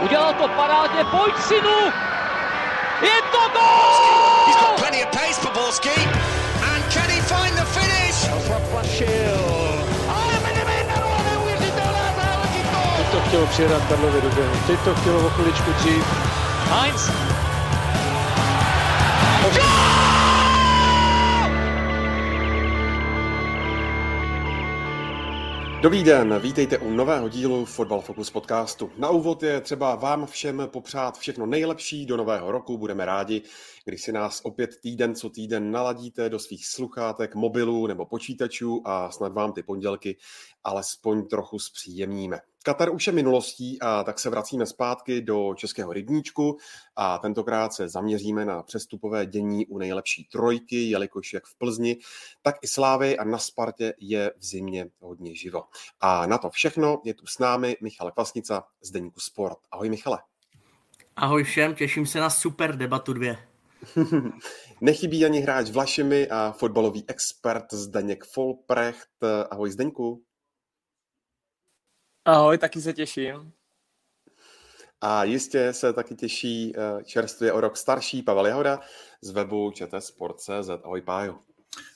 Udělal to parádně, pojď synu! Je to gol! He's got plenty of pace for Borski. And can he find the finish? Zaplašil. Ale Benevenero, neuvěřitelná záležitost! Teď to chtělo přijedat Karlovi do. Teď to chtělo o chviličku dřív. Heinz. Dobrý den, vítejte u nového dílu Fotbal Focus podcastu. Na úvod je třeba vám všem popřát všechno nejlepší do nového roku. Budeme rádi, když si nás opět týden co týden naladíte do svých sluchátek, mobilů nebo počítačů a snad vám ty pondělky alespoň trochu zpříjemníme. Katar už je minulostí a tak se vracíme zpátky do českého rybníčku a tentokrát se zaměříme na přestupové dění u nejlepší trojky, jelikož jak v Plzni, tak i Slávy a na Spartě je v zimě hodně živo. A na to všechno je tu s námi Michal Kvasnica z Deníku Sport. Ahoj Michale. Ahoj všem, těším se na super debatu dvě. Nechybí ani hráč Vlašimi a fotbalový expert Zdeněk Folprecht. Ahoj Zdeňku. Ahoj, taky se těším. A jistě se taky těší eh, čerstvě o rok starší Pavel Jahoda z webu čtsport.cz. Ahoj Pájo.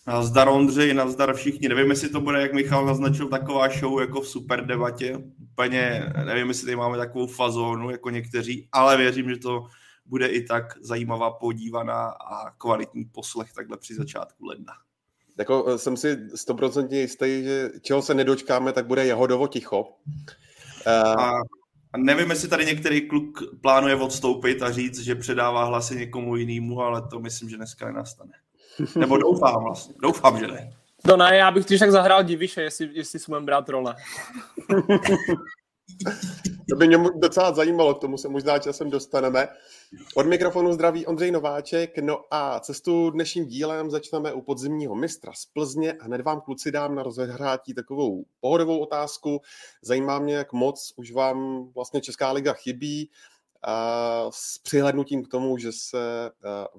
Nazdar Ondřej, nazdar všichni. Nevím, jestli to bude, jak Michal naznačil, taková show jako v super debatě. Úplně nevím, jestli tady máme takovou fazónu jako někteří, ale věřím, že to bude i tak zajímavá podívaná a kvalitní poslech takhle při začátku ledna. Jako eh, jsem si stoprocentně jistý, že čeho se nedočkáme, tak bude Jahodovo ticho. Uh... A nevím, jestli tady některý kluk plánuje odstoupit a říct, že předává hlasy někomu jinému, ale to myslím, že dneska nenastane. Nebo doufám vlastně. Doufám, že ne. To ne, já bych když tak zahrál diviše, jestli, jestli si brát role. To by mě docela zajímalo, k tomu se možná časem dostaneme. Od mikrofonu zdraví Ondřej Nováček, no a cestu dnešním dílem začneme u podzimního mistra z Plzně a hned vám kluci dám na rozehrátí takovou pohodovou otázku. Zajímá mě, jak moc už vám vlastně Česká liga chybí a s přihlednutím k tomu, že se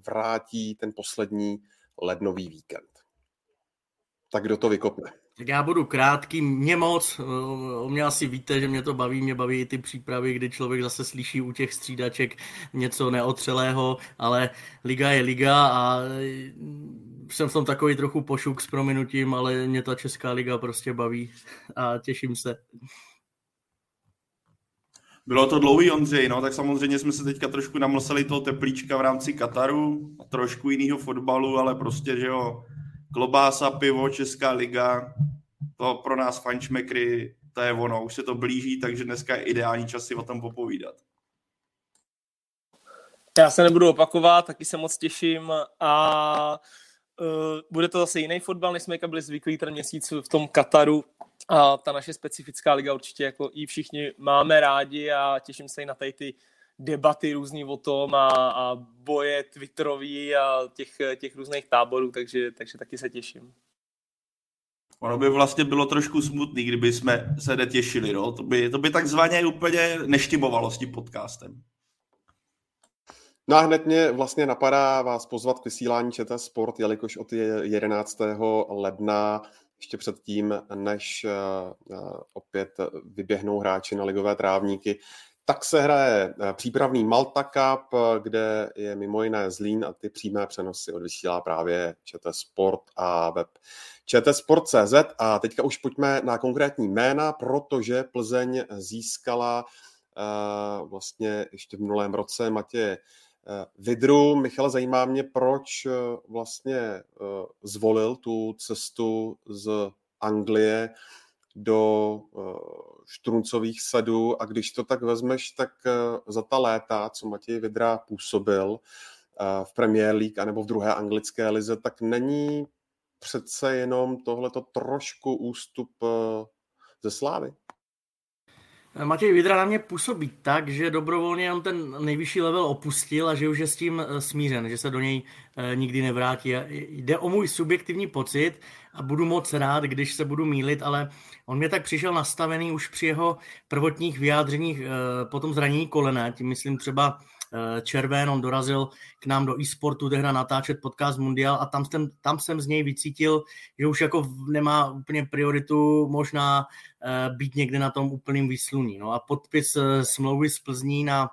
vrátí ten poslední lednový víkend. Tak kdo to vykopne? Tak já budu krátký, mě moc, o mě asi víte, že mě to baví, mě baví i ty přípravy, kdy člověk zase slyší u těch střídaček něco neotřelého, ale liga je liga a jsem v tom takový trochu pošuk s prominutím, ale mě ta Česká liga prostě baví a těším se. Bylo to dlouhý, Ondřej, no, tak samozřejmě jsme se teďka trošku namlsali toho teplíčka v rámci Kataru, a trošku jiného fotbalu, ale prostě, že jo, klobása, pivo, Česká liga, to pro nás fančmekry, to je ono, už se to blíží, takže dneska je ideální čas si o tom popovídat. Já se nebudu opakovat, taky se moc těším a uh, bude to zase jiný fotbal, než jsme byli zvyklí ten měsíc v tom Kataru a ta naše specifická liga určitě jako i všichni máme rádi a těším se i na tady ty debaty různý o tom a, a boje Twitterový a těch, těch různých táborů, takže, takže taky se těším. Ono by vlastně bylo trošku smutný, kdyby jsme se netěšili, no? To by, to by takzvaně úplně neštimovalo s tím podcastem. No a hned mě vlastně napadá vás pozvat k vysílání ČT Sport, jelikož od 11. ledna ještě předtím, než uh, opět vyběhnou hráči na ligové trávníky, tak se hraje eh, přípravný Malta Cup, eh, kde je mimo jiné Zlín a ty přímé přenosy odvysílá právě ČT Sport a web čtsport.cz a teďka už pojďme na konkrétní jména, protože Plzeň získala uh, vlastně ještě v minulém roce Matěje uh, Vidru. Michal, zajímá mě, proč vlastně zvolil tu cestu z Anglie do štruncových sadů a když to tak vezmeš, tak eh, za ta léta, co Matěj Vidra působil eh, v Premier League anebo v druhé anglické lize, tak není přece jenom tohleto trošku ústup eh, ze slávy? Matěj Vidra na mě působí tak, že dobrovolně on ten nejvyšší level opustil a že už je s tím smířen, že se do něj nikdy nevrátí. Jde o můj subjektivní pocit a budu moc rád, když se budu mílit, ale on mě tak přišel nastavený už při jeho prvotních vyjádřeních po tom zranění kolena, tím myslím třeba červen, on dorazil k nám do e-sportu tehna natáčet podcast Mundial a tam jsem, tam jsem z něj vycítil, že už jako nemá úplně prioritu možná být někde na tom úplným výsluní. No a podpis smlouvy z Plzní na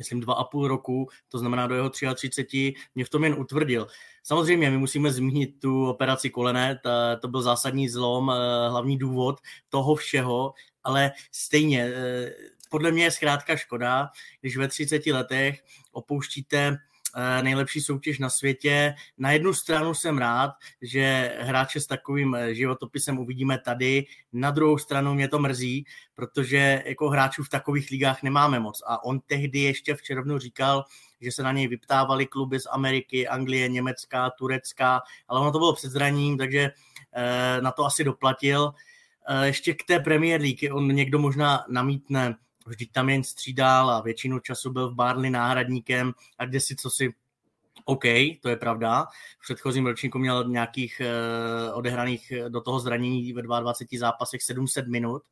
myslím, dva a půl roku, to znamená do jeho 33, mě v tom jen utvrdil. Samozřejmě my musíme zmínit tu operaci kolene, ta, to byl zásadní zlom, eh, hlavní důvod toho všeho, ale stejně, eh, podle mě je zkrátka škoda, když ve 30 letech opouštíte Eh, nejlepší soutěž na světě. Na jednu stranu jsem rád, že hráče s takovým eh, životopisem uvidíme tady, na druhou stranu mě to mrzí, protože jako hráčů v takových ligách nemáme moc. A on tehdy ještě v červnu říkal, že se na něj vyptávali kluby z Ameriky, Anglie, Německa, Turecka, ale ono to bylo před zraním, takže eh, na to asi doplatil. Ještě k té Premier League, on někdo možná namítne, vždyť tam jen střídal a většinu času byl v Barley náhradníkem a kde si co si OK, to je pravda. V předchozím ročníku měl nějakých uh, odehraných do toho zranění ve 22 zápasech 700 minut,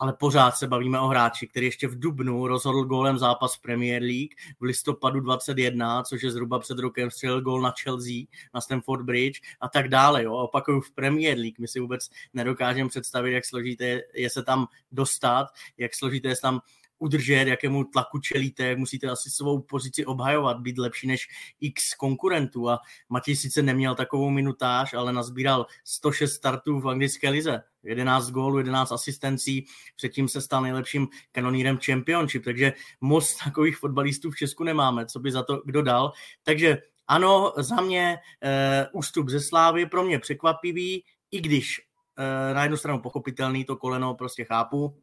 ale pořád se bavíme o hráči, který ještě v Dubnu rozhodl gólem zápas Premier League, v listopadu 21, což je zhruba před rokem střelil gól na Chelsea, na Stamford Bridge a tak dále. Jo. Opakuju v Premier League, my si vůbec nedokážeme představit, jak složité je se tam dostat, jak složité je se tam udržet, jakému tlaku čelíte, musíte asi svou pozici obhajovat, být lepší než x konkurentů. A Matěj sice neměl takovou minutáž, ale nazbíral 106 startů v anglické lize, 11 gólů, 11 asistencí, předtím se stal nejlepším kanonírem Championship, takže moc takových fotbalistů v Česku nemáme, co by za to kdo dal, takže ano, za mě uh, ústup ze Slávy pro mě překvapivý, i když uh, na jednu stranu pochopitelný, to koleno prostě chápu,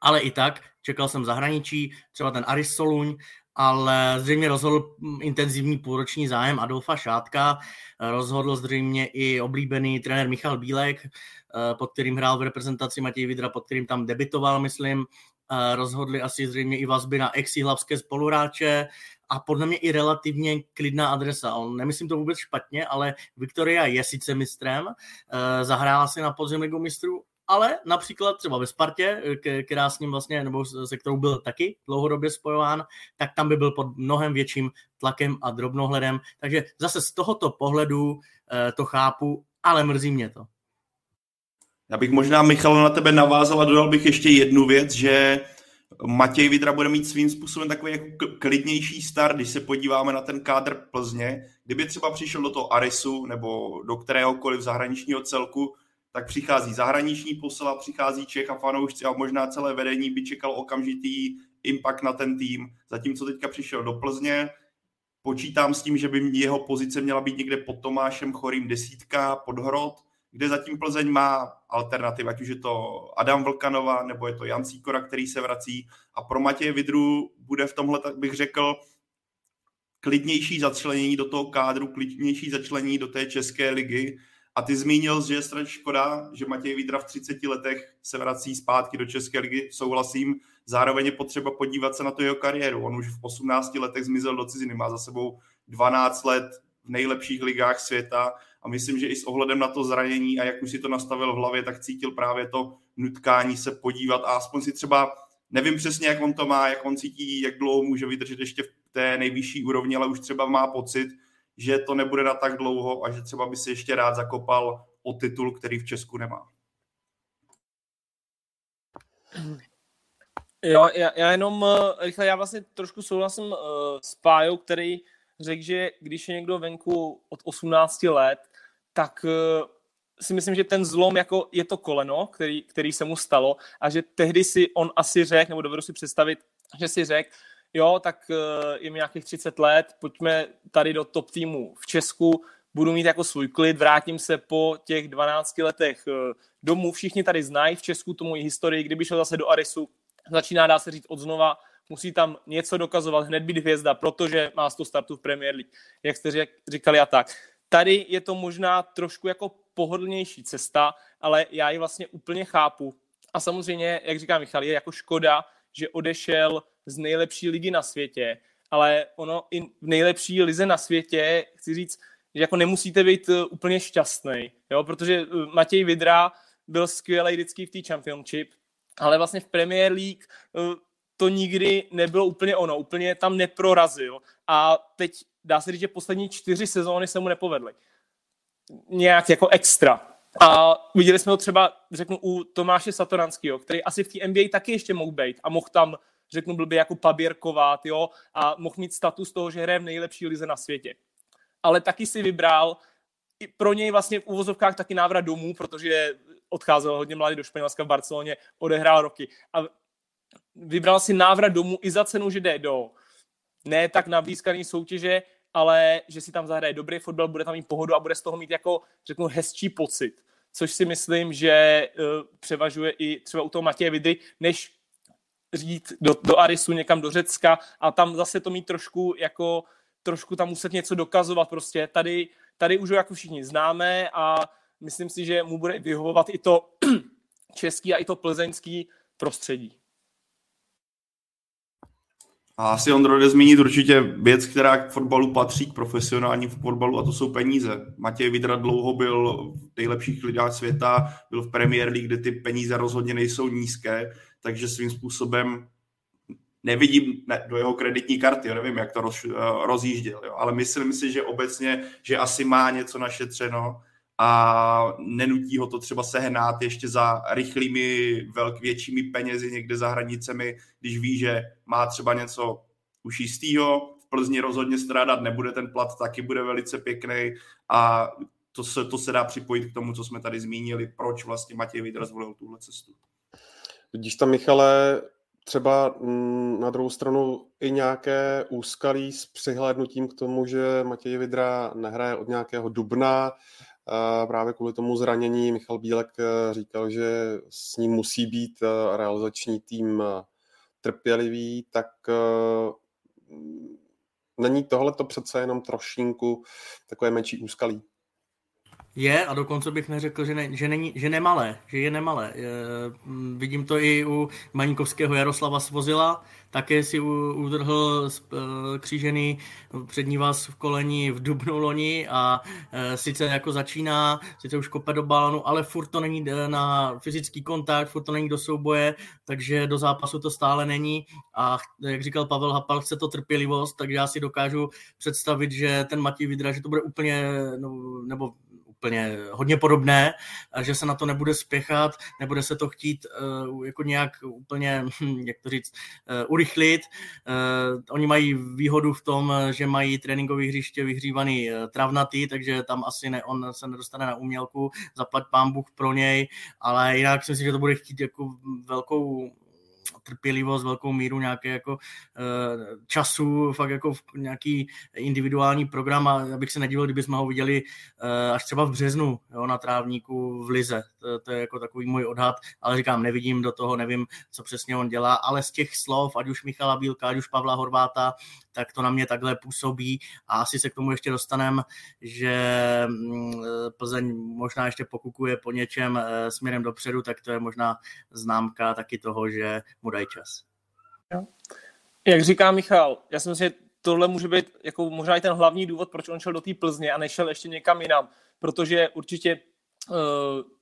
ale i tak čekal jsem zahraničí, třeba ten Aris Soluň, ale zřejmě rozhodl intenzivní půlroční zájem Adolfa Šátka, rozhodl zřejmě i oblíbený trenér Michal Bílek, pod kterým hrál v reprezentaci Matěj Vidra, pod kterým tam debitoval, myslím, rozhodli asi zřejmě i vazby na ex hlavské spoluhráče a podle mě i relativně klidná adresa. On, nemyslím to vůbec špatně, ale Viktoria je sice mistrem, zahrála si na podzim ligu mistrů, ale například třeba ve Spartě, která s ním vlastně, nebo se kterou byl taky dlouhodobě spojován, tak tam by byl pod mnohem větším tlakem a drobnohledem. Takže zase z tohoto pohledu eh, to chápu, ale mrzí mě to. Já bych možná, Michal, na tebe navázal a dodal bych ještě jednu věc, že Matěj Vidra bude mít svým způsobem takový jako klidnější start, když se podíváme na ten kádr Plzně. Kdyby třeba přišel do toho Arisu nebo do kteréhokoliv zahraničního celku, tak přichází zahraniční posila, přichází Čech a fanoušci a možná celé vedení by čekal okamžitý impact na ten tým. Zatímco teďka přišel do Plzně, počítám s tím, že by jeho pozice měla být někde pod Tomášem Chorým desítka, pod Hrot, kde zatím Plzeň má alternativ, ať už je to Adam Vlkanova, nebo je to Jan Cíkora, který se vrací. A pro Matěje Vidru bude v tomhle, tak bych řekl, klidnější začlenění do toho kádru, klidnější začlenění do té české ligy, a ty zmínil, že je strašně škoda, že Matěj Vídra v 30 letech se vrací zpátky do České ligy, souhlasím. Zároveň je potřeba podívat se na tu jeho kariéru. On už v 18 letech zmizel do ciziny, má za sebou 12 let v nejlepších ligách světa a myslím, že i s ohledem na to zranění a jak už si to nastavil v hlavě, tak cítil právě to nutkání se podívat a aspoň si třeba, nevím přesně, jak on to má, jak on cítí, jak dlouho může vydržet ještě v té nejvyšší úrovni, ale už třeba má pocit, že to nebude na tak dlouho a že třeba by si ještě rád zakopal o titul, který v Česku nemá. Jo, já, já jenom uh, rychle, já vlastně trošku souhlasím uh, s Pájou, který řekl, že když je někdo venku od 18 let, tak uh, si myslím, že ten zlom jako je to koleno, který, který se mu stalo a že tehdy si on asi řekl, nebo dovedu si představit, že si řekl, jo, tak eh, je nějakých 30 let, pojďme tady do top týmu v Česku, budu mít jako svůj klid, vrátím se po těch 12 letech eh, domů, všichni tady znají v Česku tu moji historii, kdyby šel zase do Arisu, začíná, dá se říct, od znova, musí tam něco dokazovat, hned být hvězda, protože má 100 startů v Premier League, jak jste říkali a tak. Tady je to možná trošku jako pohodlnější cesta, ale já ji vlastně úplně chápu. A samozřejmě, jak říká Michal, je jako škoda, že odešel z nejlepší ligy na světě, ale ono i v nejlepší lize na světě, chci říct, že jako nemusíte být eh, úplně šťastný, jo, protože eh, Matěj Vidra byl skvělý vždycky v té championship, ale vlastně v Premier League eh, to nikdy nebylo úplně ono, úplně tam neprorazil a teď dá se říct, že poslední čtyři sezóny se mu nepovedly. Nějak jako extra. A viděli jsme ho třeba, řeknu, u Tomáše Satoranského, který asi v té NBA taky ještě mohl být a mohl tam, řeknu, blbě jako paběrkovat, jo, a mohl mít status toho, že hraje v nejlepší lize na světě. Ale taky si vybral i pro něj vlastně v úvozovkách taky návrat domů, protože odcházel hodně mladý do Španělska v Barceloně, odehrál roky. A vybral si návrat domů i za cenu, že jde do ne tak nablízkaný soutěže, ale že si tam zahraje dobrý fotbal, bude tam mít pohodu a bude z toho mít jako, řeknu, hezčí pocit. Což si myslím, že uh, převažuje i třeba u toho Matěje Vidry, než říct do, do Arisu někam do Řecka a tam zase to mít trošku jako trošku tam muset něco dokazovat prostě. Tady, tady už ho jako všichni známe a myslím si, že mu bude vyhovovat i to český a i to plzeňský prostředí. A asi Ondro jde zmínit určitě věc, která k fotbalu patří, k profesionální fotbalu, a to jsou peníze. Matěj Vidra dlouho byl v nejlepších lidách světa, byl v Premier League, kde ty peníze rozhodně nejsou nízké, takže svým způsobem nevidím ne, do jeho kreditní karty, jo, nevím, jak to roz, rozjížděl, jo, ale myslím si, že obecně, že asi má něco našetřeno a nenutí ho to třeba sehnát ještě za rychlými, velk, většími penězi někde za hranicemi, když ví, že má třeba něco už jistýho, v Plzni rozhodně strádat nebude, ten plat taky bude velice pěkný a to se, to se dá připojit k tomu, co jsme tady zmínili, proč vlastně Matěj Vidra zvolil tuhle cestu. Vidíš tam, Michale, třeba mm, na druhou stranu i nějaké úskalí s přihlédnutím k tomu, že Matěj Vidra nehraje od nějakého dubna, právě kvůli tomu zranění Michal Bílek eh, říkal, že s ním musí být eh, realizační tým eh, trpělivý, tak není tohle to přece jenom trošinku takové menší úskalí? Je a dokonce bych neřekl, že, ne, že, není, že nemalé, že je nemalé. Je, mm, vidím to i u Maníkovského Jaroslava Svozila, také si udrhl e, křížený přední vás v koleni v dubnu loni a e, sice jako začíná, sice už kope do balonu, ale furt to není e, na fyzický kontakt, furt to není do souboje, takže do zápasu to stále není a jak říkal Pavel Hapal, chce to trpělivost, takže já si dokážu představit, že ten Matěj Vidra, že to bude úplně, no, nebo úplně hodně podobné, že se na to nebude spěchat, nebude se to chtít uh, jako nějak úplně, hm, jak to říct, uh, urychlit. Uh, oni mají výhodu v tom, že mají tréninkový hřiště vyhřívaný travnatý, takže tam asi ne, on se nedostane na umělku, zaplať pán Bůh pro něj, ale jinak si myslím, že to bude chtít jako velkou trpělivost, velkou míru nějaké jako eh, času, fakt jako nějaký individuální program a abych se nedivil, kdyby jsme ho viděli eh, až třeba v březnu jo, na trávníku v Lize. To, to je jako takový můj odhad, ale říkám, nevidím do toho, nevím, co přesně on dělá, ale z těch slov, ať už Michala Bílka, ať už Pavla Horváta, tak to na mě takhle působí a asi se k tomu ještě dostaneme, že mm, Plzeň možná ještě pokukuje po něčem eh, směrem dopředu, tak to je možná známka taky toho, že mu dají čas. Jak říká Michal, já si myslím, že tohle může být jako možná i ten hlavní důvod, proč on šel do té Plzně a nešel ještě někam jinam, protože určitě uh,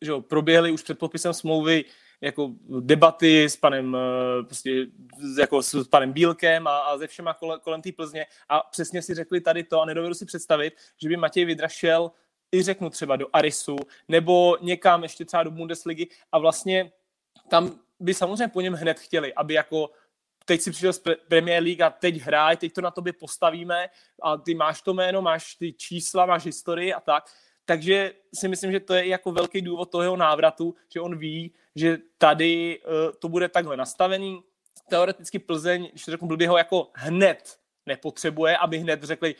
že jo, proběhly už před podpisem smlouvy jako debaty s panem, uh, prostě, jako s panem Bílkem a, a ze všema kolem, kolem té Plzně. A přesně si řekli tady to a nedovedu si představit, že by Matěj Vidra šel i řeknu třeba do Arisu nebo někam ještě třeba do Bundesligy a vlastně tam by samozřejmě po něm hned chtěli, aby jako teď si přišel z Premier League a teď hráj, teď to na tobě postavíme a ty máš to jméno, máš ty čísla, máš historii a tak. Takže si myslím, že to je jako velký důvod toho jeho návratu, že on ví, že tady uh, to bude takhle nastavený. Teoreticky Plzeň, když to řeknu blbě, ho jako hned nepotřebuje, aby hned řekli,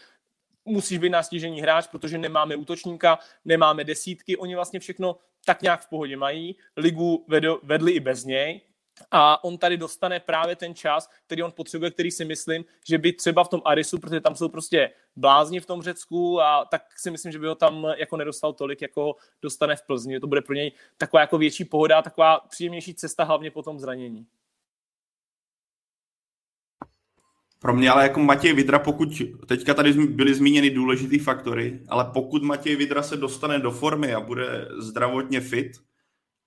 musíš být nastížený hráč, protože nemáme útočníka, nemáme desítky, oni vlastně všechno tak nějak v pohodě mají, ligu vedli i bez něj, a on tady dostane právě ten čas, který on potřebuje, který si myslím, že by třeba v tom Arisu, protože tam jsou prostě blázni v tom Řecku a tak si myslím, že by ho tam jako nedostal tolik, jako dostane v Plzni. To bude pro něj taková jako větší pohoda, taková příjemnější cesta, hlavně po tom zranění. Pro mě ale jako Matěj Vidra, pokud teďka tady byly zmíněny důležitý faktory, ale pokud Matěj Vidra se dostane do formy a bude zdravotně fit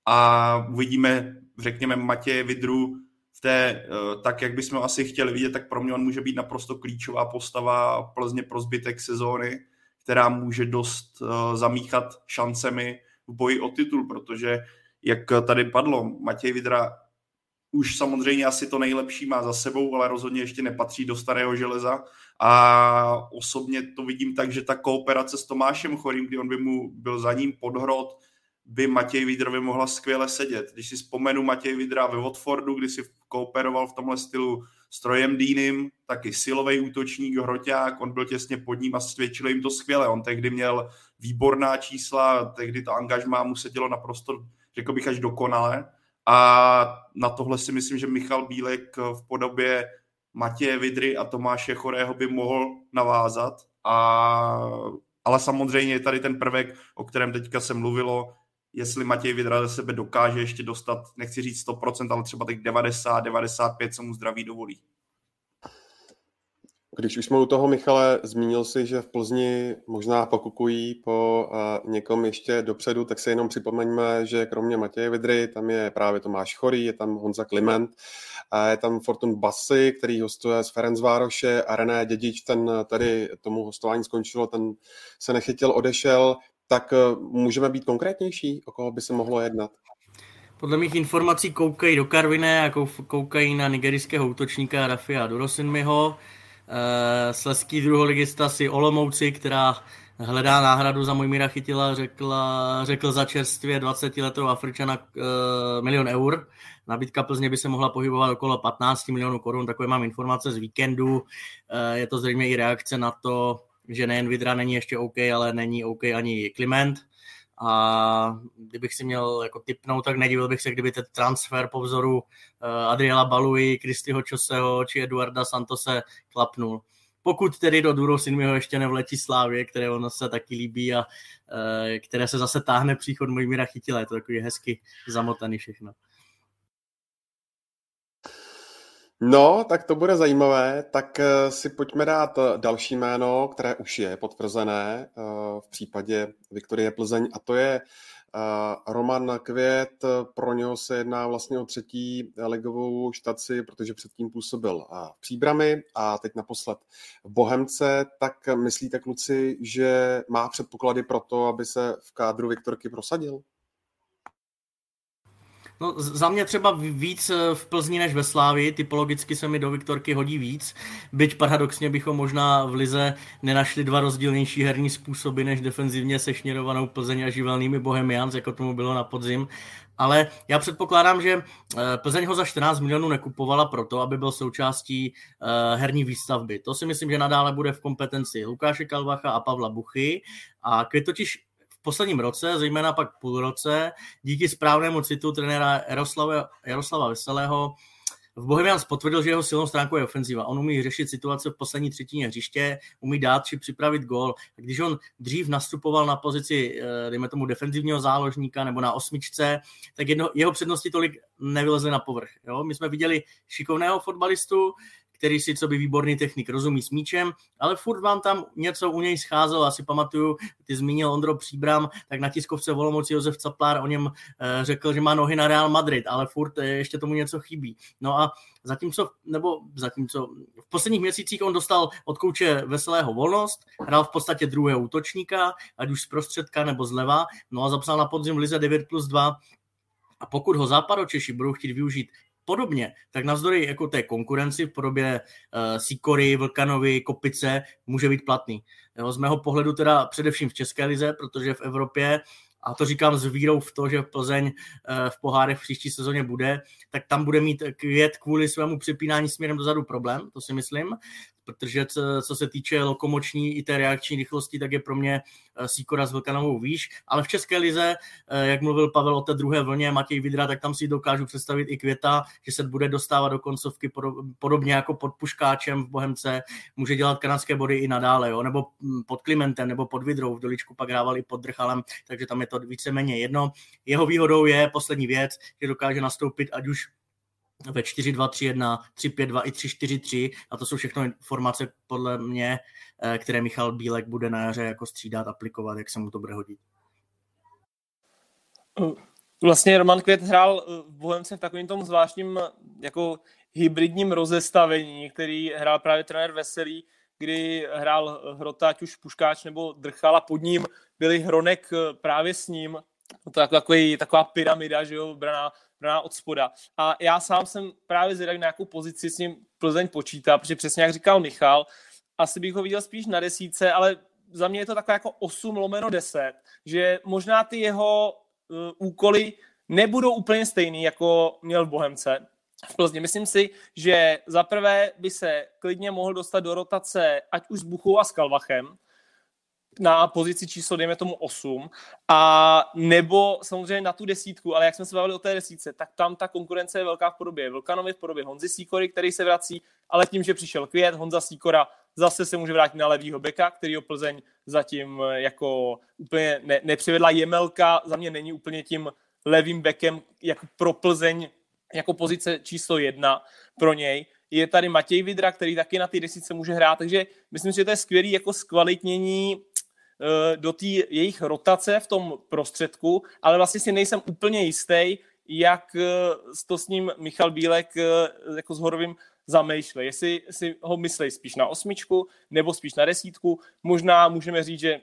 a uvidíme, řekněme, Matěje Vidru v té, tak, jak bychom asi chtěli vidět, tak pro mě on může být naprosto klíčová postava Plzně pro zbytek sezóny, která může dost zamíchat šancemi v boji o titul, protože jak tady padlo, Matěj Vidra už samozřejmě asi to nejlepší má za sebou, ale rozhodně ještě nepatří do starého železa. A osobně to vidím tak, že ta kooperace s Tomášem Chorým, kdy on by mu byl za ním podhrot, by Matěj Vidrovi mohla skvěle sedět. Když si vzpomenu Matěj Vidra ve Watfordu, kdy si kooperoval v tomhle stylu s Trojem Dýnem, taky silový útočník, hroťák, on byl těsně pod ním a svědčil jim to skvěle. On tehdy měl výborná čísla, tehdy to angažmá mu se dělo naprosto, řekl bych, až dokonale. A na tohle si myslím, že Michal Bílek v podobě Matěje Vidry a Tomáše Chorého by mohl navázat. A, ale samozřejmě je tady ten prvek, o kterém teďka se mluvilo, jestli Matěj Vidra ze sebe dokáže ještě dostat, nechci říct 100%, ale třeba těch 90, 95, co mu zdraví dovolí. Když už jsme u toho, Michale, zmínil si, že v Plzni možná pokukují po uh, někom ještě dopředu, tak si jenom připomeňme, že kromě Matěje Vidry, tam je právě Tomáš Chorý, je tam Honza Kliment, a je tam Fortun Basy, který hostuje z Ferencvároše a René Dědič, ten tady tomu hostování skončilo, ten se nechytil, odešel, tak uh, můžeme být konkrétnější, o koho by se mohlo jednat? Podle mých informací koukají do Karviné a koukají na nigerijského útočníka Rafia Dorosinmiho, Eh, sleský druholigista si Olomouci, která hledá náhradu za Mojmíra Chytila, řekla, řekl za čerstvě 20-letou Afričana uh, milion eur. Nabídka Plzně by se mohla pohybovat okolo 15 milionů korun, takové mám informace z víkendu. Uh, je to zřejmě i reakce na to, že nejen Vidra není ještě OK, ale není OK ani Kliment. A kdybych si měl jako typnout, tak nedivil bych se, kdyby ten transfer po vzoru eh, Adriela Baluji, Kristyho Čoseho či Eduarda Santose klapnul. Pokud tedy do Duro Sinmiho ještě nevletí Slávě, které ono se taky líbí a eh, které se zase táhne příchod Mojmíra Chytila. Je to takový hezky zamotaný všechno. No, tak to bude zajímavé. Tak eh, si pojďme dát eh, další jméno, které už je potvrzené eh, v případě Viktorie Plzeň a to je Roman Květ. Pro něho se jedná vlastně o třetí ligovou štaci, protože předtím působil v Příbrami a teď naposled v Bohemce. Tak myslíte, kluci, že má předpoklady pro to, aby se v kádru Viktorky prosadil? No, za mě třeba víc eh, v Plzni než ve Slávii, typologicky se mi do Viktorky hodí víc, byť paradoxně bychom možná v Lize nenašli dva rozdílnější herní způsoby než defenzivně sešněrovanou Plzeň a živelnými Bohemians, jako tomu bylo na podzim. Ale já předpokládám, že eh, Plzeň ho za 14 milionů nekupovala proto, aby byl součástí eh, herní výstavby. To si myslím, že nadále bude v kompetenci Lukáše Kalvacha a Pavla Buchy. A Květ posledním roce, zejména pak půl roce, díky správnému citu trenéra Jaroslava, Jaroslava Veselého, v Bohemians potvrdil, že jeho silnou stránkou je ofenziva. On umí řešit situace v poslední třetině hřiště, umí dát či připravit gól. Když on dřív nastupoval na pozici, eh, dejme tomu, defenzivního záložníka nebo na osmičce, tak jedno, jeho přednosti tolik nevylezly na povrch. Jo? My jsme viděli šikovného fotbalistu, který si co by výborný technik rozumí s míčem, ale furt vám tam něco u něj scházelo. Asi pamatuju, ty zmínil Ondro Příbram, tak na tiskovce Volomouci Josef Caplár o něm eh, řekl, že má nohy na Real Madrid, ale furt eh, ještě tomu něco chybí. No a zatímco, nebo zatímco v posledních měsících on dostal od kouče Veselého volnost, hrál v podstatě druhého útočníka, ať už z prostředka nebo zleva, no a zapsal na podzim v Lize 9 plus 2 a pokud ho západočeši budou chtít využít podobně, tak navzdory jako té konkurenci v podobě uh, Sikory, Vlkanovi, Kopice může být platný. Jo, z mého pohledu teda především v České lize, protože v Evropě a to říkám s vírou v to, že Plzeň eh, v pohárech v příští sezóně bude, tak tam bude mít květ kvůli svému přepínání směrem dozadu problém, to si myslím protože co, co se týče lokomoční i té reakční rychlosti, tak je pro mě eh, Sikora s Vlkanovou výš, ale v České lize, eh, jak mluvil Pavel o té druhé vlně, Matěj Vidra, tak tam si dokážu představit i Květa, že se bude dostávat do koncovky podobně jako pod Puškáčem v Bohemce, může dělat kanadské body i nadále, jo? nebo hm, pod Klimentem, nebo pod Vidrou, v Doličku pak hrával i pod Drchalem, takže tam je to víceméně jedno. Jeho výhodou je poslední věc, že dokáže nastoupit ať už ve 4-2-3-1, 3-5-2 i 3-4-3 a to jsou všechno informace podle mě, eh, které Michal Bílek bude na jaře jako střídat, aplikovat, jak se mu to bude hodit. Vlastně Roman Květ hrál v Bohemce v takovém tom zvláštním jako hybridním rozestavení, který hrál právě trenér Veselý, kdy hrál Hrota, ať už Puškáč nebo Drchal a pod ním byli Hronek právě s ním. To je takový, taková pyramida, že jo, braná, braná od spoda. A já sám jsem právě zvědavý na nějakou pozici s ním Plzeň počítá, protože přesně jak říkal Michal, asi bych ho viděl spíš na desíce, ale za mě je to takové jako 8 lomeno 10, že možná ty jeho uh, úkoly nebudou úplně stejný, jako měl v Bohemce v Plzni. Myslím si, že za prvé by se klidně mohl dostat do rotace ať už s Buchou a s Kalvachem, na pozici číslo, dejme tomu 8, a nebo samozřejmě na tu desítku, ale jak jsme se bavili o té desítce, tak tam ta konkurence je velká v podobě Vlkanovi, v podobě Honzy Sýkory, který se vrací, ale tím, že přišel Květ, Honza Sýkora zase se může vrátit na levýho beka, který ho Plzeň zatím eh, jako úplně ne, nepřivedla. Jemelka za mě není úplně tím levým bekem jako pro Plzeň jako pozice číslo jedna pro něj. Je tady Matěj Vidra, který taky na ty desíce může hrát, takže myslím že to je skvělý jako zkvalitnění do té jejich rotace v tom prostředku, ale vlastně si nejsem úplně jistý, jak eh, to s ním Michal Bílek jako s Horovým zamýšlej, jestli si ho myslej spíš na osmičku nebo spíš na desítku. Možná můžeme říct, že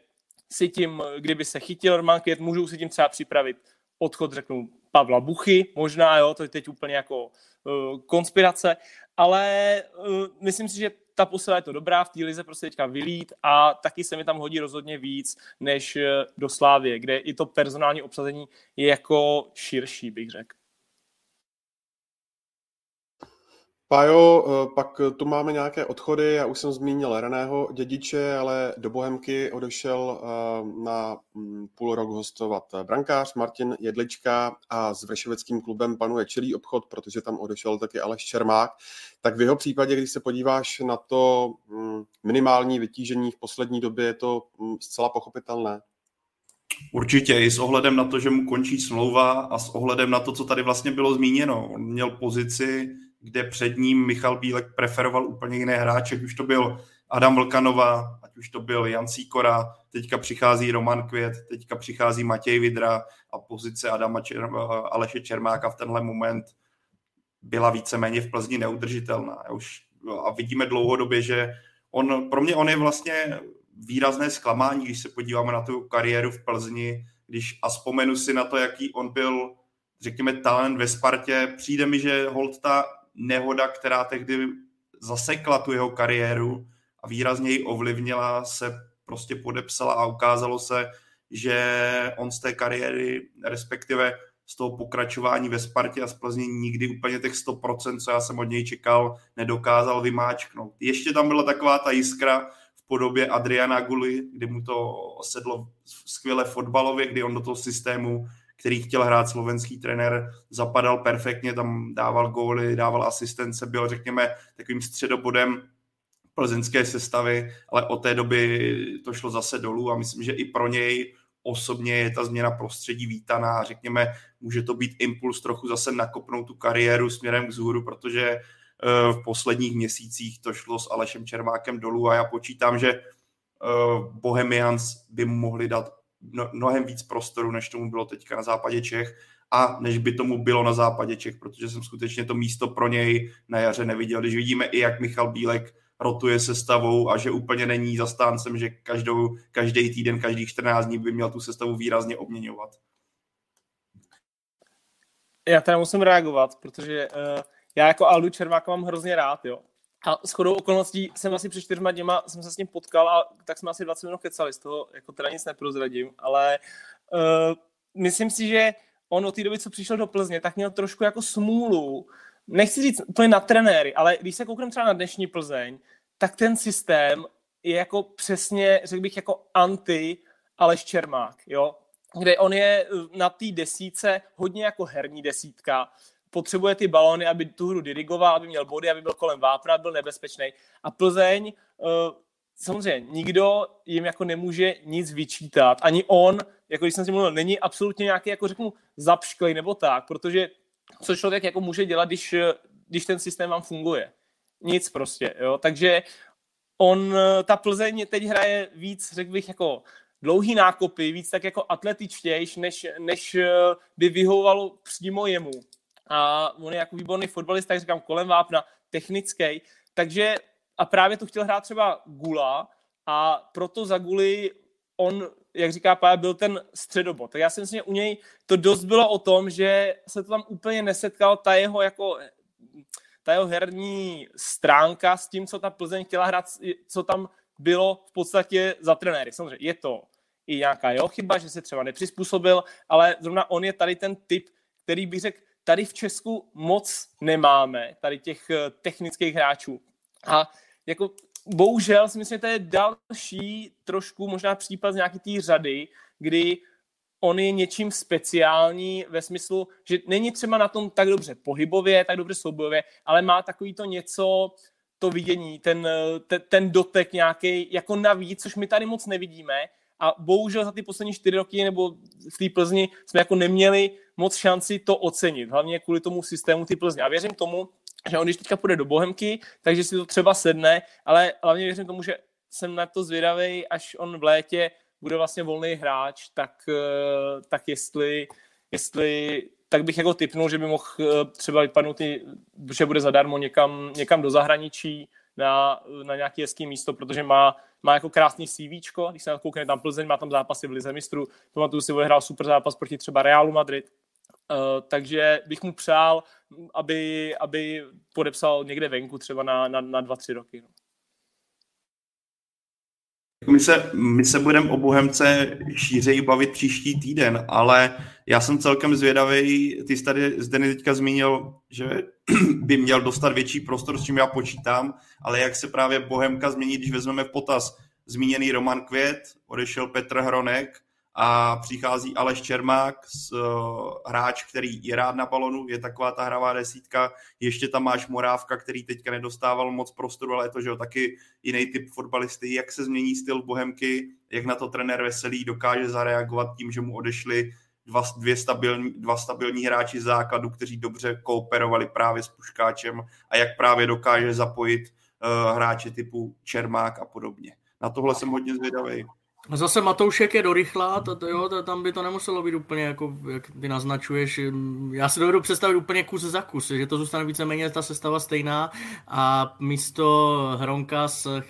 si tím, kdyby se chytil Roman Květ, můžou si tím třeba připravit odchod, řeknu, Pavla Buchy, možná, jo, to je teď úplně jako uh, konspirace, ale uh, myslím si, že ta posila je to dobrá, v té lize prostě teďka vylít a taky se mi tam hodí rozhodně víc než eh, do Slávě, kde i to personální obsazení je jako širší, bych řekl. Pájo, eh, pak tu máme nějaké odchody, já už jsem zmínil Reného dědiče, ale do Bohemky odešel eh, na mm, půl rok hostovat brankář Martin Jedlička a s Vršoveckým klubem panuje čelý obchod, protože tam odešel taky Aleš Čermák. Tak v jeho případě, když se podíváš na to mm, minimální vytížení v poslední době, je to mm, zcela pochopitelné. Určitě, i s ohledem na to, že mu končí smlouva a s ohledem na to, co tady vlastně bylo zmíněno. On měl pozici kde před ním Michal Bílek preferoval úplně jiné hráče, ať už to byl Adam Vlkanova, ať už to byl Jan Sýkora, teďka přichází Roman Květ, teďka přichází Matěj Vidra a pozice Adama Čer, Aleše Čermáka v tenhle moment byla víceméně v Plzni neudržitelná. Už, a vidíme dlouhodobě, že on, pro mě on je vlastně výrazné zklamání, když se podíváme na tu kariéru v Plzni, když a vzpomenu si na to, jaký on byl, řekněme, talent ve Spartě, přijde mi, že hold ta nehoda, která tehdy zasekla tu jeho kariéru a výrazně ji ovlivnila, se prostě podepsala a ukázalo se, že on z té kariéry, respektive z toho pokračování ve Spartě a z Plzně nikdy úplně těch 100%, co já jsem od něj čekal, nedokázal vymáčknout. Ještě tam byla taková ta jiskra v podobě Adriana Guli, kdy mu to sedlo skvěle fotbalově, kdy on do toho systému který chtěl hrát slovenský trenér, zapadal perfektně, tam dával góly, dával asistence, byl, řekněme, takovým středobodem plzeňské sestavy, ale od té doby to šlo zase dolů a myslím, že i pro něj osobně je ta změna prostředí vítaná. Řekněme, může to být impuls trochu zase nakopnout tu kariéru směrem k zhůru, protože eh, v posledních měsících to šlo s Alešem Čermákem dolů a já počítám, že eh, Bohemians by mohli dát mnohem víc prostoru, než tomu bylo teďka na západě Čech a než by tomu bylo na západě Čech, protože jsem skutečně to místo pro něj na jaře neviděl. Když vidíme i, jak Michal Bílek rotuje sestavou a že úplně není zastáncem, že každou, každý týden, každých 14 dní by měl tu sestavu výrazně obměňovat. Já teda musím reagovat, protože uh, já jako Aldu Čermáka mám hrozně rád, jo. A s chodou okolností jsem asi před čtyřma dněma jsem se s ním potkal a tak jsme asi 20 minut kecali, z toho jako teda nic neprozradím, ale uh, myslím si, že on od té doby, co přišel do Plzně, tak měl trošku jako smůlu. Nechci říct úplně na trenéry, ale když se koukneme třeba na dnešní Plzeň, tak ten systém je jako přesně, řekl bych, jako anti Aleš Čermák, jo? kde on je na té desíce hodně jako herní desítka, potřebuje ty balony, aby tu hru dirigoval, aby měl body, aby byl kolem vápna, byl nebezpečný. A Plzeň, uh, samozřejmě, nikdo jim jako nemůže nic vyčítat. Ani on, jako když jsem si mluvil, není absolutně nějaký, jako řeknu, zapšklej nebo tak, protože co člověk jako může dělat, když, když ten systém vám funguje? Nic prostě, jo. Takže on, ta Plzeň teď hraje víc, řekl bych, jako dlouhý nákopy, víc tak jako atletičtějš, než, než eh, by vyhovovalo přímo jemu. A on je jako výborný fotbalista, jak říkám, kolem vápna, technický, takže a právě to chtěl hrát třeba Gula a proto za Guly on, jak říká Pája, byl ten středobot. Tak já si myslím, že u něj to dost bylo o tom, že se to tam úplně nesetkal, ta jeho jako ta jeho herní stránka s tím, co ta Plzeň chtěla hrát, co tam bylo v podstatě za trenéry. Samozřejmě je to i nějaká jeho chyba, že se třeba nepřizpůsobil, ale zrovna on je tady ten typ, který bych řekl, tady v Česku moc nemáme, tady těch eh, technických hráčů. A jako bohužel si myslím, že to je další trošku možná případ z nějaký té řady, kdy on je něčím speciální ve smyslu, že není třeba na tom tak dobře pohybově, tak dobře soubojově, ale má takový to něco, to vidění, ten, ten, ten dotek nějaký jako navíc, což my tady moc nevidíme a bohužel za ty poslední čtyři roky nebo v té Plzni jsme jako neměli moc šanci to ocenit, hlavně kvůli tomu systému ty Plzně. A věřím tomu, že on když teďka půjde do Bohemky, takže si to třeba sedne, ale hlavně věřím tomu, že jsem na to zvědavý, až on v létě bude vlastně volný hráč, tak, eh, tak jestli, jestli tak bych jako typnul, že by mohl eh, třeba vypadnout, i, že bude zadarmo někam, někam do zahraničí na, na nějaké hezké místo, protože má, má jako krásný CV, když se koukne tam Plzeň, má tam zápasy v Lize mistrů, pamatuju si, odehrál super zápas proti třeba Realu Madrid, uh, takže bych mu přál, aby, aby podepsal někde venku třeba na, na, na dva, tři roky. No. My se, my se budeme o Bohemce šířeji bavit příští týden, ale já jsem celkem zvědavý, ty jsi tady Zdeny teďka zmínil, že by měl dostat větší prostor, s čím já počítám, ale jak se právě Bohemka změní, když vezmeme v potaz zmíněný Roman Květ, odešel Petr Hronek, a přichází Aleš Čermák, uh, hráč, který je rád na balonu, je taková ta hravá desítka, ještě tam máš Morávka, který teďka nedostával moc prostoru, ale je to, že jo, taky jiný typ fotbalisty, jak se změní styl Bohemky, jak na to trenér Veselý dokáže zareagovat tím, že mu odešli dva, dvě stabilní, dva stabilní hráči základu, kteří dobře kooperovali právě s Puškáčem a jak právě dokáže zapojit uh, hráče typu Čermák a podobně. Na tohle jsem hodně zvědavý. Zase Matoušek je dorychlá, to, to, jo, to, tam by to nemuselo být úplně, jako, jak ty naznačuješ. Já si dovedu představit úplně kus za kus, že to zůstane víceméně ta sestava stejná a místo Hronka s,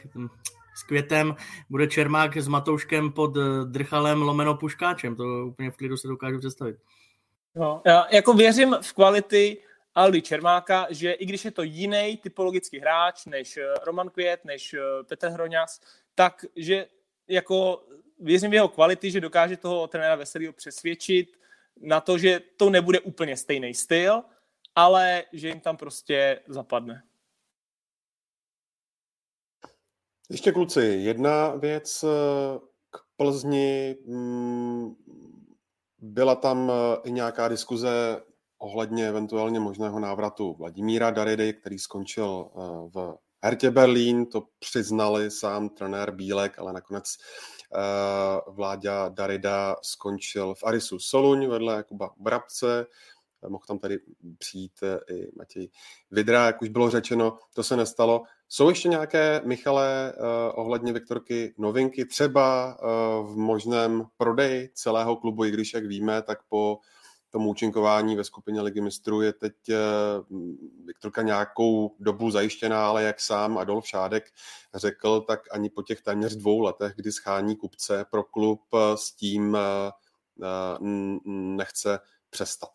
s Květem bude Čermák s Matouškem pod Drchalem lomeno Puškáčem. To úplně v klidu se dokážu představit. No, já jako věřím v kvality Aldy Čermáka, že i když je to jiný typologický hráč než Roman Květ, než Petr Hroňas, tak že jako věřím v jeho kvality, že dokáže toho trenéra Veselýho přesvědčit na to, že to nebude úplně stejný styl, ale že jim tam prostě zapadne. Ještě kluci, jedna věc eh, k Plzni. Mm, byla tam eh, i nějaká diskuze ohledně eventuálně možného návratu Vladimíra Daridy, který skončil eh, v Hertě Berlín to přiznali sám trenér Bílek, ale nakonec uh, Vláďa Darida skončil v Arisu Soluň vedle Jakuba Brabce. Mohl tam tady přijít eh, i Matěj Vidra, jak už bylo řečeno, to se nestalo. Jsou ještě nějaké, Michale, ohledně Viktorky novinky, třeba v možném prodeji celého klubu, i když, jak víme, tak po tomu účinkování ve skupině ligy mistrů je teď eh, Viktorka nějakou dobu zajištěná, ale jak sám Adolf Šádek řekl, tak ani po těch téměř dvou letech, kdy schání kupce pro klub eh, s tím eh, nechce přestat.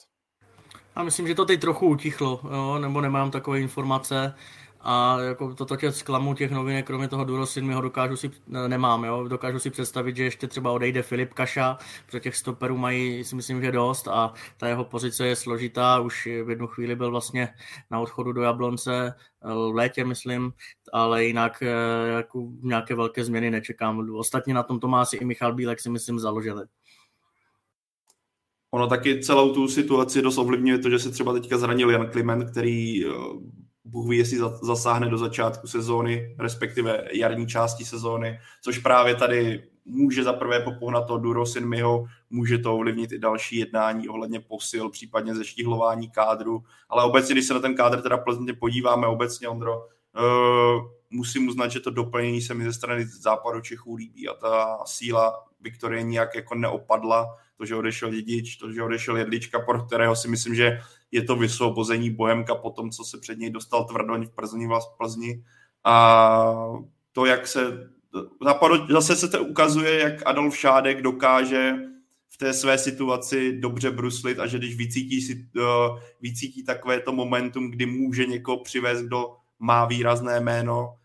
A myslím, že to teď trochu utichlo, jo? nebo nemám takové informace a jako to tě zklamu těch novinek, kromě toho Durosin, ho dokážu si, nemám, jo, dokážu si představit, že ještě třeba odejde Filip Kaša, protože těch stoperů mají si myslím, že dost a ta jeho pozice je složitá, už v jednu chvíli byl vlastně na odchodu do Jablonce, v létě myslím, ale jinak eh, jako nějaké velké změny nečekám. Ostatně na tom to má asi i Michal Bílek si myslím založili. Ono taky celou tu situaci dost ovlivňuje to, že se třeba teďka zranil Jan Kliment, který eh, Bůh ví, jestli zasáhne do začátku sezóny, respektive jarní části sezóny, což právě tady může za prvé popohnat to Duro Sinmiho, může to ovlivnit i další jednání ohledně posil, případně zeštíhlování kádru, ale obecně, když se na ten kádr teda plzně podíváme obecně, Ondro, uh, musím uznat, že to doplnění se mi ze strany západu Čechů líbí a ta síla Viktorie nijak jako neopadla. To, že odešel Dědič, to, že odešel Jedlička, pro kterého si myslím, že je to vysvobození Bohemka po tom, co se před něj dostal Tvrdoň v Plzni, v Plzni. A to, jak se zase se to ukazuje, jak Adolf Šádek dokáže v té své situaci dobře bruslit a že když vycítí, si, uh, vycítí takové to momentum, kdy může někoho přivést, kdo má výrazné jméno,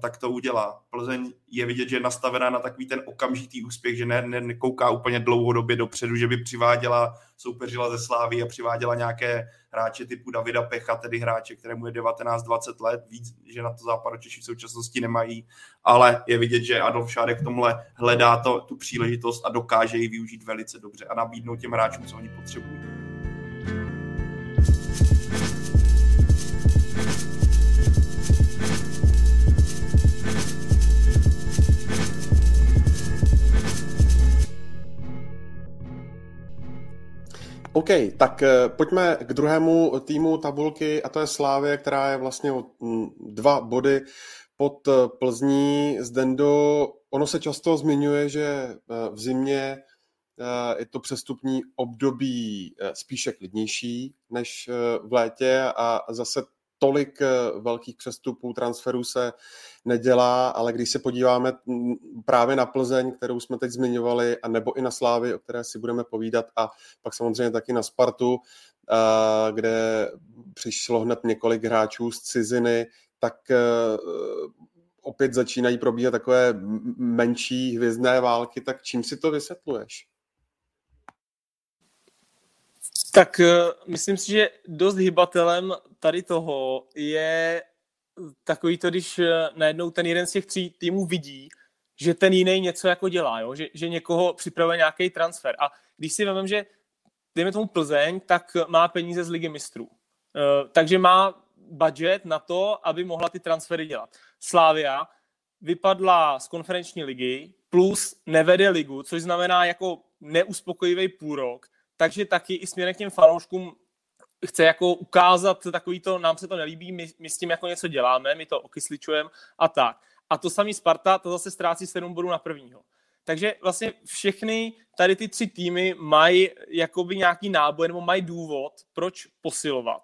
tak to udělá. Plzeň je vidět, že je nastavená na takový ten okamžitý úspěch, že ne, ne, nekouká úplně dlouhodobě dopředu, že by přiváděla, soupeřila ze Slávy a přiváděla nějaké hráče typu Davida Pecha, tedy hráče, kterému je 19-20 let, víc, že na to západočeši v současnosti nemají, ale je vidět, že Adolf Šádek v tomhle hledá to, tu příležitost a dokáže ji využít velice dobře a nabídnout těm hráčům, co oni potřebují. OK, tak eh, pojďme k druhému týmu tabulky a to je Slávě, která je vlastně o mm, dva body pod eh, Plzní. Dendo, ono se často zmiňuje, že eh, v zimě je to přestupní období spíše klidnější než v létě a zase tolik velkých přestupů, transferů se nedělá, ale když se podíváme právě na Plzeň, kterou jsme teď zmiňovali, a nebo i na Slávy, o které si budeme povídat, a pak samozřejmě taky na Spartu, kde přišlo hned několik hráčů z ciziny, tak e, opět začínají probíhat takové menší hvězdné války, tak čím si to vysvětluješ? Tak e, myslím si, že dost hybatelem tady toho je takový to, když eh, najednou ten jeden z těch tří týmů vidí, že ten jiný něco jako dělá, jo? Že, že někoho připravuje nějaký transfer. A když si vezmeme, že dejme tomu Plzeň, tak má peníze z ligy mistrů. Uh, takže má budget na to, aby mohla ty transfery dělat. Slávia vypadla z konferenční ligy, plus nevede ligu, což znamená jako neuspokojivý půl rok, takže taky i směrem k těm fanouškům chce jako ukázat takový to, nám se to nelíbí, my, my s tím jako něco děláme, my to okysličujeme a tak. A to samý Sparta, to zase ztrácí 7 bodů na prvního. Takže vlastně všechny tady ty tři týmy mají jakoby nějaký náboj nebo mají důvod, proč posilovat.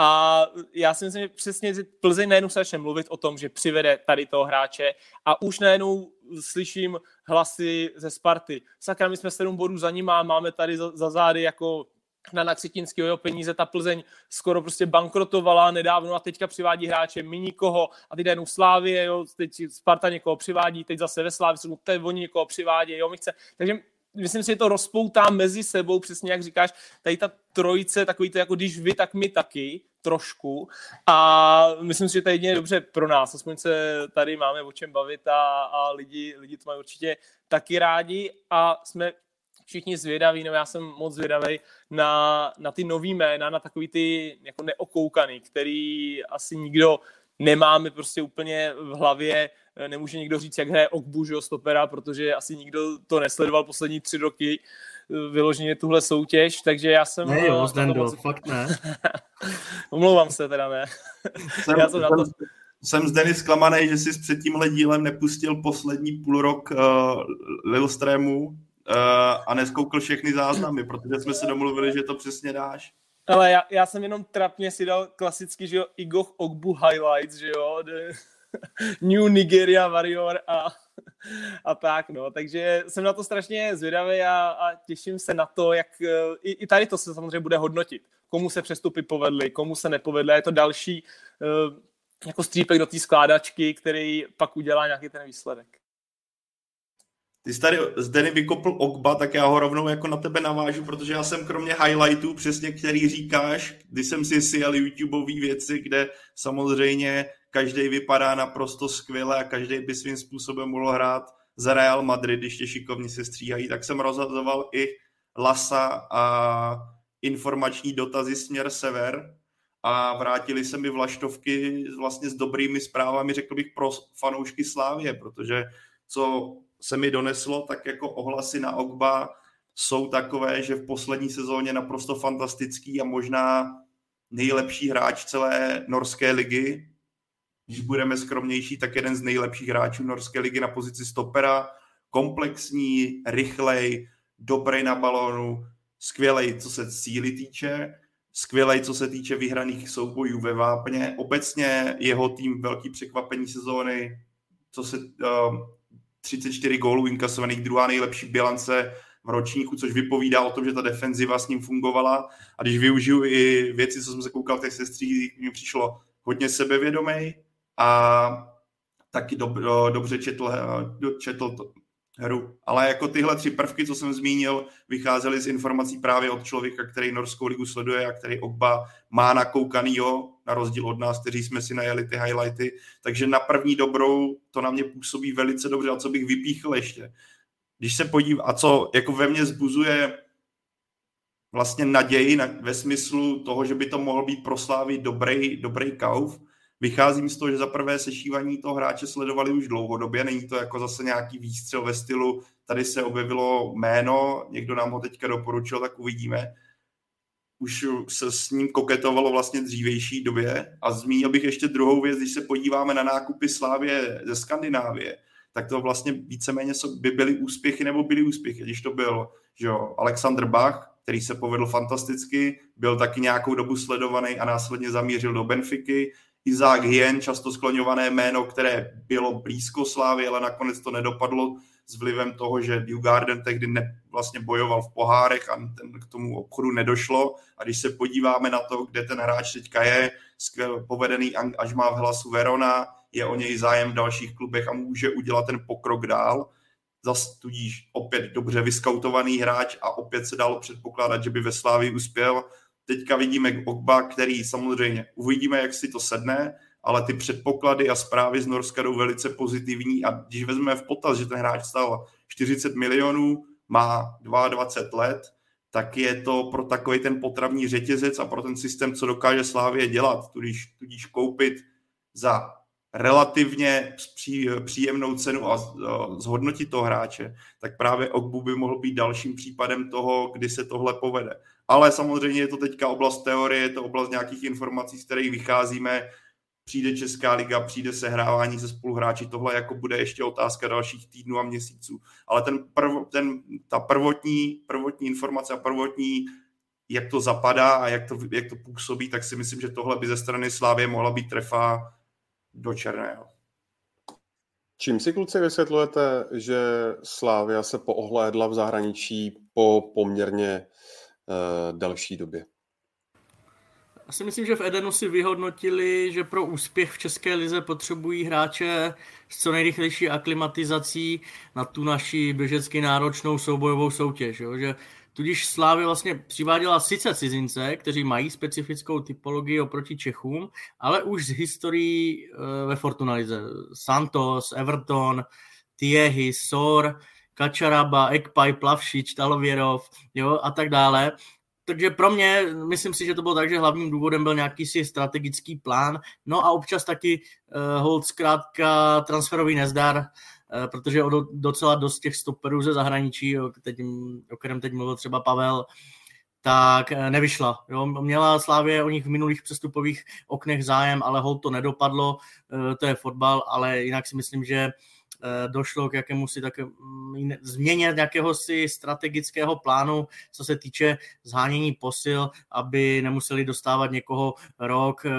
A já si myslím, že přesně Plzeň najednou se začne mluvit o tom, že přivede tady toho hráče a už najednou slyším hlasy ze Sparty. Sakra, my jsme sedm bodů za ním a máme tady za, za zády jako na Nakřetinského jeho peníze ta Plzeň skoro prostě bankrotovala nedávno a teďka přivádí hráče my nikoho a teď jenom Slávě, jo, teď Sparta někoho přivádí, teď zase ve Slávě, teď oni někoho přivádí, jo, my chce. Takže myslím si, že to rozpoutá mezi sebou, přesně jak říkáš, tady ta trojice, takový to jako když vy, tak my taky, trošku. A myslím si, že to je jedině dobře pro nás. Aspoň se tady máme o čem bavit a, a lidi, lidi to mají určitě taky rádi a jsme všichni zvědaví, nebo já jsem moc zvědavý na, na ty nový jména, na takový ty jako neokoukaný, který asi nikdo nemáme prostě úplně v hlavě, nemůže nikdo říct, jak hraje Okbu, že stopera, protože asi nikdo to nesledoval poslední tři roky, vyloženě tuhle soutěž, takže já jsem... Ne jo, Zdendo, moc... fakt ne. Omlouvám se teda, ne. Jsem, já jsem, na to... jsem zde zklamaný, že jsi s před tímhle dílem nepustil poslední půl rok uh, Lilstrému, uh, a neskoukl všechny záznamy, protože jsme se domluvili, že to přesně dáš. Ale já, já jsem jenom trapně si dal klasicky, že jo, Igoch Ogbu highlights, že jo, The New Nigeria Warrior a, a tak, no. Takže jsem na to strašně zvědavý a, a těším se na to, jak i, i tady to se samozřejmě bude hodnotit. Komu se přestupy povedly, komu se nepovedly. Je to další uh, jako střípek do té skládačky, který pak udělá nějaký ten výsledek. Ty jsi tady z Denny vykopl Ogba, tak já ho rovnou jako na tebe navážu, protože já jsem kromě highlightů, přesně který říkáš, když jsem si sjel YouTubeové věci, kde samozřejmě každý vypadá naprosto skvěle a každý by svým způsobem mohl hrát za Real Madrid, když tě šikovní se stříhají, tak jsem rozhazoval i Lasa a informační dotazy směr sever a vrátili se mi vlaštovky vlastně s dobrými zprávami, řekl bych, pro fanoušky Slávě, protože co se mi doneslo, tak jako ohlasy na Ogba jsou takové, že v poslední sezóně naprosto fantastický a možná nejlepší hráč celé norské ligy. Když budeme skromnější, tak jeden z nejlepších hráčů norské ligy na pozici stopera, komplexní, rychlej, dobrý na balónu, skvělej, co se cíly týče, skvělej, co se týče vyhraných soubojů ve Vápně. Obecně jeho tým velký překvapení sezóny, co se uh, 34 gólů inkasovaných, druhá nejlepší bilance v ročníku, což vypovídá o tom, že ta defenziva s ním fungovala. A když využiju i věci, co jsem se koukal, tak se stří, mi přišlo hodně sebevědomý a taky dob, dobře četl, četl to, hru. Ale jako tyhle tři prvky, co jsem zmínil, vycházely z informací právě od člověka, který Norskou ligu sleduje a který Ogba má nakoukanýho, na rozdíl od nás, kteří jsme si najeli ty highlighty. Takže na první dobrou to na mě působí velice dobře. A co bych vypíchl ještě? Když se podívám, a co jako ve mně zbuzuje vlastně naději na, ve smyslu toho, že by to mohl být pro Slávy dobrý, dobrý kauf, Vycházím z toho, že za prvé sešívaní toho hráče sledovali už dlouhodobě, není to jako zase nějaký výstřel ve stylu, tady se objevilo jméno, někdo nám ho teďka doporučil, tak uvidíme. Už se s ním koketovalo vlastně dřívější době. A zmínil bych ještě druhou věc, když se podíváme na nákupy Slávě ze Skandinávie, tak to vlastně víceméně by byly úspěchy nebo byly úspěchy. Když to byl že jo, Alexander Bach, který se povedl fantasticky, byl taky nějakou dobu sledovaný a následně zamířil do Benfiky. Izák Hien, často skloňované jméno, které bylo blízko Slávy, ale nakonec to nedopadlo s vlivem toho, že Garden tehdy ne, vlastně bojoval v pohárech a ten, k tomu obchodu nedošlo. A když se podíváme na to, kde ten hráč teďka je, skvěl povedený, až má v hlasu Verona, je o něj zájem v dalších klubech a může udělat ten pokrok dál. Zas tudíž opět dobře vyskautovaný hráč a opět se dalo předpokládat, že by ve Slávii uspěl Teďka vidíme Ogba, který samozřejmě uvidíme, jak si to sedne, ale ty předpoklady a zprávy z Norska jdou velice pozitivní a když vezmeme v potaz, že ten hráč stal 40 milionů, má 22 let, tak je to pro takový ten potravní řetězec a pro ten systém, co dokáže Slávě dělat, tudíž, tudíž koupit za relativně příjemnou cenu a zhodnotit toho hráče, tak právě Ogbu by mohl být dalším případem toho, kdy se tohle povede. Ale samozřejmě je to teďka oblast teorie, je to oblast nějakých informací, z kterých vycházíme. Přijde Česká liga, přijde sehrávání se spoluhráči, tohle jako bude ještě otázka dalších týdnů a měsíců. Ale ten, prv, ten ta prvotní, prvotní informace a prvotní jak to zapadá a jak to, jak to působí, tak si myslím, že tohle by ze strany Slávě mohla být trefa do černého. Čím si kluci vysvětlujete, že Slávia se poohlédla v zahraničí po poměrně uh, delší době? Já si myslím, že v Edenu si vyhodnotili, že pro úspěch v České lize potřebují hráče s co nejrychlejší aklimatizací na tu naši běžecky náročnou soubojovou soutěž. Jo? Že Tudíž Slávy vlastně přiváděla sice cizince, kteří mají specifickou typologii oproti Čechům, ale už z historií eh, ve Fortunalize. Santos, Everton, Tiehy, Sor, Kačaraba, Ekpaj, Plavšič, Talověrov jo, a tak dále. Takže pro mě, myslím si, že to bylo tak, že hlavním důvodem byl nějaký si strategický plán, no a občas taky uh, hold zkrátka transferový nezdar, Eh, protože o docela dost těch stoperů ze zahraničí, o, teď, o kterém teď mluvil třeba Pavel, tak eh, nevyšla. Jo. Měla Slávě o nich v minulých přestupových oknech zájem, ale hol to nedopadlo, eh, to je fotbal, ale jinak si myslím, že Eh, došlo k jakému si také mm, změně nějakého si strategického plánu, co se týče zhánění posil, aby nemuseli dostávat někoho rok eh,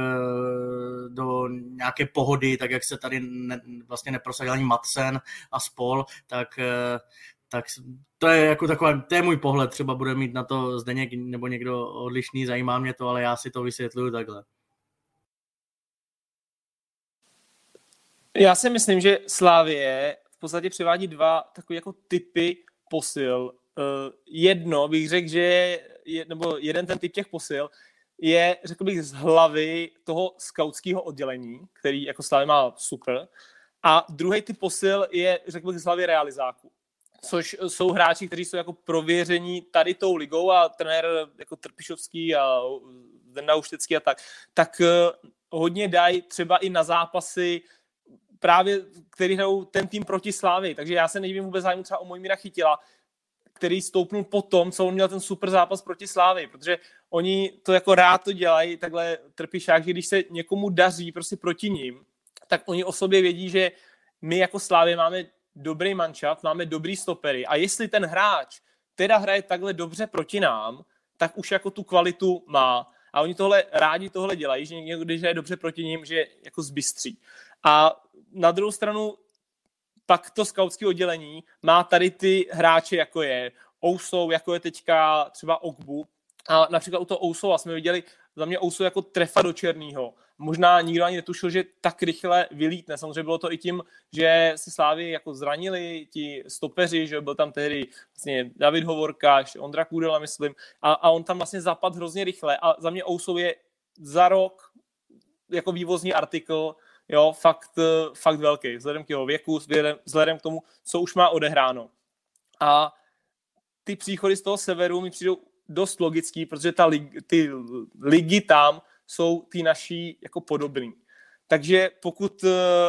do nějaké pohody, tak jak se tady ne, vlastně neprosadil ani Matsen a spol, tak eh, tak to je jako taková, to je můj pohled, třeba bude mít na to Zdeněk nebo někdo odlišný, zajímá mě to, ale já si to vysvětluju takhle. Já si myslím, že Slávie v podstatě přivádí dva takové jako typy posil. Uh, jedno bych řekl, že je, nebo jeden ten typ těch posil je, řekl bych, z hlavy toho skautského oddělení, který jako Slávě má super. A druhý typ posil je, řekl bych, z hlavy realizáků což jsou hráči, kteří jsou jako prověření tady tou ligou a trenér jako Trpišovský a Zenda Uštecký a tak, tak eh, hodně dají třeba i na zápasy právě, který hrajou ten tým proti Slávy. Takže já se nedivím vůbec zájmu třeba o Mojmíra Chytila, který stoupnul po tom, co on měl ten super zápas proti Slávy, protože oni to jako rád to dělají, takhle trpišák, že když se někomu daří prostě proti ním, tak oni o sobě vědí, že my jako Slávě máme dobrý manšaft, máme dobrý stopery a jestli ten hráč teda hraje takhle dobře proti nám, tak už jako tu kvalitu má. A oni tohle rádi tohle dělají, že někdo, když je dobře proti ním, že jako zbystří. A na druhou stranu pak to skautské oddělení má tady ty hráče, jako je Ousou, jako je teďka třeba Ogbu. A například u toho Ousova jsme viděli za mě Ousou jako trefa do černého. Možná nikdo ani netušil, že tak rychle vylítne. Samozřejmě bylo to i tím, že si Slávy jako zranili ti stopeři, že byl tam tehdy vlastně David Hovorka, Ondra Kudela, myslím, a, a on tam vlastně zapadl hrozně rychle. A za mě Ousou je za rok jako vývozní artikl, jo, fakt, fakt velký, vzhledem k jeho věku, vzhledem, vzhledem k tomu, co už má odehráno. A ty příchody z toho severu mi přijdou dost logický, protože ta lig, ty ligy tam jsou ty naší jako podobný. Takže pokud,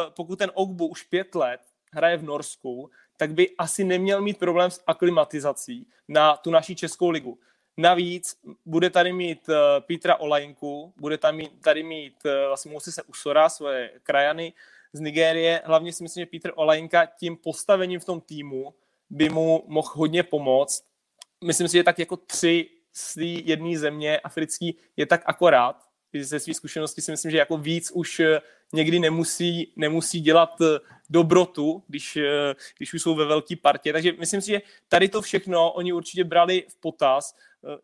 pokud ten Ogbu už pět let hraje v Norsku, tak by asi neměl mít problém s aklimatizací na tu naší českou ligu. Navíc bude tady mít uh, Petra Olajinku, bude tady mít, tady mít uh, vlastně se Usora, svoje krajany z Nigérie. Hlavně si myslím, že Petr Olajinka tím postavením v tom týmu by mu mohl hodně pomoct. Myslím si, že tak jako tři z jedné země africký je tak akorát. Ze své zkušenosti si myslím, že jako víc už eh, někdy nemusí, nemusí dělat dobrotu, když, když už jsou ve velké partě. Takže myslím si, že tady to všechno oni určitě brali v potaz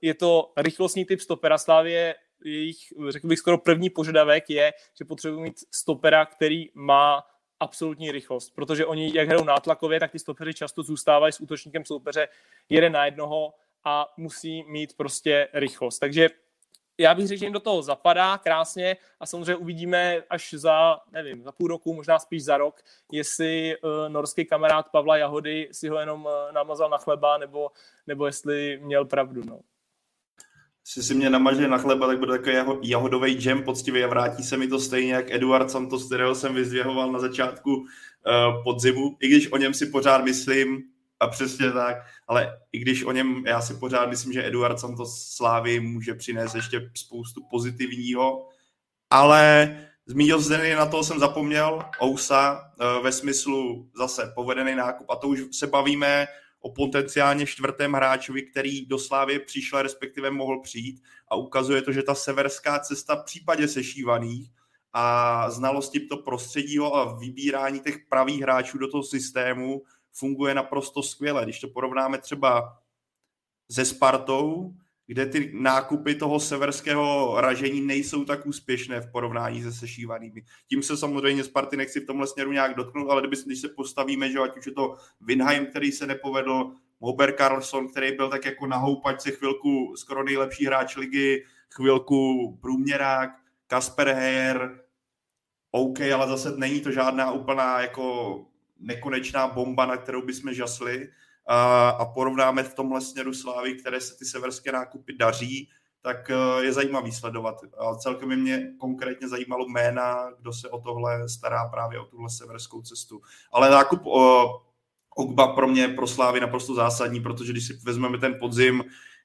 je to rychlostní typ stopera. Slávě jejich, řekl bych, skoro první požadavek je, že potřebují mít stopera, který má absolutní rychlost, protože oni, jak hrajou nátlakově, tak ty stopeři často zůstávají s útočníkem soupeře jeden na jednoho a musí mít prostě rychlost. Takže já bych řekl, že jim do toho zapadá krásně a samozřejmě uvidíme až za, nevím, za půl roku, možná spíš za rok, jestli uh, norský kamarád Pavla Jahody si ho jenom uh, namazal na chleba, nebo, nebo jestli měl pravdu. No. Jestli si mě namaže na chleba, tak bude takový jahodový džem poctivý a vrátí se mi to stejně jak Eduard Santos, kterého jsem vyzvěhoval na začátku uh, podzimu, i když o něm si pořád myslím, a přesně tak, ale i když o něm, já si pořád myslím, že Eduard Santos Slávy může přinést ještě spoustu pozitivního, ale zmínil Zdeny, na to jsem zapomněl, Ousa, eh, ve smyslu zase povedený nákup, a to už se bavíme o potenciálně čtvrtém hráčovi, který do Slávy přišel, respektive mohl přijít. A ukazuje to, že ta severská cesta v případě sešívaných a znalosti to prostředího a vybírání těch pravých hráčů do toho systému funguje naprosto skvěle. Když to porovnáme třeba se Spartou, kde ty nákupy toho severského ražení nejsou tak úspěšné v porovnání se sešívanými. Tím se samozřejmě Sparty nechci v tomhle směru nějak dotknout, ale kdyby, když se postavíme, že ať už je to Winheim, který se nepovedl, Mober Carlson, který byl tak jako na houpačce chvilku skoro nejlepší hráč ligy, chvilku průměrák, Kasper Heyer, OK, ale zase není to žádná úplná jako nekonečná bomba, na kterou bychom žasli a, a porovnáme v tomhle směru Slávy, které se ty severské nákupy daří, tak e, je zajímavý sledovat. A celkem mě konkrétně zajímalo jména, kdo se o tohle stará právě o tuhle severskou cestu. Ale nákup o, Ogba pro mě, pro Slávy naprosto zásadní, protože když si vezmeme ten podzim,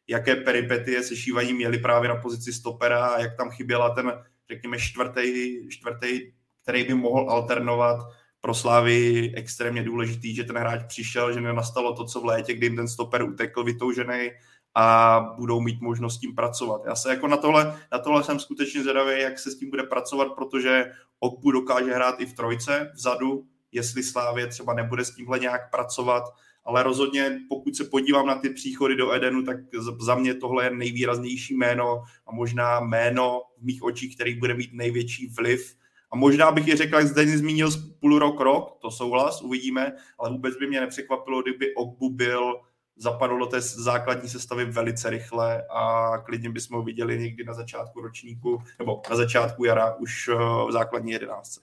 jaké peripetie se šívají měli právě na pozici stopera a jak tam chyběla ten, řekněme, čtvrtý, čtvrtý který by mohl alternovat, pro Slávy extrémně důležitý, že ten hráč přišel, že nenastalo to, co v létě, kdy jim ten stoper utekl vytoužený a budou mít možnost s tím pracovat. Já se jako na tohle, na tohle jsem skutečně zvědavý, jak se s tím bude pracovat, protože Okbu dokáže hrát i v trojce vzadu, jestli Slávě třeba nebude s tímhle nějak pracovat, ale rozhodně pokud se podívám na ty příchody do Edenu, tak za mě tohle je nejvýraznější jméno a možná jméno v mých očích, který bude mít největší vliv a možná bych i řekl, jak zde zmínil půl rok, rok, to souhlas, uvidíme, ale vůbec by mě nepřekvapilo, kdyby Ogbu byl zapadl do té základní sestavy velice rychle a klidně bychom ho viděli někdy na začátku ročníku nebo na začátku jara už eh, v základní jedenáctce.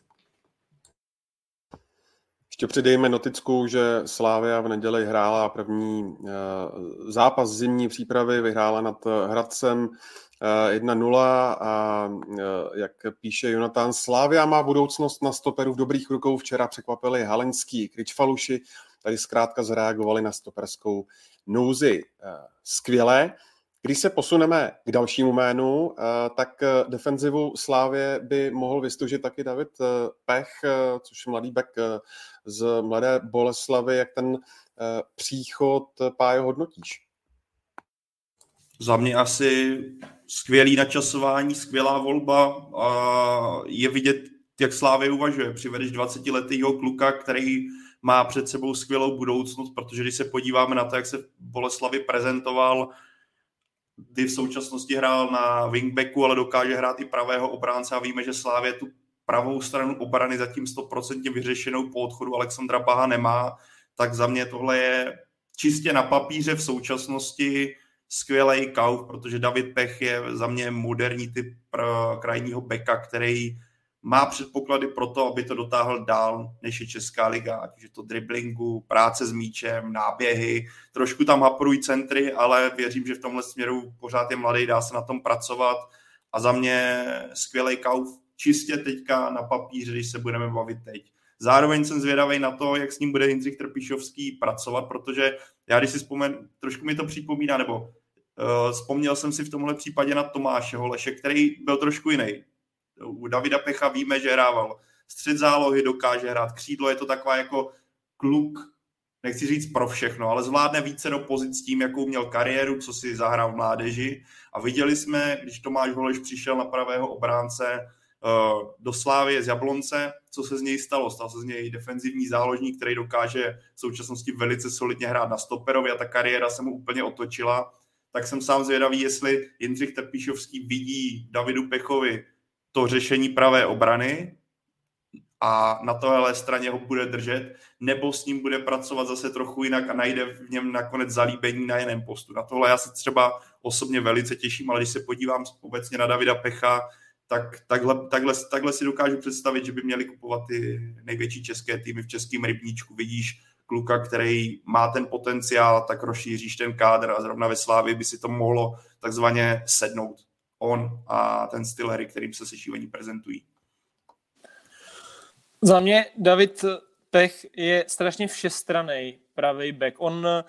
Ještě přidejme notickou, že Slávia v neděli hrála první eh, zápas zimní přípravy, vyhrála nad Hradcem 1-0 a jak píše Jonatán, Slávia má budoucnost na stoperu v dobrých rukou. Včera překvapili Halenský, Kričfaluši, tady zkrátka zareagovali na stoperskou nouzi. Skvělé. Když se posuneme k dalšímu jménu, tak defenzivu Slávě by mohl vystužit taky David Pech, což je mladý back z Mladé Boleslavy. Jak ten příchod Pájo hodnotíš? Za mě asi skvělý načasování, skvělá volba a je vidět, jak Slávě uvažuje. Přivedeš 20-letýho kluka, který má před sebou skvělou budoucnost, protože když se podíváme na to, jak se Boleslavy prezentoval, kdy v současnosti hrál na wingbacku, ale dokáže hrát i pravého obránce a víme, že Slávě tu pravou stranu obrany zatím 100% vyřešenou po odchodu Alexandra Baha nemá, tak za mě tohle je čistě na papíře v současnosti skvělý kauf, protože David Pech je za mě moderní typ krajního beka, který má předpoklady pro to, aby to dotáhl dál, než je Česká liga, ať je to driblingu, práce s míčem, náběhy, trošku tam haporují centry, ale věřím, že v tomhle směru pořád je mladý, dá se na tom pracovat a za mě skvělý kauf, čistě teďka na papíře, když se budeme bavit teď. Zároveň jsem zvědavý na to, jak s ním bude Jindřich Trpišovský pracovat, protože já když si vzpomenu, trošku mi to připomíná, nebo vzpomněl jsem si v tomhle případě na Tomáše Holeše, který byl trošku jiný u Davida Pecha víme, že hrával střed zálohy, dokáže hrát křídlo, je to taková jako kluk, nechci říct pro všechno, ale zvládne více do pozic tím, jakou měl kariéru, co si zahrál v mládeži. A viděli jsme, když Tomáš Holeš přišel na pravého obránce uh, do Slávy z Jablonce, co se z něj stalo. Stal se z něj defenzivní záložník, který dokáže v současnosti velice solidně hrát na stoperovi a ta kariéra se mu úplně otočila. Tak jsem sám zvědavý, jestli Jindřich Trpišovský vidí Davidu Pechovi to řešení pravé obrany a na tohle straně ho bude držet, nebo s ním bude pracovat zase trochu jinak a najde v něm nakonec zalíbení na jiném postu. Na tohle já se třeba osobně velice těším, ale když se podívám obecně na Davida Pecha, tak takhle, takhle, takhle si dokážu představit, že by měli kupovat ty největší české týmy v českém rybníčku. Vidíš kluka, který má ten potenciál, tak rozšíříš ten kádr a zrovna ve Slávě by si to mohlo takzvaně sednout on a ten styl hry, kterým se sešívaní prezentují. Za mě David Pech je strašně všestraný pravý back. On eh,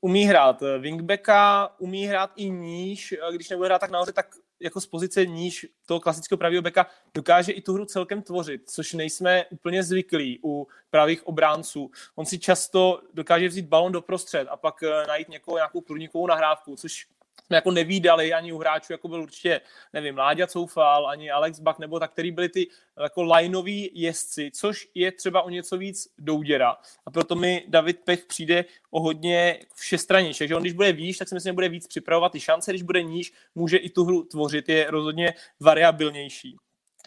umí hrát wingbacka, umí hrát i níž, a když nebude hrát tak nahoře, tak jako z pozice níž toho klasického pravého beka dokáže i tu hru celkem tvořit, což nejsme úplně zvyklí u pravých obránců. On si často dokáže vzít balon do prostřed a pak eh, najít někoho, nějakou průnikovou nahrávku, což jsme jako nevídali ani u hráčů, jako byl určitě, nevím, Láďa Coufal, ani Alex Bach, nebo tak, který byli ty jako lineoví jezdci, což je třeba o něco víc douděra. A proto mi David Pech přijde o hodně všestranější. že on když bude výš, tak si myslím, že bude víc připravovat ty šance, když bude níž, může i tu hru tvořit, je rozhodně variabilnější.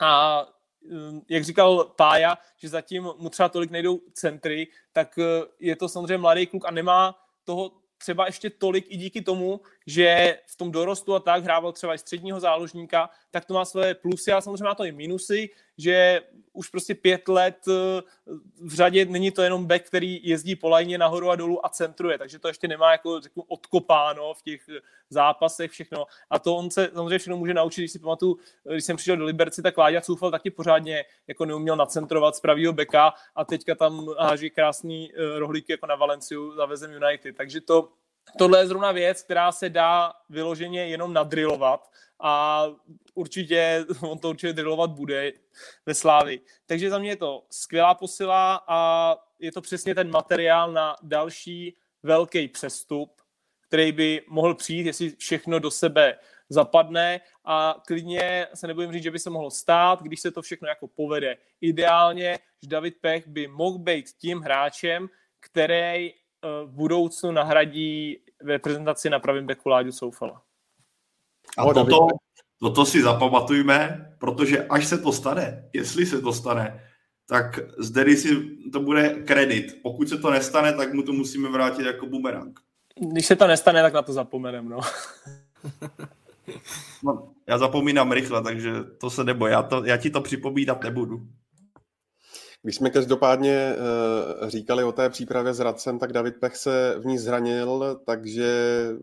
A hm, jak říkal Pája, že zatím mu třeba tolik nejdou centry, tak eh, je to samozřejmě mladý kluk a nemá toho třeba ještě tolik i díky tomu, že v tom dorostu a tak hrával třeba i středního záložníka, tak to má své plusy a samozřejmě má to i minusy, že už prostě pět let eh, v řadě není to jenom back, který jezdí po lajně nahoru a dolů a centruje, takže to ještě nemá jako řeknu odkopáno v těch zápasech všechno. A to on se samozřejmě všechno může naučit, když si pamatuju, když jsem přišel do Liberci, tak Láďa Coufal taky pořádně jako neuměl nacentrovat z pravýho beka a teďka tam háží krásný eh, rohlíky jako na Valenciu za Vezem United, takže to tohle je zrovna věc, která se dá vyloženě jenom nadrilovat a určitě, on to určitě drillovat bude ve Slávi. Takže za mě je to skvělá posila a je to přesně ten materiál na další velký přestup, který by mohl přijít, jestli všechno do sebe zapadne a klidně se nebudem říct, že by se mohlo stát, když se to všechno jako povede. Ideálně, že David Pech by mohl být tím hráčem, který v budoucnu nahradí ve prezentaci na pravém beku Láďu Soufala. A toto, toto si zapamatujme, protože až se to stane, jestli se to stane, tak zde si to bude kredit. Pokud se to nestane, tak mu to musíme vrátit jako bumerang. Když se to nestane, tak na to zapomenem, no. no já zapomínám rychle, takže to se neboj. Já, to, já ti to připomínat nebudu. Když jsme každopádně uh, říkali o té přípravě s Radcem, tak David Pech se v ní zranil, takže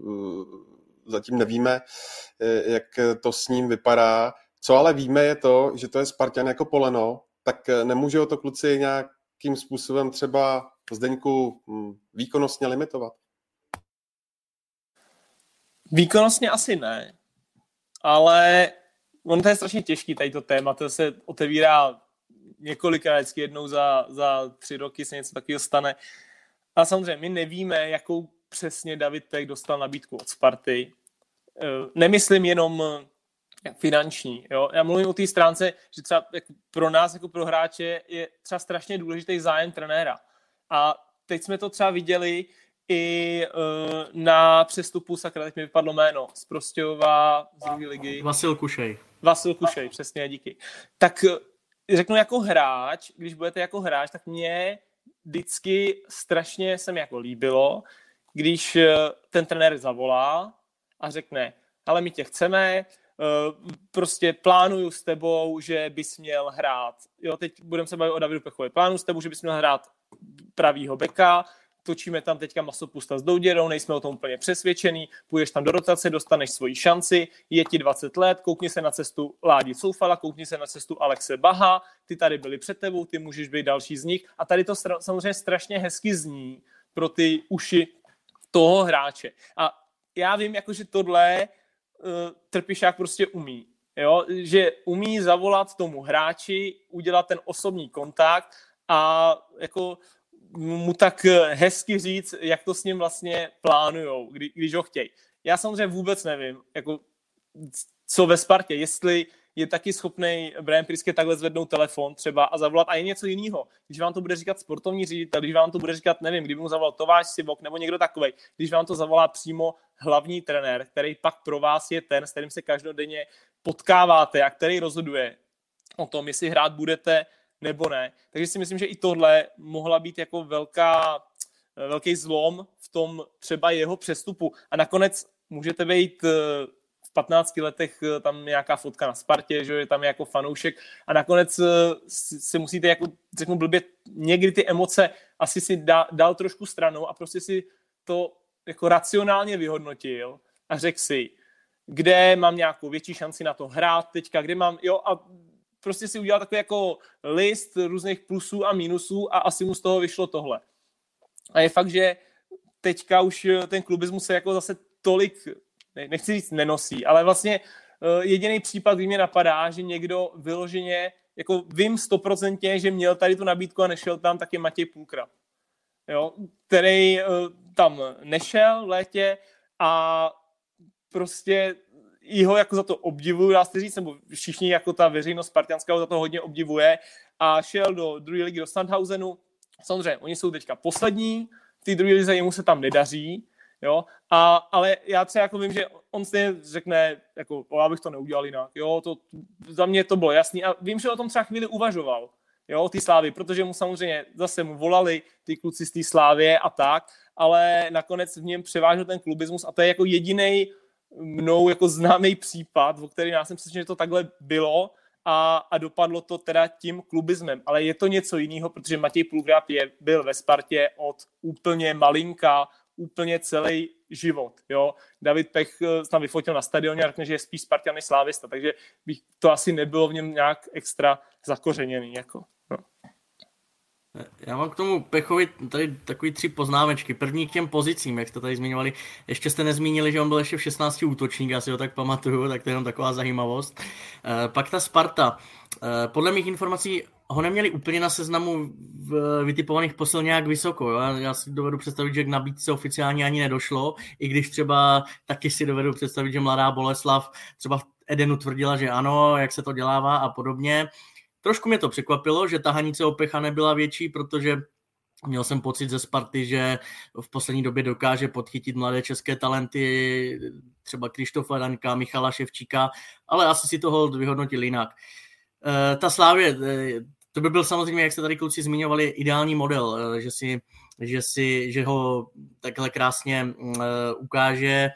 uh, zatím nevíme, uh, jak to s ním vypadá. Co ale víme je to, že to je Spartan jako poleno, tak nemůže o to kluci nějakým způsobem třeba Zdeňku hm, výkonnostně limitovat? Výkonnostně asi ne, ale on to je strašně těžký, tady to téma, to se otevírá několikrát, vždycky jednou za, za tři roky se něco takového stane. A samozřejmě my nevíme, jakou přesně David Pek dostal nabídku od Sparty. Eh, nemyslím jenom eh, finanční. Jo? Já mluvím o té stránce, že třeba jako pro nás, jako pro hráče, je třeba strašně důležitý zájem trenéra. A teď jsme to třeba viděli i uh, na přestupu, sakra, teď mi vypadlo jméno, z Prostějova, z druhé ligy. Vasil Kušej. Vasil Kušej, přesně, díky. Tak řeknu jako hráč, když budete jako hráč, tak mě vždycky strašně se mi jako líbilo, když ten trenér zavolá a řekne, ale my tě chceme, eh, prostě plánuju s tebou, že bys měl hrát, jo, teď budeme se bavit o Davidu Pechovi, plánuju s tebou, že bys měl hrát pravýho beka, točíme tam teďka masopusta s Douděrou, nejsme o tom úplně přesvědčený, půjdeš tam do rotace, dostaneš svoji šanci, je ti 20 let, koukni se na cestu Ládi Soufala, koukni se na cestu Alexe Baha, ty tady byli před tebou, ty můžeš být další z nich a tady to samozřejmě strašně hezky zní pro ty uši toho hráče. A já vím, jako, že tohle uh, Trpišák prostě umí. Jo? Že umí zavolat tomu hráči, udělat ten osobní kontakt a jako mu tak hezky říct, jak to s ním vlastně plánujou, kdy, když ho chtějí. Já samozřejmě vůbec nevím, jako, co ve Spartě, jestli je taky schopný Brian Priske takhle zvednout telefon třeba a zavolat a je něco jiného. Když vám to bude říkat sportovní ředitel, když vám to bude říkat, nevím, kdyby mu zavolal Továš Sivok nebo někdo takový, když vám to zavolá přímo hlavní trenér, který pak pro vás je ten, s kterým se každodenně potkáváte a který rozhoduje o tom, jestli hrát budete nebo ne. Takže si myslím, že i tohle mohla být jako velká, velký zlom v tom třeba jeho přestupu. A nakonec můžete být 15 letech eh, tam nějaká fotka na Spartě, že je tam jako fanoušek a nakonec eh, si musíte jako, řeknu blbě, někdy ty emoce asi si dal trošku stranou a prostě si to jako racionálně vyhodnotil a řekl si, kde mám nějakou větší šanci na to hrát teďka, kde mám, jo, a prostě si udělal takový jako list různých plusů a minusů a asi mu z toho vyšlo tohle. A je fakt, že teďka už ten klubismus se jako zase tolik nechci říct nenosí, ale vlastně uh, jediný případ, kdy mě napadá, že někdo vyloženě, jako vím stoprocentně, že měl tady tu nabídku a nešel tam, tak je Matěj Půlkra, jo, který uh, tam nešel v létě a prostě jeho jako za to obdivuju, dá se říct, nebo všichni jako ta veřejnost spartianská za to hodně obdivuje. A šel do druhé ligy do Sandhausenu. Samozřejmě, oni jsou teďka poslední, v té druhé lize jemu se tam nedaří, jo, a, ale já třeba jako vím, že on si řekne, jako, o, já bych to neudělal jinak, jo, to, za mě to bylo jasný. A vím, že o tom třeba chvíli uvažoval, jo, ty slávy, protože mu samozřejmě zase mu volali ty kluci z té slávě a tak, ale nakonec v něm převážel ten klubismus a to je jako jediný mnou jako známý případ, o který já jsem si že to takhle bylo a, a dopadlo to teda tím klubismem. Ale je to něco jiného, protože Matěj Pulgrab je, byl ve Spartě od úplně malinka, úplně celý život. Jo? David Pech eh, tam vyfotil na stadioně a řekne, že je spíš Spartan než Slávista, takže bych, to asi nebylo v něm nějak extra zakořeněný. Jako. Já mám k tomu Pechovi tady takový tři poznámečky. První k těm pozicím, jak jste tady zmiňovali. Ještě jste nezmínili, že on byl ještě v 16 útočník, já si ho tak pamatuju, tak to je jenom taková zajímavost. Eh, pak ta Sparta. Eh, podle mých informací ho neměli úplně na seznamu vytipovaných posil nějak vysoko. Jo? Já si dovedu představit, že k nabídce oficiálně ani nedošlo, i když třeba taky si dovedu představit, že mladá Boleslav třeba v Edenu tvrdila, že ano, jak se to dělává a podobně. Trošku mě to překvapilo, že ta hanice opecha nebyla větší, protože Měl jsem pocit ze Sparty, že v poslední době dokáže podchytit mladé české talenty, třeba Krištofa Danka, Michala Ševčíka, ale asi si toho vyhodnotil jinak. E, ta Slávě, e, to by byl samozřejmě, jak jste tady kluci zmiňovali, ideální model, e, že si, že si, že ho takhle krásně ukáže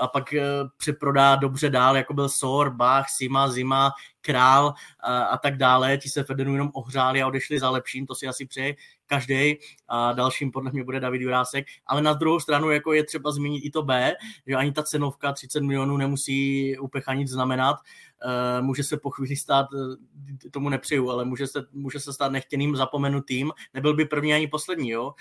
a pak eh, přeprodá dobře dál, jako byl Sor, Bach, Sima, Zima, Král a, a tak dále. Ti se Fedenu jenom ohřáli a odešli za lepším, to si asi přeje každý a dalším podle mě bude David Jurásek, ale na druhou stranu jako je třeba zmínit i to B, že ani ta cenovka 30 milionů nemusí upecha nic znamenat, uh, může se po chvíli stát, uh, tomu nepřeju, ale může se, může se stát nechtěným zapomenutým, nebyl by první ani poslední, jo,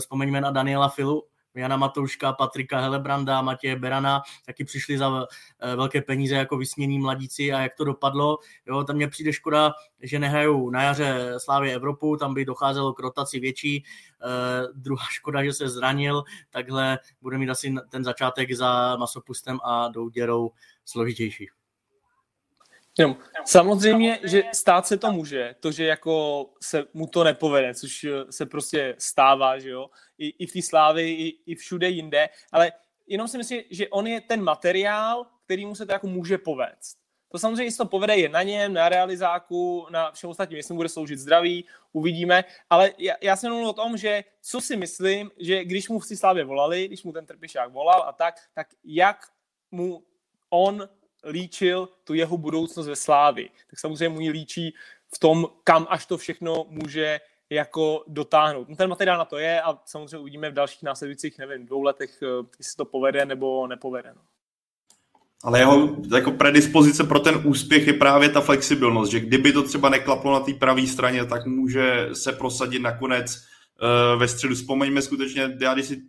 vzpomeňme na Daniela Filu, Jana Matouška, Patrika Helebranda, Matěje Berana, taky přišli za eh, velké peníze jako vysnění mladíci a jak to dopadlo. Jo, tam mě přijde škoda, že nehrajou na jaře Slávě Evropu, tam by docházelo k rotaci větší. Uh, druhá škoda, že se zranil, takhle bude mít asi ten začátek za masopustem a douděrou složitější. Jo. Samozřejmě, že stát se to může, to, že jako se mu to nepovede, což eh, se prostě stává, že jo, i, i v té slávy, i, i všude jinde, ale jenom si myslím, že on je ten materiál, který mu se to jako může povést. To samozřejmě se to povede je na něm, na realizáku, na všem ostatním, jestli mu bude sloužit zdraví, uvidíme, ale já, já jsem mluvil o tom, že co si myslím, že když mu v té slávě volali, když mu ten trpišák volal a tak, tak jak mu on líčil tu jeho budoucnost ve Slávi. Tak samozřejmě mu ji líčí v tom, kam až to všechno může jako dotáhnout. No ten materiál na to je a samozřejmě uvidíme v dalších následujících, nevím, dvou letech, eh, jestli to povede nebo nepovede. No. Ale jeho jako predispozice pro ten úspěch je právě ta flexibilnost, že kdyby to třeba neklaplo na té pravé straně, tak může se prosadit nakonec uh, ve středu. Vzpomeňme skutečně, já když si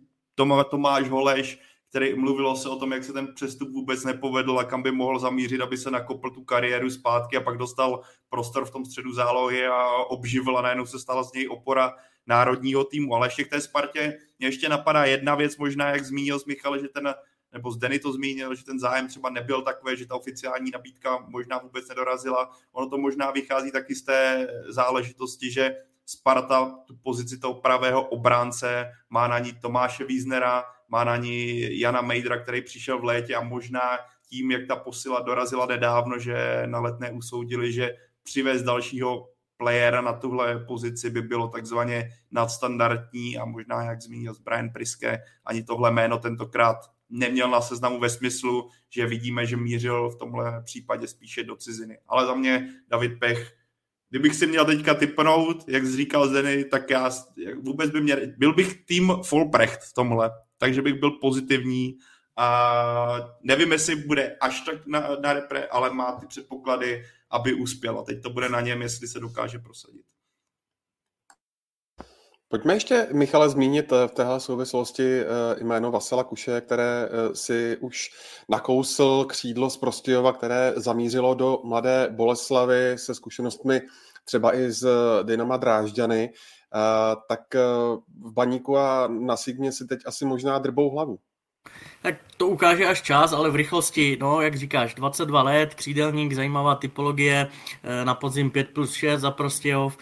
Tomáš Holeš který mluvilo se o tom, jak se ten přestup vůbec nepovedl a kam by mohl zamířit, aby se nakopl tu kariéru zpátky a pak dostal prostor v tom středu zálohy a obživil a najednou se stala z něj opora národního týmu. Ale ještě k té Spartě mě ještě napadá jedna věc, možná jak zmínil z Michal, že ten nebo z Denny to zmínil, že ten zájem třeba nebyl takový, že ta oficiální nabídka možná vůbec nedorazila. Ono to možná vychází taky z té záležitosti, že Sparta tu pozici toho pravého obránce má na ní Tomáše Víznera, má na ní Jana Mejdra, který přišel v létě a možná tím, jak ta posila dorazila nedávno, že na letné usoudili, že přivést dalšího playera na tuhle pozici by bylo takzvaně nadstandardní a možná, jak zmínil Brian Priske, ani tohle jméno tentokrát neměl na seznamu ve smyslu, že vidíme, že mířil v tomhle případě spíše do ciziny. Ale za mě David Pech, kdybych si měl teďka typnout, jak říkal Zeny, tak já vůbec by měl, byl bych tým Fulprecht v tomhle takže bych byl pozitivní a nevím, jestli bude až tak na, na repre, ale má ty předpoklady, aby uspěl. A teď to bude na něm, jestli se dokáže prosadit. Pojďme ještě, Michale, zmínit eh, v téhle souvislosti eh, jméno Vasila Kuše, které eh, si už nakousl křídlo z Prostějova, které zamířilo do Mladé Boleslavy se zkušenostmi třeba i z Dynama Drážďany tak e, v baníku a na Sigmě si teď asi možná drbou hlavu. Tak to ukáže až čas, ale v rychlosti, no jak říkáš, 22 let, křídelník, zajímavá typologie, e, na podzim 5 plus 6 za Prostějov,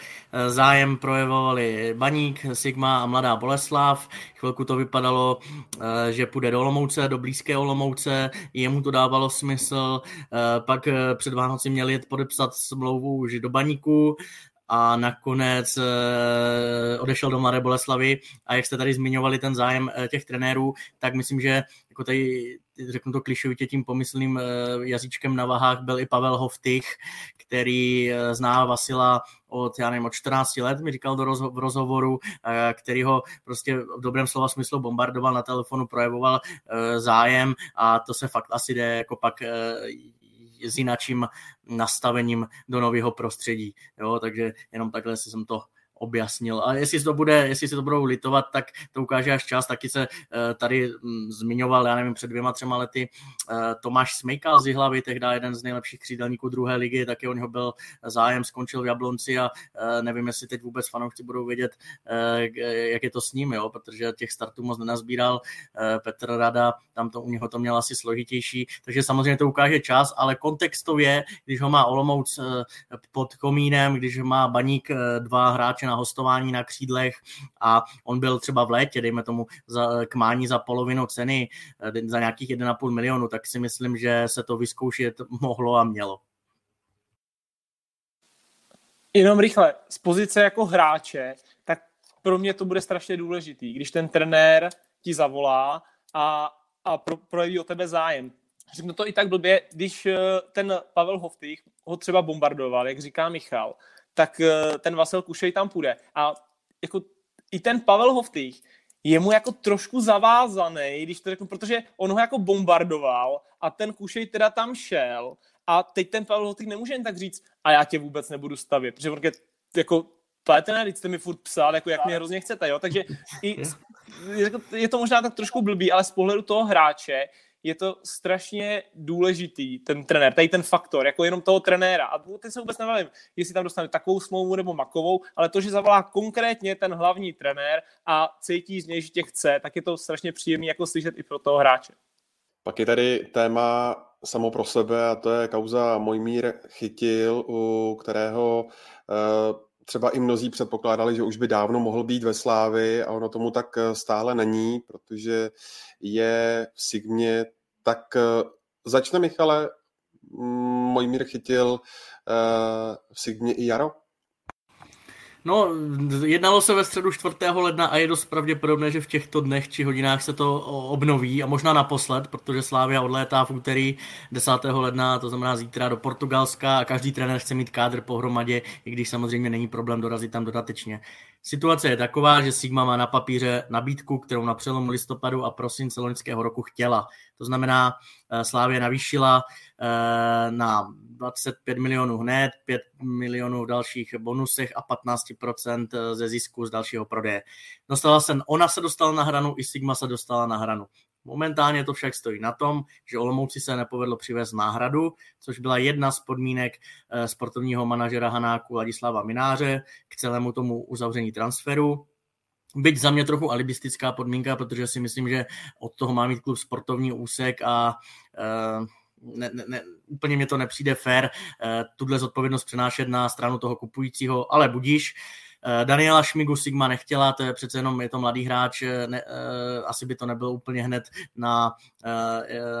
zájem projevovali Baník, Sigma a Mladá Boleslav, chvilku to vypadalo, že půjde do Olomouce, do blízké Olomouce, jemu to dávalo smysl, pak před Vánoci měli jet podepsat smlouvu už do Baníku, a nakonec eh, odešel do Mladé Boleslavy. A jak jste tady zmiňovali ten zájem eh, těch trenérů, tak myslím, že jako tady řeknu to klišovitě tím pomyslným eh, jazyčkem na vahách byl i Pavel Hoftych, který zná Vasila od, já nevím, od 14 let, mi říkal do rozho- v rozhovoru, který ho prostě v dobrém slova smyslu bombardoval na telefonu, projevoval zájem. A to se fakt asi jde jako pak s jinačím nastavením do nového prostředí. Jo, takže jenom takhle jsem to objasnil. A jestli to bude, jestli si to budou litovat, tak to ukáže až čas. Taky se eh, tady hm, zmiňoval, já nevím, před dvěma, třema lety eh, Tomáš Smejkal z Jihlavy, tehdy jeden z nejlepších křídelníků druhé ligy, taky o něho byl zájem, skončil v Jablonci a eh, nevím, jestli teď vůbec fanoušci budou vědět, jak je to s ním, jo, protože těch startů moc nenazbíral. Petr Rada, tam to u něho to měl asi složitější, takže samozřejmě to ukáže čas, ale kontextově, když ho má Olomouc pod komínem, když má Baník dva hráče na hostování na křídlech a on byl třeba v létě, dejme tomu, za, k mání za polovinu ceny, eh, za nějakých 1,5 milionu, tak si myslím, že se to vyzkoušet mohlo a mělo. Jenom rychle, z pozice jako hráče, tak pro mě to bude strašně důležitý, když ten trenér ti zavolá a, a pro, projeví o tebe zájem. Řeknu to i tak blbě, když eh, ten Pavel Hoftych ho třeba bombardoval, jak říká Michal, tak eh, ten Vasil Kušej tam půjde. A jako i ten Pavel Hoftých je mu jako trošku zavázaný, když to řeknu, protože on ho jako bombardoval a ten Kušej teda tam šel. A teď ten Pavel Hoftých nemůže jen tak říct a já tě vůbec nebudu stavět, protože on jako Plétené, teď jste mi furt psal, jako jak mě hrozně chcete, jo, takže i, je to možná tak trošku blbý, ale z pohledu toho hráče je to strašně důležitý, ten trenér, tady ten faktor, jako jenom toho trenéra. A teď se vůbec nevím, jestli tam dostane takovou smlouvu nebo makovou, ale to, že zavolá konkrétně ten hlavní trenér a cítí z něj, že tě chce, tak je to strašně příjemný jako slyšet i pro toho hráče. Pak je tady téma samo pro sebe a to je kauza Mojmír Chytil, u kterého uh, třeba i mnozí předpokládali, že už by dávno mohl být ve Slávi a ono tomu tak eh, stále není, protože je v Sigmě tak eh, začne Michale, Mojmír chytil v Sigmě i Jaro? No, jednalo se ve středu 4. ledna a je dost pravděpodobné, že v těchto dnech či hodinách se to obnoví a možná naposled, protože Slávia odlétá v úterý 10. ledna, to znamená zítra do Portugalska a každý trenér chce mít kádr pohromadě, i když samozřejmě není problém dorazit tam dodatečně. Situace je taková, že Sigma má na papíře nabídku, kterou na přelomu listopadu a prosince loňského roku chtěla. To znamená, eh, Slávě navýšila eh, na 25 milionů hned, 5 milionů v dalších bonusech a 15% eh, ze zisku z dalšího prodeje. Dostala se, ona se dostala na hranu, i Sigma se dostala na hranu. Momentálně to však stojí na tom, že Olomouci se nepovedlo přivést náhradu, což byla jedna z podmínek eh, sportovního manažera Hanáku Ladislava Mináře k celému tomu uzavření transferu. Byť za mě trochu alibistická podmínka, protože si myslím, že od toho má mít klub sportovní úsek a uh, ne, ne, ne, úplně mě to nepřijde fér uh, tuhle zodpovědnost přenášet na stranu toho kupujícího, ale budíš. Eh, Daniela Šmigu Sigma nechtěla, to je přece jenom je to mladý hráč, eh, ne, eh, asi by to nebylo úplně hned na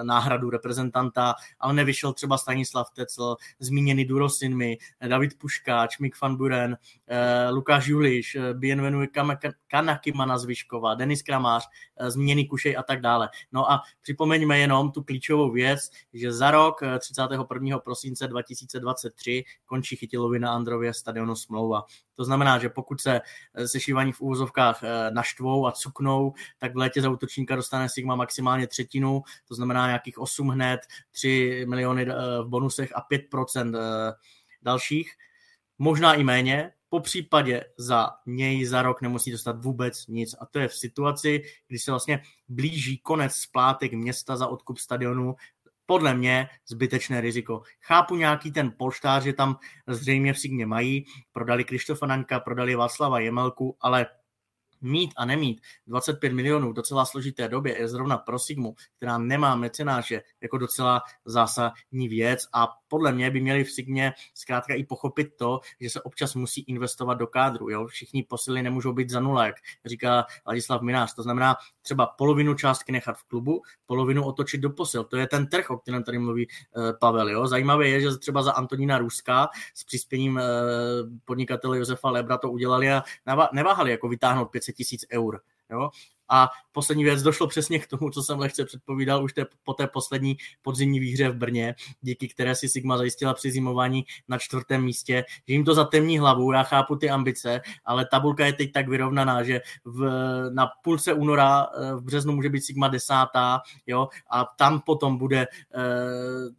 náhradu reprezentanta, ale nevyšel třeba Stanislav Tecl, zmíněný Durosinmi, David Puškáč, Mik van Buren, Lukáš Juliš, Bienvenu Kanakimana Zvyšková, Denis Kramář, zmíněný Kušej a tak dále. No a připomeňme jenom tu klíčovou věc, že za rok 31. prosince 2023 končí Chytilovi na Andrově stadionu smlouva. To znamená, že pokud se eh, sešívaní v úvozovkách eh, naštvou a cuknou, tak v létě za útočníka dostane Sigma maximálně třetinu, to znamená nějakých 8 hned, 3 miliony eh, v bonusech a 5% dalších, možná i méně, po případě za něj za rok nemusí dostat vůbec nic. A to je v situaci, kdy se vlastně blíží konec splátek města za odkup stadionu podle mě zbytečné riziko. Chápu nějaký ten polštář, že tam zřejmě v Signě mají, prodali Krištofa Naňka, prodali Václava Jemelku, ale mít a nemít 25 milionů v docela složité době je zrovna pro Sigmu, která nemá mecenáše, jako docela zásadní věc a podle mě by měli v Sigmě zkrátka i pochopit to, že se občas musí investovat do kádru. Jo? Všichni posily nemůžou být za nula, jak říká Ladislav Minář. To znamená třeba polovinu částky nechat v klubu, polovinu otočit do posil. To je ten trh, o kterém tady mluví uh, Pavel. Jo? Zajímavé je, že třeba za Antonína Ruska s přispěním uh, podnikatele Josefa Lebra to udělali a neváhali jako vytáhnout 500 tisíc eur. Jo? A poslední věc došlo přesně k tomu, co jsem lehce předpovídal už té, po té poslední podzimní výhře v Brně, díky které si Sigma zajistila při zimování na čtvrtém místě, že jim to zatemní hlavu, já chápu ty ambice, ale tabulka je teď tak vyrovnaná, že v, na půlce února eh, v březnu může být Sigma desátá, jo, a tam potom bude eh,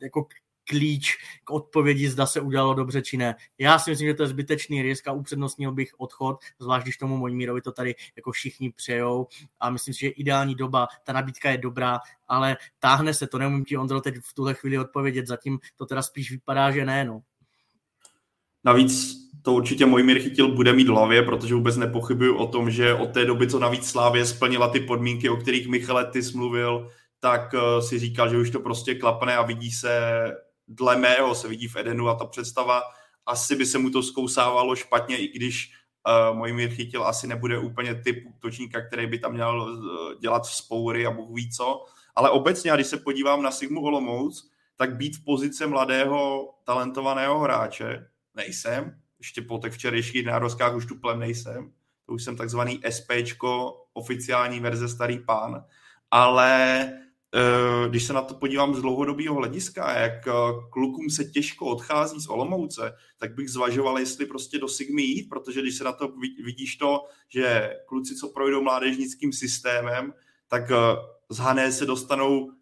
jako klíč k odpovědi, zda se udělalo dobře či ne. Já si myslím, že to je zbytečný risk a upřednostnil bych odchod, zvlášť když tomu Mojmírovi to tady jako všichni přejou a myslím si, že ideální doba, ta nabídka je dobrá, ale táhne se, to nemůžu ti Ondro teď v tuhle chvíli odpovědět, zatím to teda spíš vypadá, že ne, no. Navíc to určitě Mojmír chytil bude mít v hlavě, protože vůbec nepochybuju o tom, že od té doby, co navíc Slávě splnila ty podmínky, o kterých Michale ty smluvil, tak uh, si říkal, že už to prostě klapne a vidí se dle mého se vidí v Edenu a ta představa asi by se mu to zkousávalo špatně, i když uh, Mojmír chytil asi nebude úplně typ útočníka, který by tam měl uh, dělat spoury a Bůh ví co. Ale obecně, když se podívám na Sigmu Olomouc, tak být v pozici mladého, talentovaného hráče nejsem. Ještě po těch včerejších národskách už tuplem nejsem. To už jsem takzvaný SPčko, oficiální verze starý pán. Ale Eh, když se na to podívám z dlouhodobého hlediska, jak eh, klukům se těžko odchází z Olomouce, tak bych zvažoval, jestli prostě do Sigmy jít, protože když se na to vidíš to, že kluci, co projdou mládežnickým systémem, tak eh, z Hané se dostanou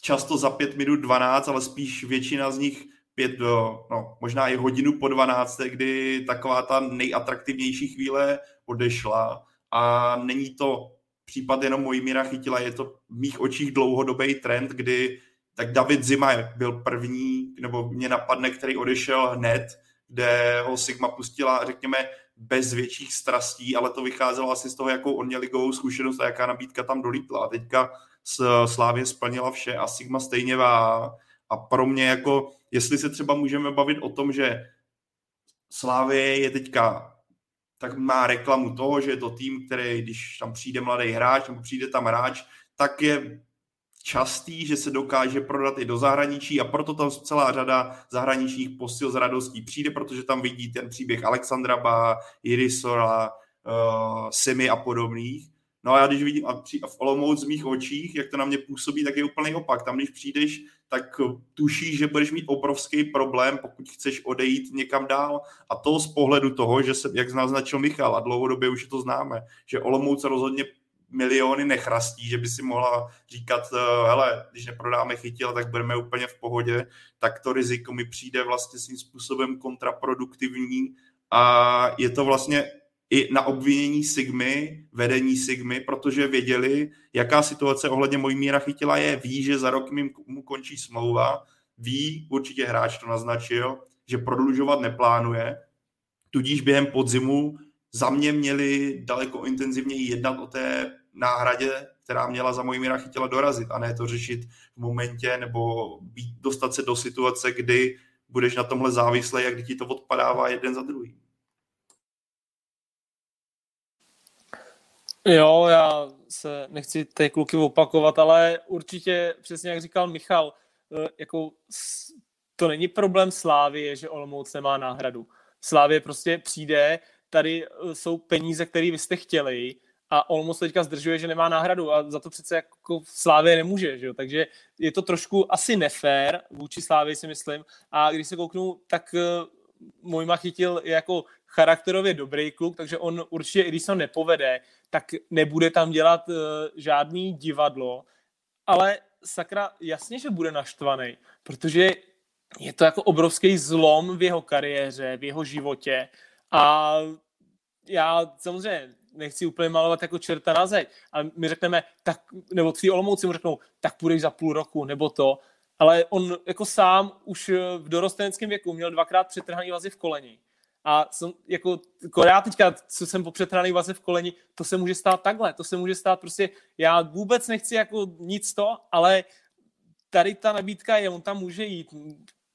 často za pět minut 12, ale spíš většina z nich pět do, no, možná i hodinu po 12, kdy taková ta nejatraktivnější chvíle odešla. A není to případ jenom Mojmíra chytila, je to v mých očích dlouhodobý trend, kdy tak David Zima byl první, nebo mě napadne, který odešel hned, kde ho Sigma pustila, řekněme, bez větších strastí, ale to vycházelo asi z toho, jakou on měl ligovou zkušenost a jaká nabídka tam dolítla. A teďka Slávě splnila vše a Sigma stejně vá. A pro mě jako, jestli se třeba můžeme bavit o tom, že Slávě je teďka tak má reklamu toho, že je to tým, který, když tam přijde mladý hráč nebo přijde tam hráč, tak je častý, že se dokáže prodat i do zahraničí a proto tam celá řada zahraničních posil z radostí přijde, protože tam vidí ten příběh Alexandra Ba, Irisora, uh, Semi a podobných. No a já když vidím a v Olomouc z mých očích, jak to na mě působí, tak je úplný opak. Tam, když přijdeš, tak tušíš, že budeš mít obrovský problém, pokud chceš odejít někam dál. A to z pohledu toho, že se, jak naznačil Michal, a dlouhodobě už to známe, že Olomouc rozhodně miliony nechrastí, že by si mohla říkat, eh, hele, když neprodáme chytil, tak budeme úplně v pohodě, tak to riziko mi přijde vlastně svým způsobem kontraproduktivní a je to vlastně i na obvinění Sigmy, vedení Sigmy, protože věděli, jaká situace ohledně míra chytila je. Ví, že za rok mu končí smlouva, ví, určitě hráč to naznačil, že prodlužovat neplánuje, tudíž během podzimu za mě měli daleko intenzivněji jednat o té náhradě, která měla za míra chytila dorazit a ne to řešit v momentě nebo dostat se do situace, kdy budeš na tomhle závislý, jak ti to odpadává jeden za druhým. Jo, já se nechci ty kluky opakovat, ale určitě přesně jak říkal Michal, eh, jako to není problém Slávy, že Olomouc nemá náhradu. Slávě prostě přijde, tady eh, jsou peníze, které vy jste chtěli a Olomouc teďka zdržuje, že nemá náhradu a za to přece jako Slávě nemůže, že jo? takže je to trošku asi nefér vůči Slávě si myslím a když se kouknu, tak eh, Mojma chytil jako charakterově dobrý kluk, takže on určitě, i když se nepovede, tak nebude tam dělat uh, žádný divadlo, ale sakra, jasně, že bude naštvaný, protože je to jako obrovský zlom v jeho kariéře, v jeho životě. A já samozřejmě nechci úplně malovat jako čerta na zeď, ale my řekneme, tak, nebo tví Olomouci mu řeknou, tak půjdeš za půl roku, nebo to, ale on jako sám už v dorosteneckém věku měl dvakrát přetrhaný vazy v koleni a jsem, jako, já teďka, co jsem po přetrhaný vaze v koleni, to se může stát takhle, to se může stát prostě, já vůbec nechci jako nic to, ale tady ta nabídka je, on tam může jít,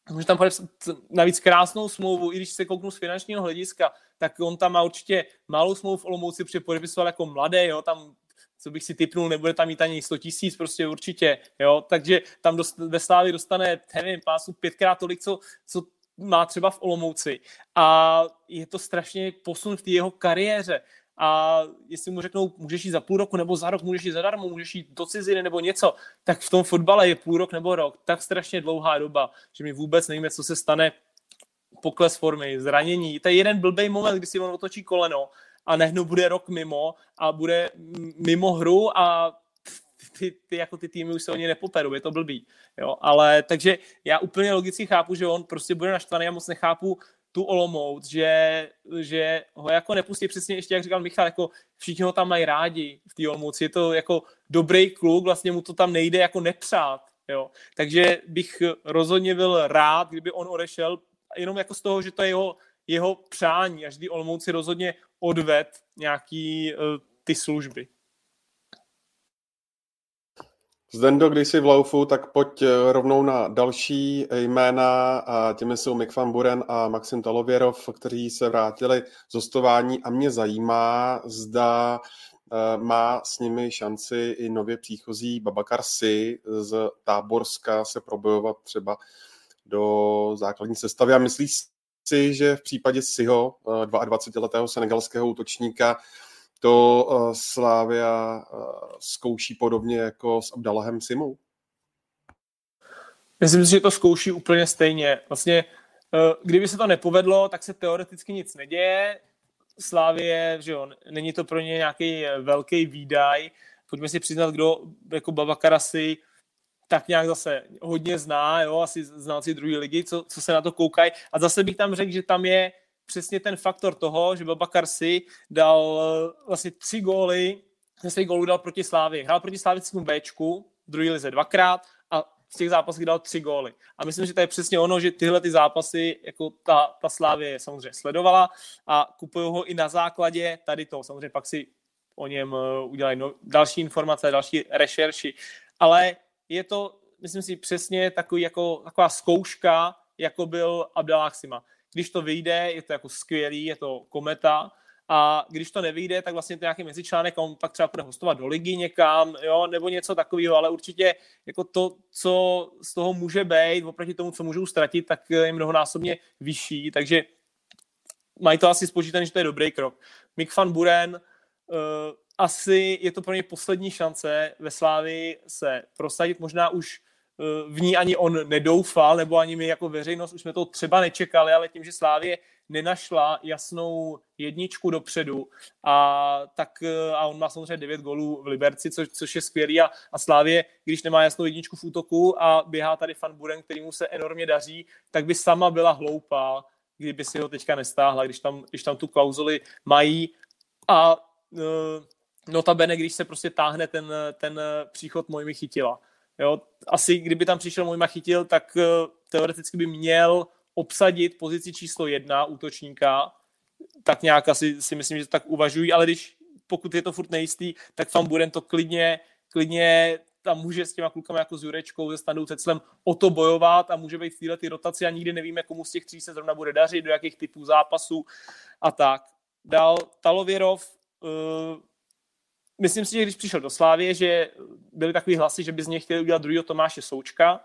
může tam podepsat navíc krásnou smlouvu, i když se kouknu z finančního hlediska, tak on tam má určitě malou smlouvu v Olomouci, protože podepisoval jako mladé, jo, tam co bych si typnul, nebude tam mít ani 100 tisíc, prostě určitě, jo, takže tam dost, ve Slávi dostane, nevím, pásu pětkrát tolik, co, co má třeba v Olomouci a je to strašně posun v té jeho kariéře a jestli mu řeknou, můžeš jít za půl roku nebo za rok, můžeš jít zadarmo, můžeš jít do ciziny nebo něco, tak v tom fotbale je půl rok nebo rok tak strašně dlouhá doba, že my vůbec nevíme, co se stane pokles formy, zranění. To je jeden blbý moment, kdy si on otočí koleno a nehnu bude rok mimo a bude mimo hru a ty, ty, jako ty týmy už se o ně nepoperou, je to blbý. Jo? Ale takže já úplně logicky chápu, že on prostě bude naštvaný a moc nechápu tu Olomouc, že, že ho jako nepustí přesně ještě, jak říkal Michal, jako všichni ho tam mají rádi v té Olomouci, je to jako dobrý kluk, vlastně mu to tam nejde jako nepřát, jo. Takže bych rozhodně byl rád, kdyby on odešel, jenom jako z toho, že to je jeho, jeho přání, až kdy Olomouci rozhodně odved nějaký uh, ty služby. Zdendo, když jsi v Laufu, tak pojď eh, rovnou na další jména a těmi jsou Mick van Buren a Maxim Talověrov, kteří se vrátili z hostování a mě zajímá, zda eh, má s nimi šanci i nově příchozí Babakar Si z Táborska se probojovat třeba do základní sestavy. A myslíš si, že v případě Siho, 22-letého eh, senegalského útočníka, to uh, Slávia uh, zkouší podobně jako s Abdalahem Simou? Myslím si, že to zkouší úplně stejně. Vlastně, uh, kdyby se to nepovedlo, tak se teoreticky nic neděje. Slávie, že jo, není to pro ně nějaký velký výdaj. Pojďme si přiznat, kdo jako Babakarasi tak nějak zase hodně zná, jo, asi znalci druhé ligy, co, co se na to koukají. A zase bych tam řekl, že tam je přesně ten faktor toho, že Babakar si dal eh, vlastně tři góly ze svých gólů dal proti Slávě. Hrál proti Slávickému Bčku, druhý lize dvakrát a z těch zápasů dal tři góly. A myslím, že to je přesně ono, že tyhle ty zápasy, jako ta, ta Slávě samozřejmě sledovala a kupují ho i na základě tady toho. Samozřejmě pak si o něm eh, udělají no, další informace, další rešerši, ale je to, myslím si, přesně takový, jako, taková zkouška, jako byl Abdelách Sima. Když to vyjde, je to jako skvělý, je to kometa, a když to nevyjde, tak vlastně to nějaký mezičlánek, on pak třeba bude hostovat do ligy někam, jo, nebo něco takového, ale určitě jako to, co z toho může být, oproti tomu, co můžou ztratit, tak je mnohonásobně vyšší, takže mají to asi spočítané, že to je dobrý krok. Mick van Buren, uh, asi je to pro ně poslední šance ve Slávi se prosadit, možná už v ní ani on nedoufal, nebo ani my jako veřejnost už jsme to třeba nečekali, ale tím, že Slávě nenašla jasnou jedničku dopředu a tak a on má samozřejmě 9 golů v Liberci, což, což je skvělý a, a Slávě, když nemá jasnou jedničku v útoku a běhá tady Fan Buren, který mu se enormně daří, tak by sama byla hloupá, kdyby si ho teďka nestáhla, když tam, když tam tu klauzuli mají a uh, notabene, když se prostě táhne ten, ten příchod Mojmi chytila. Jo, asi kdyby tam přišel Mojma chytil, tak uh, teoreticky by měl obsadit pozici číslo jedna útočníka, tak nějak asi si myslím, že tak uvažují, ale když pokud je to furt nejistý, tak Van Buren to klidně, klidně tam může s těma klukama jako s Jurečkou, se Standou Ceclem o to bojovat a může být v této ty rotaci a nikdy nevíme, komu z těch tří se zrovna bude dařit, do jakých typů zápasů a tak. Dal Talověrov, uh, myslím si, že když přišel do Slávě, že byly takový hlasy, že by z něj chtěli udělat druhého Tomáše Součka,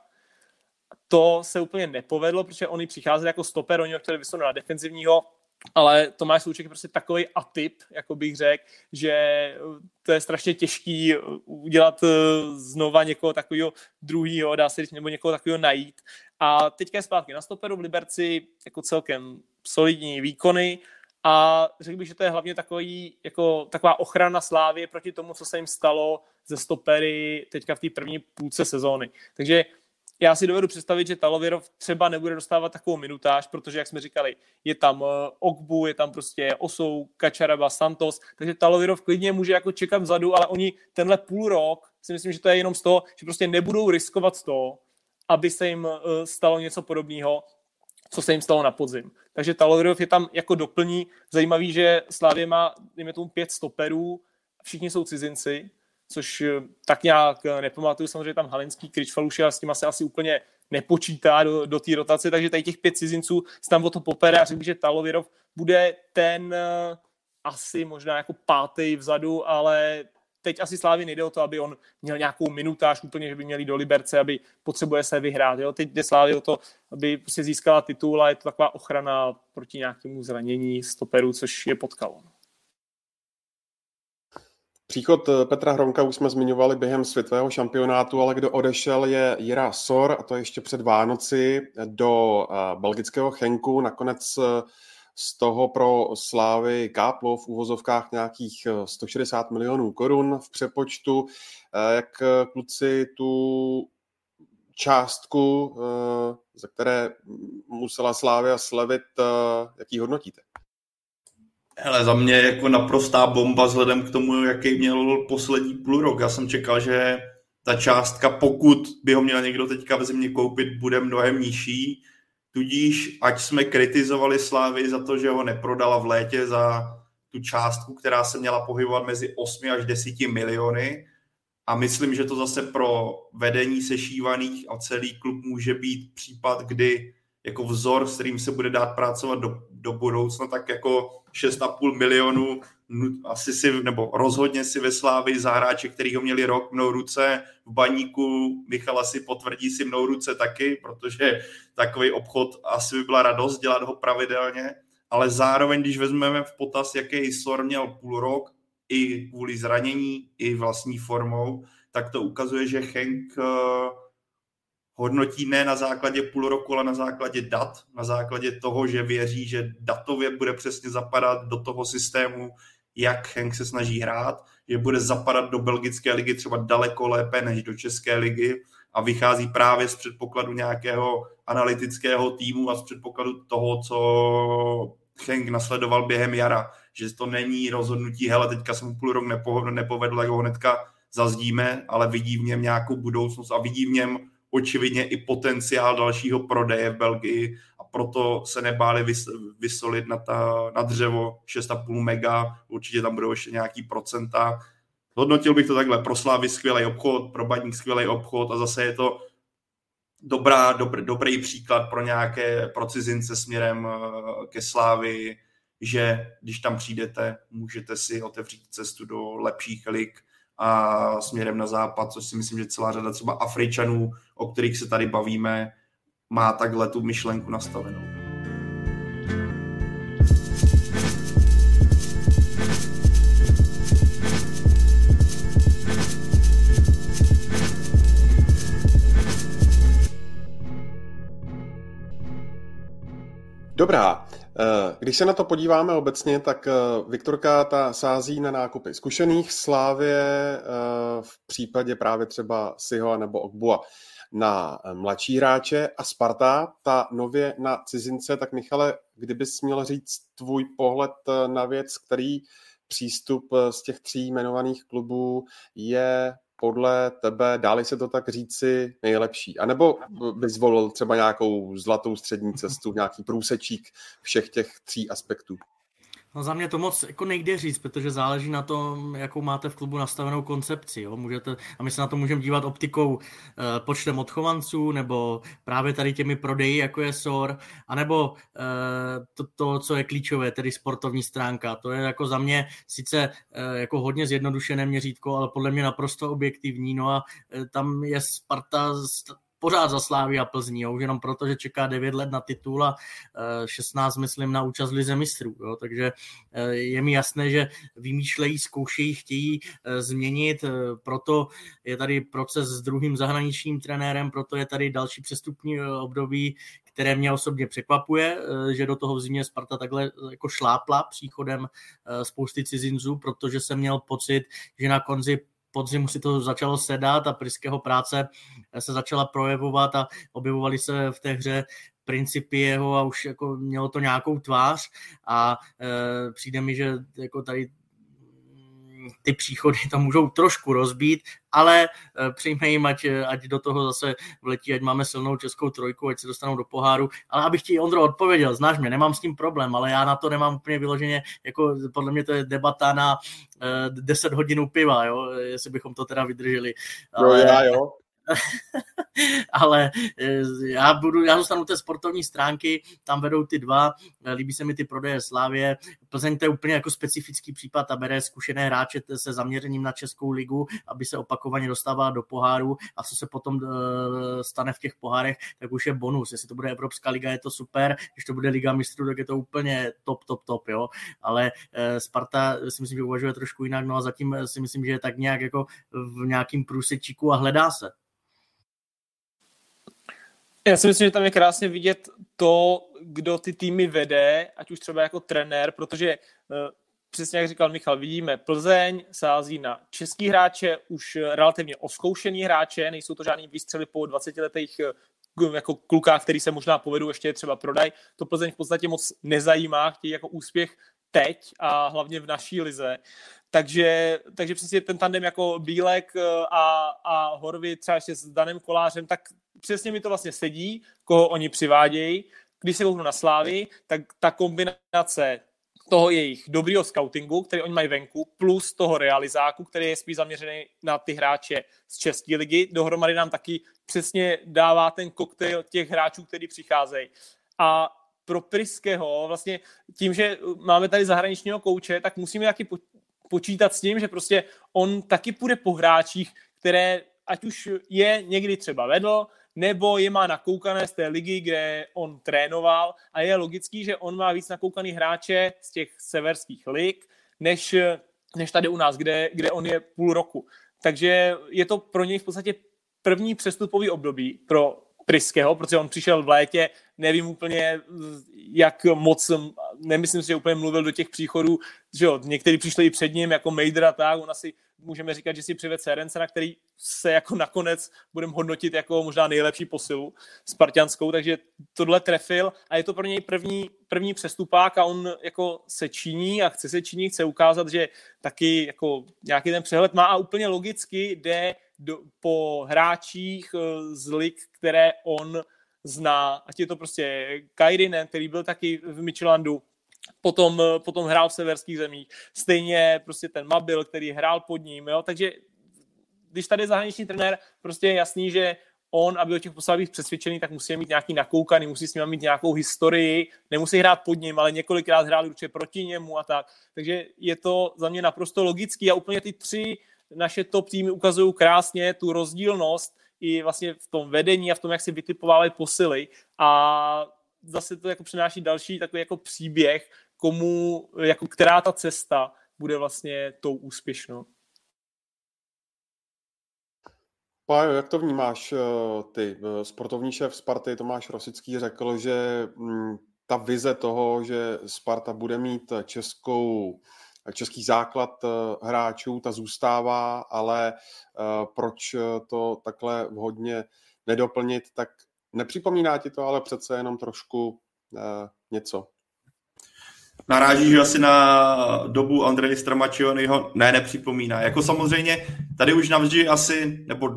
to se úplně nepovedlo, protože oni přicházeli jako stoper, oni ho chtěli vysunout na defenzivního, ale Tomáš Souček je prostě takový atyp, jako bych řekl, že to je strašně těžký udělat eh, znova někoho takového druhého, dá se říct, nebo někoho takového najít. A teďka je zpátky na stoperu v Liberci jako celkem solidní výkony a řekl bych, že to je hlavně takový, jako, taková ochrana Slávy proti tomu, co se jim stalo ze stopery teďka v té první půlce sezóny. Takže já si dovedu představit, že Talověrov třeba nebude dostávat takovou minutáž, protože, jak jsme říkali, je tam eh, Ogbu, je tam prostě Osou, Kačaraba, Santos, takže Talověrov klidně může jako čekat vzadu, ale oni tenhle půl rok, si myslím, že to je jenom z toho, že prostě nebudou riskovat toho, aby se jim eh, stalo něco podobného, co se jim stalo na podzim. Takže Talověrov je tam jako doplní. Zajímavý, že Slávě má, dejme tomu, pět stoperů, všichni jsou cizinci, což eh, tak nějak eh, nepamatuju. Samozřejmě tam Halinský, Kričfaluši a s tím se asi úplně nepočítá do, do té rotace, takže tady těch pět cizinců se tam o to popere a řekl že Talovirov bude ten uh, asi možná jako pátý vzadu, ale teď asi Slávy nejde o to, aby on měl nějakou minutáž úplně, že by měli do Liberce, aby potřebuje se vyhrát. Jo? Teď jde Slávy o to, aby si získala titul a je to taková ochrana proti nějakému zranění stoperu, což je potkalo. Příchod eh, Petra Hronka už jsme zmiňovali během světového šampionátu, ale kdo odešel je Jira Sor, a to ještě před Vánoci do eh, belgického Chenku. Nakonec eh, z toho pro Slávy káplo v úvozovkách nějakých 160 milionů korun v přepočtu. Jak kluci tu částku, ze které musela Slávia slevit, jaký hodnotíte? Hele, za mě jako naprostá bomba vzhledem k tomu, jaký měl poslední půl rok. Já jsem čekal, že ta částka, pokud by ho měl někdo teďka v zimě koupit, bude mnohem nižší. Tudíž, ať jsme kritizovali Slávy za to, že ho neprodala v létě za tu částku, která se měla pohybovat mezi 8 až 10 miliony. A myslím, že to zase pro vedení sešívaných a celý klub může být případ, kdy jako vzor, s kterým se bude dát pracovat do, do budoucna, tak jako 6,5 milionů asi si, nebo rozhodně si ve Slávi za hráče, který ho měli rok mnou ruce v baníku, Michal asi potvrdí si mnou ruce taky, protože takový obchod asi by byla radost dělat ho pravidelně, ale zároveň, když vezmeme v potaz, jaký Sor měl půl rok, i kvůli zranění, i vlastní formou, tak to ukazuje, že Henk uh, hodnotí ne na základě půl roku, ale na základě dat, na základě toho, že věří, že datově bude přesně zapadat do toho systému, jak Henk se snaží hrát, že bude zapadat do belgické ligy třeba daleko lépe než do české ligy a vychází právě z předpokladu nějakého analytického týmu a z předpokladu toho, co Henk nasledoval během jara, že to není rozhodnutí, hele, teďka jsem půl rok nepovedl, jak ho hnedka zazdíme, ale vidí v něm nějakou budoucnost a vidí v něm očividně i potenciál dalšího prodeje v Belgii proto se nebáli vys, vysolit na, ta, na dřevo 6,5 mega, určitě tam budou ještě nějaký procenta. Hodnotil bych to takhle, pro Slávy skvělý obchod, pro Baník skvělý obchod a zase je to dobrá, dobr, dobrý příklad pro nějaké pro cizince směrem eh, ke Slávy, že když tam přijdete, můžete si otevřít cestu do lepších lig a směrem na západ, což si myslím, že celá řada třeba Afričanů, o kterých se tady bavíme, má takhle tu myšlenku nastavenou. Dobrá. Eh, když se na to podíváme obecně, tak eh, Viktorka ta sází na nákupy zkušených Slávě eh, v případě právě třeba Siho nebo Ogbua na mladší hráče a Sparta ta nově na cizince. Tak Michale, kdybys měl říct tvůj pohled na věc, který přístup z těch tří jmenovaných klubů je podle tebe, dáli se to tak říci, nejlepší? A nebo bys zvolil třeba nějakou zlatou střední cestu, nějaký průsečík všech těch tří aspektů? No za mě to moc jako nejde říct, protože záleží na tom, jakou máte v klubu nastavenou koncepci. Jo? Můžete, a my se na to můžeme dívat optikou e, počtem odchovanců, nebo právě tady těmi prodeji, jako je SOR, anebo e, to, to, co je klíčové, tedy sportovní stránka. To je jako za mě sice e, jako hodně zjednodušené měřítko, ale podle mě naprosto objektivní. No a e, tam je Sparta pořád za Slávy a Plzní, jo, už jenom proto, že čeká 9 let na titul a 16, eh, myslím, na účast Lize mistrů. Jo, takže eh, je mi jasné, že vymýšlejí, zkoušejí, chtějí eh, změnit, proto je tady proces s druhým zahraničním trenérem, proto je tady další přestupní období, které mě osobně překvapuje, že do toho v zimě Sparta takhle jako šlápla příchodem spousty cizinců, protože jsem měl pocit, že na konci podzimu si to začalo sedat a Priského práce se začala projevovat a objevovaly se v té hře principy jeho a už jako mělo to nějakou tvář. A e, přijde mi, že jako tady ty příchody tam můžou trošku rozbít, ale eh, přijme jim, ať, ať do toho zase vletí, ať máme silnou českou trojku, ať se dostanou do poháru. Ale abych ti, Ondro, odpověděl, znáš mě, nemám s tím problém, ale já na to nemám úplně vyloženě, jako podle mě to je debata na uh, 10 hodinů piva, jo, jestli bychom to teda vydrželi. Ale... Jo, já jo. ale eh, já, budu, já zůstanu té sportovní stránky, tam vedou ty dva, eh, líbí se mi ty prodeje Slávě. Plzeň to je úplně jako specifický případ a bere zkušené hráče se zaměřením na Českou ligu, aby se opakovaně dostávala do poháru a co se potom eh, stane v těch pohárech, tak už je bonus. Jestli to bude Evropská liga, je to super, když to bude Liga mistrů, tak je to úplně top, top, top, jo. Ale Sparta si myslím, že uvažuje trošku jinak, no a zatím si myslím, že je tak nějak jako v nějakým průsečíku a hledá se. Já si myslím, že tam je krásně vidět to, kdo ty týmy vede, ať už třeba jako trenér, protože eh, přesně jak říkal Michal, vidíme Plzeň sází na český hráče, už relativně oskoušený hráče, nejsou to žádný výstřely po 20 letých eh, jako klukách, který se možná povedou, ještě třeba prodaj. To Plzeň v podstatě moc nezajímá, chtějí jako úspěch teď a hlavně v naší lize. Takže, takže přesně ten tandem jako Bílek eh, a, a Horvy třeba ještě s Danem Kolářem, tak přesně mi to vlastně sedí, koho oni přivádějí. Když se kouknu na Slávy, tak ta kombinace toho jejich dobrýho scoutingu, který oni mají venku, plus toho realizáku, který je spíš zaměřený na ty hráče z České ligy, dohromady nám taky přesně dává ten koktejl těch hráčů, kteří přicházejí. A pro Priského vlastně tím, že máme tady zahraničního kouče, tak musíme taky počítat s tím, že prostě on taky půjde po hráčích, které ať už je někdy třeba vedl, nebo je má nakoukané z té ligy, kde on trénoval a je logický, že on má víc nakoukaný hráče z těch severských lig, než, než tady u nás, kde, kde on je půl roku. Takže je to pro něj v podstatě první přestupový období pro Priského, protože on přišel v létě, nevím úplně, jak moc nemyslím si, že úplně mluvil do těch příchodů, že jo, někteří přišli i před ním, jako Mejder a tak, on asi můžeme říkat, že si přived Serencena, který se jako nakonec budeme hodnotit jako možná nejlepší posilu spartianskou, takže tohle trefil a je to pro něj první, první přestupák a on jako se činí a chce se činit, chce ukázat, že taky jako nějaký ten přehled má a úplně logicky jde do, po hráčích eh, z lig, které on zná, ať je to prostě Kairinen, který byl taky v Michelandu, potom, eh, potom hrál v severských zemích, stejně prostě ten Mabil, který hrál pod ním, jo? takže když tady je zahraniční trenér, prostě je jasný, že on, aby do těch poslal být přesvědčený, tak musí mít nějaký nakoukaný, musí s ním mít nějakou historii, nemusí hrát pod ním, ale několikrát hrál určitě proti němu a tak. Takže je to za mě naprosto logický a úplně ty tři naše top týmy ukazují krásně tu rozdílnost i vlastně v tom vedení a v tom, jak si vytipovávají posily a zase to jako přináší další takový jako příběh, komu, jako která ta cesta bude vlastně tou úspěšnou. Pájo, jak to vnímáš eh, ty? Eh, sportovní šéf Sparty Tomáš Rosický řekl, že mm, ta vize toho, že Sparta bude mít českou český základ eh, hráčů, ta zůstává, ale eh, proč eh, to takhle vhodně nedoplnit, tak nepřipomíná ti to, ale přece jenom trošku něco. Narážíš asi na dobu Andreje Stramačionyho? Ne, nepřipomíná. Jako samozřejmě tady už navždy asi, nebo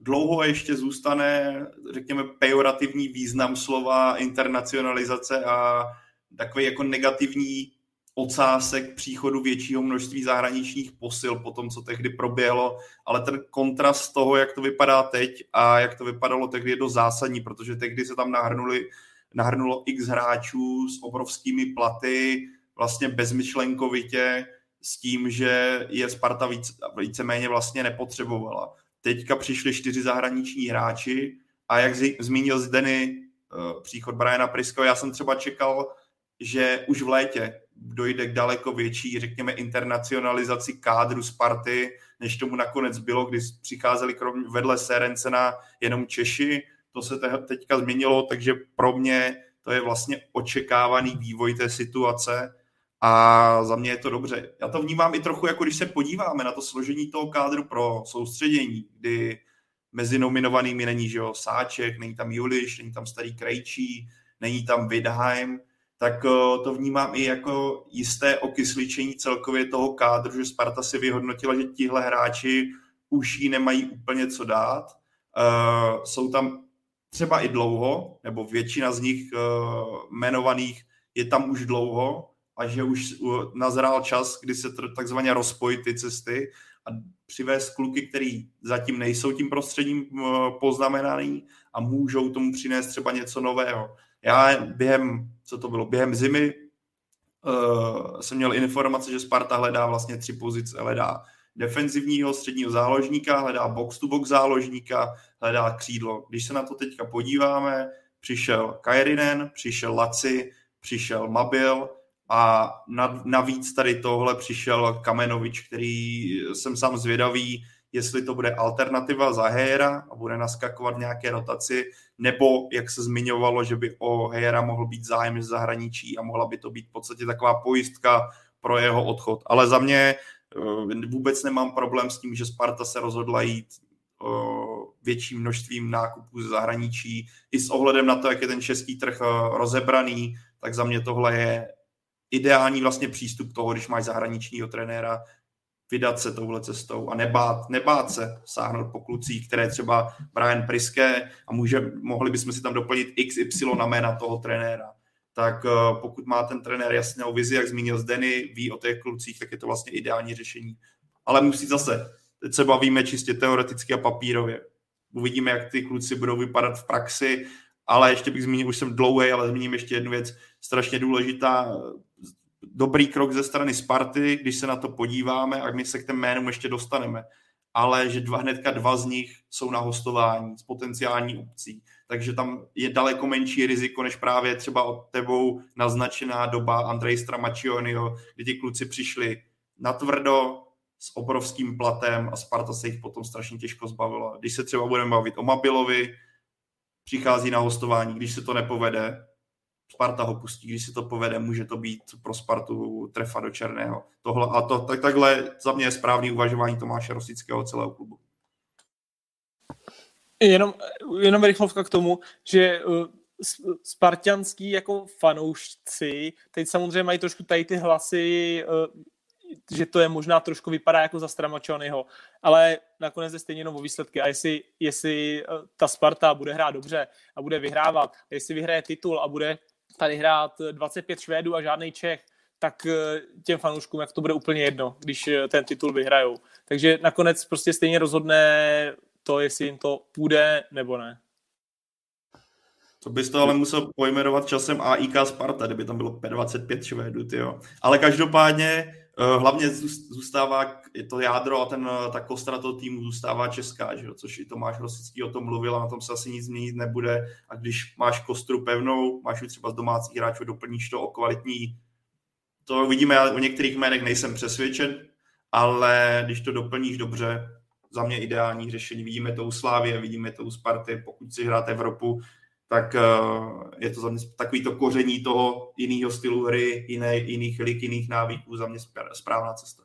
dlouho ještě zůstane, řekněme, pejorativní význam slova internacionalizace a takový jako negativní ocásek příchodu většího množství zahraničních posil po tom, co tehdy proběhlo, ale ten kontrast toho, jak to vypadá teď a jak to vypadalo tehdy je dost zásadní, protože tehdy se tam nahrnuli, nahrnulo x hráčů s obrovskými platy, vlastně bezmyšlenkovitě, s tím, že je Sparta víc, víceméně vlastně nepotřebovala. Teďka přišli čtyři zahraniční hráči a jak zmínil Zdeny eh, příchod Briana Prisko, já jsem třeba čekal, že už v létě dojde k daleko větší, řekněme, internacionalizaci kádru Sparty, než tomu nakonec bylo, kdy přicházeli kromě vedle Serencena jenom Češi. To se teďka změnilo, takže pro mě to je vlastně očekávaný vývoj té situace a za mě je to dobře. Já to vnímám i trochu, jako když se podíváme na to složení toho kádru pro soustředění, kdy mezi nominovanými není že jo, Sáček, není tam Juliš, není tam starý Krejčí, není tam Vidheim, tak eh, to vnímám i jako jisté okysličení celkově toho kádru, že Sparta si vyhodnotila, že tihle hráči už jí nemají úplně co dát. Uh, jsou tam třeba i dlouho, nebo většina z nich uh, jmenovaných je tam už dlouho a že už nazrál čas, kdy se takzvaně rozpojí ty cesty a přivést kluky, který zatím nejsou tím prostředím poznamenaný a můžou tomu přinést třeba něco nového. Já během, co to bylo, během zimy uh, jsem měl informace, že Sparta hledá vlastně tři pozice. Hledá defenzivního středního záložníka, hledá box-to-box záložníka, hledá křídlo. Když se na to teďka podíváme, přišel Kairinen, přišel Laci, přišel Mabil a navíc tady tohle přišel Kamenovič, který jsem sám zvědavý, jestli to bude alternativa za Hejera a bude naskakovat nějaké rotaci, nebo jak se zmiňovalo, že by o Hejera mohl být zájem z zahraničí a mohla by to být v podstatě taková pojistka pro jeho odchod. Ale za mě eh, vůbec nemám problém s tím, že Sparta se rozhodla jít eh, větším množstvím nákupů ze zahraničí. I s ohledem na to, jak je ten český trh eh, rozebraný, tak za mě tohle je ideální vlastně přístup toho, když máš zahraničního trenéra, vydat se touhle cestou a nebát, nebát se sáhnout po klucích, které třeba Brian Priske a může, mohli bychom si tam doplnit XY na jména toho trenéra. Tak eh, pokud má ten trenér jasnou vizi, jak zmínil Zdeny, ví o těch klucích, tak je to vlastně ideální řešení. Ale musí zase, teď se bavíme čistě teoreticky a papírově. Uvidíme, jak ty kluci budou vypadat v praxi, ale ještě bych zmínil, už jsem dlouhý, ale zmíním ještě jednu věc, strašně důležitá, dobrý krok ze strany Sparty, když se na to podíváme a my se k těm jménům ještě dostaneme. Ale že dva, hnedka dva z nich jsou na hostování s potenciální obcí. Takže tam je daleko menší riziko, než právě třeba od tebou naznačená doba Andrej Stramaccionio, kdy ti kluci přišli na tvrdo, s obrovským platem a Sparta se jich potom strašně těžko zbavila. Když se třeba budeme bavit o Mabilovi, přichází na hostování, když se to nepovede, Sparta ho pustí, když si to povede, může to být pro Spartu trefa do černého. Tohle, a to, tak, takhle za mě je správný uvažování Tomáše Rosického celého klubu. Jenom, jenom rychlovka k tomu, že uh, spartianský jako fanoušci teď samozřejmě mají trošku tady ty hlasy, uh, že to je možná trošku vypadá jako za Stramačonyho, ale nakonec je stejně jenom o výsledky a jestli, jestli uh, ta Sparta bude hrát dobře a bude vyhrávat, a jestli vyhraje titul a bude tady hrát 25 Švédů a žádný Čech, tak těm fanouškům, jak to bude úplně jedno, když ten titul vyhrajou. Takže nakonec prostě stejně rozhodne to, jestli jim to půjde nebo ne. To bys to ale musel pojmenovat časem AIK Sparta, kdyby tam bylo 25 Švédů, tyjo. Ale každopádně eh, hlavně zůstává je to jádro a ten, eh, ta kostra toho týmu zůstává česká, že jo? což i Tomáš Rosický o tom mluvil a na tom se asi nic změnit nebude. A když máš kostru pevnou, máš ji třeba z domácích hráčů, doplníš to o kvalitní, to vidíme, ale o některých jménech nejsem přesvědčen, ale když to doplníš dobře, za mě ideální řešení. Vidíme to u Slávě, vidíme to u Sparty, pokud si hrát Evropu, tak eh, je to za mě takový to koření toho jiného stylu hry, jiné, jiných lik, jiných návyků, za mě správná cesta.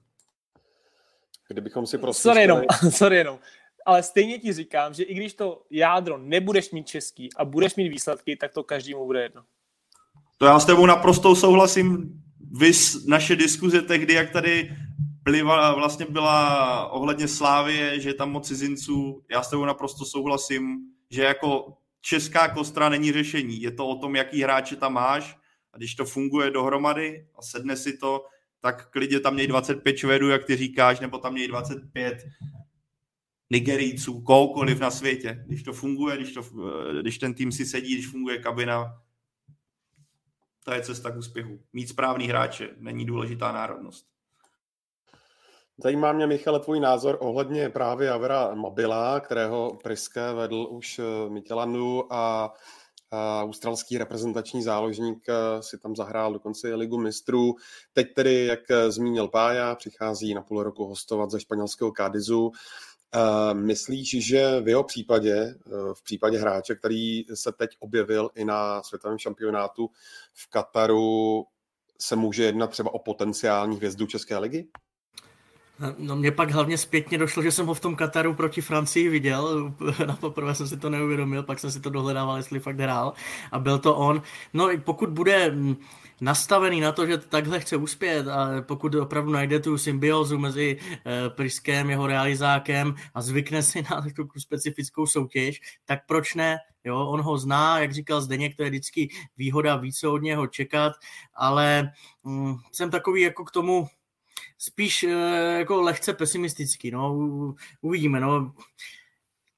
Kdybychom si prostě... Sorry jenom, sorry jenom. Ale stejně ti říkám, že i když to jádro nebudeš mít český a budeš mít výsledky, tak to každému bude jedno. To já s tebou naprosto souhlasím. Vys naše diskuze tehdy, jak tady pliva, vlastně byla ohledně Slávie, že je tam moc cizinců. Já s tebou naprosto souhlasím, že jako česká kostra není řešení. Je to o tom, jaký hráče tam máš a když to funguje dohromady a sedne si to, tak klidně tam měj 25 Švedů, jak ty říkáš, nebo tam měj 25 Nigerijců, kohokoliv na světě. Když to funguje, když, to, když ten tým si sedí, když funguje kabina, to je cesta k úspěchu. Mít správný hráče, není důležitá národnost. Zajímá mě, Michale, tvůj názor ohledně právě Avera Mabila, kterého Priske vedl už eh, Michelanu a, a australský reprezentační záložník eh, si tam zahrál dokonce ligu mistrů. Teď tedy, jak eh, zmínil Pája, přichází na půl roku hostovat ze španělského Cádizu. Myslíš, že v jeho případě, v případě hráče, který se teď objevil i na světovém šampionátu v Kataru, se může jednat třeba o potenciální hvězdu České ligy? No mě pak hlavně zpětně došlo, že jsem ho v tom Kataru proti Francii viděl. Na poprvé jsem si to neuvědomil, pak jsem si to dohledával, jestli fakt hrál. A byl to on. No pokud bude mm, nastavený na to, že takhle chce uspět a pokud opravdu najde tu symbiozu mezi eh, Priskem, jeho realizákem a zvykne si na tu specifickou soutěž, tak proč ne? Jo, on ho zná, jak říkal Zdeněk, to je vždycky výhoda více od něho čekat, ale mm, jsem takový jako k tomu spíš eh, jako lehce pesimistický. No, uvidíme. No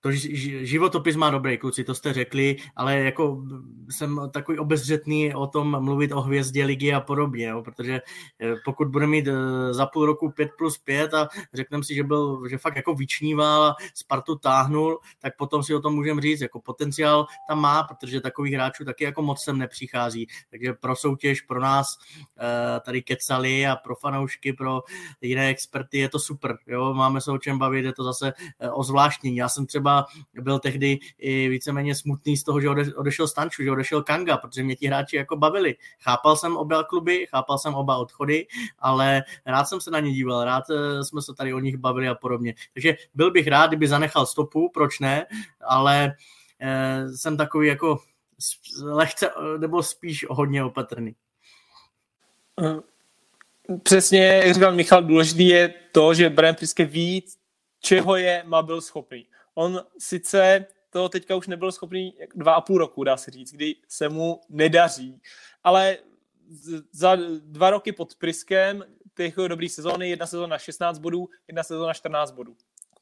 to životopis má dobrý, kluci, to jste řekli, ale jako jsem takový obezřetný o tom mluvit o hvězdě ligy a podobně, jo, protože eh, pokud bude mít eh, za půl roku 5 plus 5 a řekneme si, že byl, že fakt jako vyčníval a Spartu táhnul, tak potom si o tom můžeme říct, jako potenciál tam má, protože takových hráčů taky jako moc sem nepřichází, takže pro soutěž, pro nás eh, tady kecali a pro fanoušky, pro jiné experty je to super, jo, máme se o čem bavit, je to zase o zvláštní. Já jsem třeba byl tehdy i víceméně smutný z toho, že odešel Stanču, že odešel Kanga, protože mě ti hráči jako bavili. Chápal jsem oba kluby, chápal jsem oba odchody, ale rád jsem se na ně díval, rád eh, jsme se tady o nich bavili a podobně. Takže byl bych rád, kdyby zanechal stopu, proč ne, ale eh, jsem takový jako lehce, nebo spíš hodně opatrný. Eh, přesně, jak říkal Michal, důležitý je to, že Brian Priske ví, čeho je Mabil schopný. On sice to teďka už nebyl schopný dva a půl roku, dá se říct, kdy se mu nedaří, ale za dva roky pod Priskem těch dobrý sezóny, jedna sezóna na 16 bodů, jedna sezóna na 14 bodů.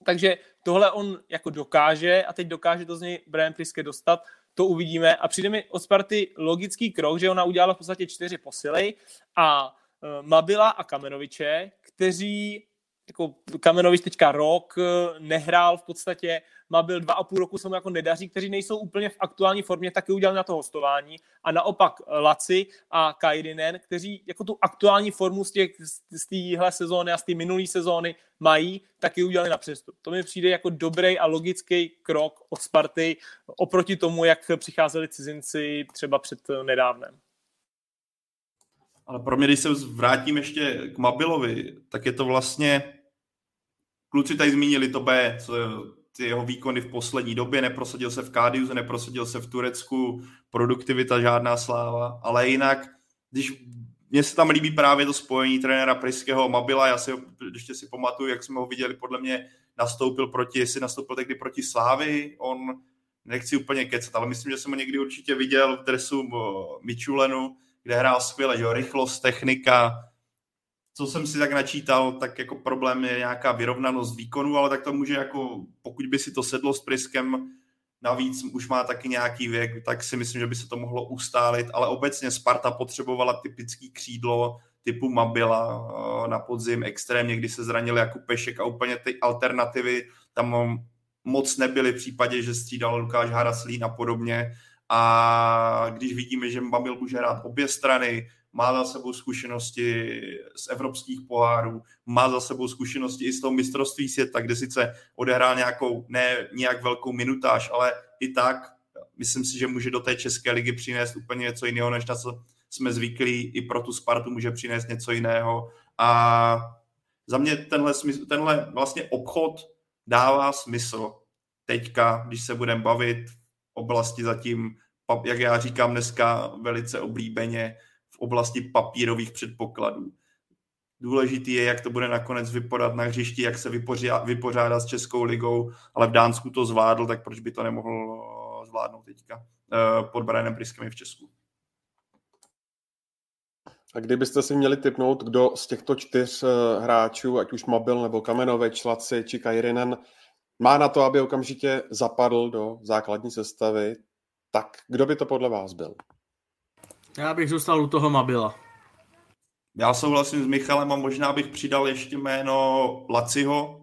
Takže tohle on jako dokáže a teď dokáže to z něj Brian Priske dostat, to uvidíme a přijde mi od Sparty logický krok, že ona udělala v podstatě čtyři posily a uh, Mabila a Kamenoviče, kteří jako Kamenovič teďka rok eh, nehrál v podstatě, má byl dva a půl roku, se mu jako nedaří, kteří nejsou úplně v aktuální formě, taky udělali na to hostování a naopak Laci a Kairinen, kteří jako tu aktuální formu z, těch, z téhle sezóny a z té minulé sezóny mají, taky udělali na přestup. To mi přijde jako dobrý a logický krok od Sparty oproti tomu, jak přicházeli cizinci třeba před nedávnem. Ale pro mě, když se vrátím ještě k Mabilovi, tak je to vlastně, kluci tady zmínili to B, co ty jeho výkony v poslední době, neprosadil se v Kádiuze, neprosadil se v Turecku, produktivita žádná sláva, ale jinak, když mně se tam líbí právě to spojení trenéra Priského Mabila, já si ještě si pamatuju, jak jsme ho viděli, podle mě nastoupil proti, jestli nastoupil tehdy proti Slávy, on nechci úplně kecat, ale myslím, že jsem ho někdy určitě viděl v dresu Michulenu, kde hrál skvěle, že rychlost, technika, co jsem si tak načítal, tak jako problém je nějaká vyrovnanost výkonu, ale tak to může jako, pokud by si to sedlo s Priskem, navíc už má taky nějaký věk, tak si myslím, že by se to mohlo ustálit, ale obecně Sparta potřebovala typický křídlo typu Mabila eh, na podzim extrémně, kdy se zranil jako Pešek a úplně ty alternativy tam moc nebyly v případě, že střídal Lukáš Haraslín a podobně. A když vidíme, že Mabil může hrát obě strany, má za sebou zkušenosti z evropských pohárů, má za sebou zkušenosti i z toho mistrovství světa, kde sice odehrál nějakou, ne nějak velkou minutáž, ale i tak myslím si, že může do té České ligy přinést úplně něco jiného, než na co jsme zvyklí. I pro tu Spartu může přinést něco jiného. A za mě tenhle, tenhle vlastně obchod dává smysl teďka, když se budeme bavit v oblasti zatím, jak já říkám dneska velice oblíbeně, v oblasti papírových předpokladů. Důležitý je, jak to bude nakonec vypadat na hřišti, jak se vypořádá s Českou ligou, ale v Dánsku to zvládl, tak proč by to nemohl eh, zvládnout teďka eh, pod Brianem Priskem v Česku. A kdybyste si měli typnout, kdo z těchto čtyř eh, hráčů, ať už Mobil nebo Kamenovič, Laci či Kajrinen, má na to, aby okamžitě zapadl do základní sestavy, tak kdo by to podle vás byl? Já bych zůstal u toho Mabila. Já souhlasím s Michalem a možná bych přidal ještě jméno Laciho.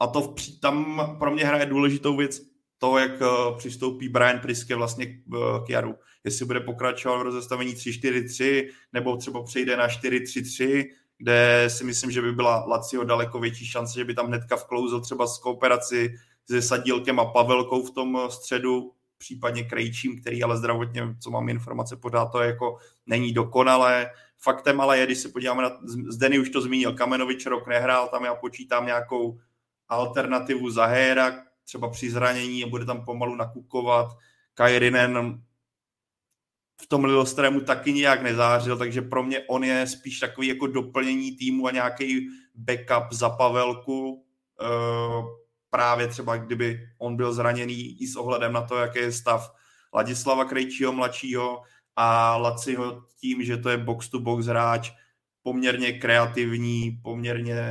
A to v, tam pro mě hraje důležitou věc to, jak eh, přistoupí Brian Priske vlastně k eh, Jaru. Jestli bude pokračovat v rozestavení 3-4-3 nebo třeba přejde na 4-3-3, kde si myslím, že by byla Lazio daleko větší šance, že by tam hnedka vklouzl třeba s kooperaci se Sadílkem a Pavelkou v tom středu, případně Krejčím, který ale zdravotně, co mám informace, pořád to jako není dokonalé. Faktem ale je, když se podíváme na, Zdeny už to zmínil, Kamenovič rok nehrál, tam já počítám nějakou alternativu za Héra, třeba při zranění a bude tam pomalu nakukovat. Kajrinen v tom Lilostrému taky nijak nezářil, takže pro mě on je spíš takový jako doplnění týmu a nějaký backup za Pavelku. Právě třeba kdyby on byl zraněný i s ohledem na to, jaký je stav Ladislava Krejčího mladšího a Laciho tím, že to je box-to-box hráč, poměrně kreativní, poměrně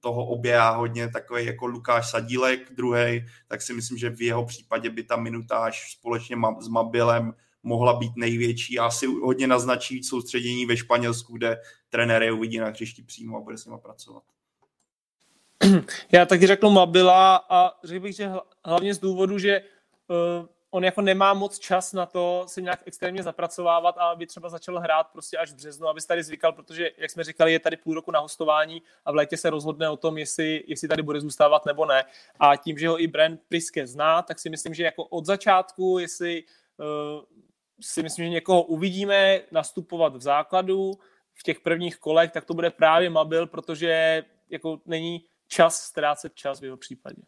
toho oběhá hodně, takový jako Lukáš Sadílek druhý, tak si myslím, že v jeho případě by ta minutáž společně s Mabilem mohla být největší a asi hodně naznačí soustředění ve Španělsku, kde trenér je uvidí na hřišti přímo a bude s nimi pracovat. Já taky řeknu Mabila a řekl bych, že hlavně z důvodu, že uh, on jako nemá moc čas na to se nějak extrémně zapracovávat a aby třeba začal hrát prostě až v březnu, aby se tady zvykal, protože, jak jsme říkali, je tady půl roku na hostování a v létě se rozhodne o tom, jestli, jestli tady bude zůstávat nebo ne. A tím, že ho i Brand Priske zná, tak si myslím, že jako od začátku, jestli uh, si myslím, že někoho uvidíme nastupovat v základu v těch prvních kolech, tak to bude právě Mabil, protože jako není čas ztrácet čas v jeho případě.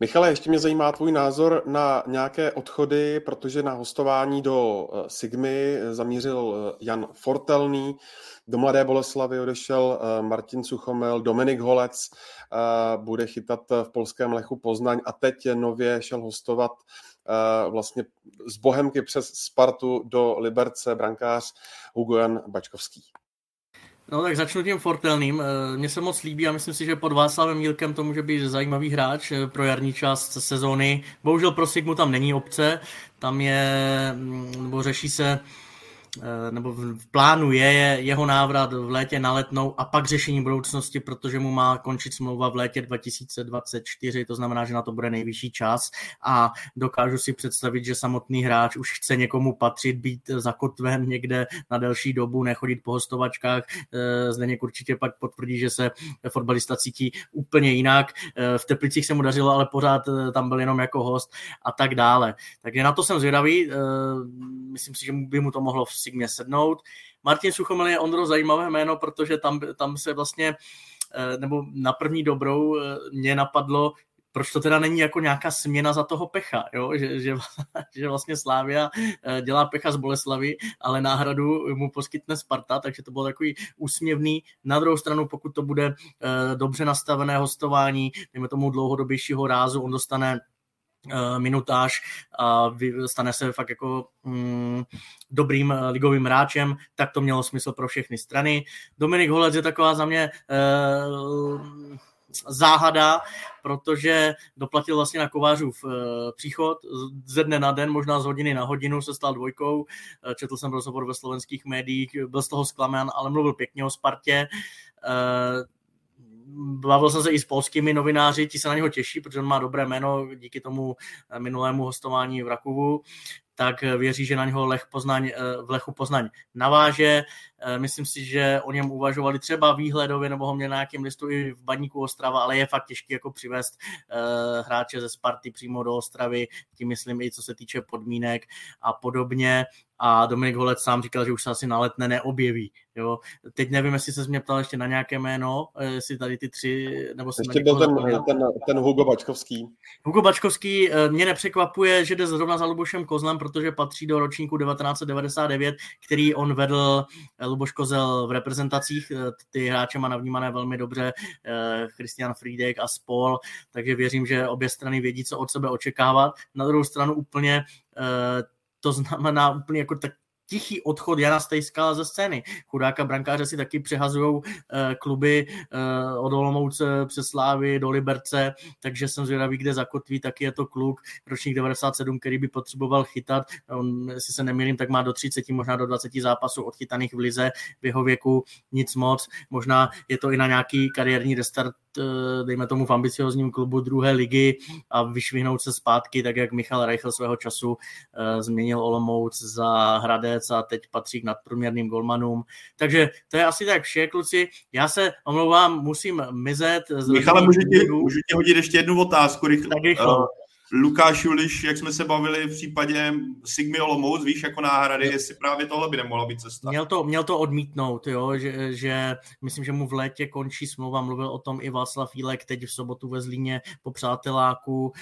Michale, ještě mě zajímá tvůj názor na nějaké odchody, protože na hostování do eh, Sigmy zamířil eh, Jan Fortelný, do Mladé Boleslavy odešel eh, Martin Suchomel, Dominik Holec bude chytat v polském Lechu Poznaň a teď nově šel hostovat vlastně z Bohemky přes Spartu do Liberce brankář Hugo Jan Bačkovský. No tak začnu tím Fortelným. Eh, mně se moc líbí a myslím si, že pod Václavem Jílkem to může být zajímavý hráč eh, pro jarní část sezóny. Bohužel pro Sigmu tam není obce, tam je, mm, nebo řeší se nebo v plánu je jeho návrat v létě na letnou a pak řešení budoucnosti, protože mu má končit smlouva v létě 2024, to znamená, že na to bude nejvyšší čas a dokážu si představit, že samotný hráč už chce někomu patřit, být zakotven někde na delší dobu, nechodit po hostovačkách. Eh, Zdeněk určitě pak potvrdí, že se fotbalista cítí úplně jinak. Eh, v Teplicích se mu dařilo, ale pořád tam byl jenom jako host a tak dále. Takže na to jsem zvědavý. Myslím si, že by mu to mohlo v Sigmě sednout. Martin Suchomil je Ondro zajímavé jméno, protože tam, tam se vlastně, eh, nebo na první dobrou eh, mě napadlo, proč to teda není jako nějaká směna za toho pecha, jo? Že, že, že vlastně Slávia eh, dělá pecha z Boleslavy, ale náhradu mu poskytne Sparta, takže to bylo takový úsměvný. Na druhou stranu, pokud to bude dobře nastavené hostování, dejme tomu dlouhodobějšího rázu, on dostane minutáž a stane se fakt jako mm, dobrým eh, ligovým hráčem, tak to mělo smysl pro všechny strany. Dominik Holec je taková za mě uh, záhada, protože doplatil vlastně na Kovářův příchod ze dne na den, možná z hodiny na hodinu se stal dvojkou. Četl jsem rozhovor ve slovenských médiích, byl z toho zklamán, ale mluvil pěkně o Spartě. Bavil jsem se i s polskými novináři, ti se na něho těší, protože on má dobré jméno díky tomu eh, minulému hostování v Rakovu, tak eh, věří, že na něho Lech Poznaň, eh, v Lechu Poznaň naváže. Myslím si, že o něm uvažovali třeba výhledově nebo ho měl na nějakém listu i v Baníku Ostrava, ale je fakt těžké jako přivést hráče ze Sparty přímo do Ostravy, tím myslím i co se týče podmínek a podobně a Dominik Holec sám říkal, že už se asi na letné neobjeví. Jo. Teď nevím, jestli se mě ptal ještě na nějaké jméno, eh, jestli tady ty tři, nebo jsem Ještě byl ten, ten, ten, Hugo Bačkovský. Hugo Bačkovský eh, mě nepřekvapuje, že jde zrovna za Lubošem Kozlem, protože patří do ročníku 1999, který on vedl eh, Luboš Kozel v reprezentacích. Ty hráče má navnímané velmi dobře, Christian Friedek a Spol, takže věřím, že obě strany vědí, co od sebe očekávat. Na druhou stranu úplně to znamená úplně jako tak tichý odchod Jana Stejska ze scény. Chudáka brankáře si taky přehazují eh, kluby eh, od Olomouce přes Slávy do Liberce, takže jsem zvědavý, kde zakotví, taky je to kluk ročník 97, který by potřeboval chytat. On, jestli se nemýlím, tak má do 30, možná do 20 zápasů odchytaných v lize v jeho věku, nic moc. Možná je to i na nějaký kariérní restart dejme tomu v ambiciozním klubu druhé ligy a vyšvihnout se zpátky, tak jak Michal Reichl svého času uh, změnil Olomouc za Hradec a teď patří k nadprůměrným golmanům. Takže to je asi tak vše, kluci. Já se omlouvám, musím mizet. Michale, můžu ti, můžu ti hodit ještě jednu otázku rychle. Tak rychle. Uh, Lukáš Juliš, jak jsme se bavili v případě Sigmy Olomouc, víš, jako náhrady, jestli právě tohle by nemohla být cesta. Měl to, měl to odmítnout, jo, že, že myslím, že mu v létě končí smlouva, mluvil o tom i Václav Fílek teď v sobotu ve Zlíně po přáteláku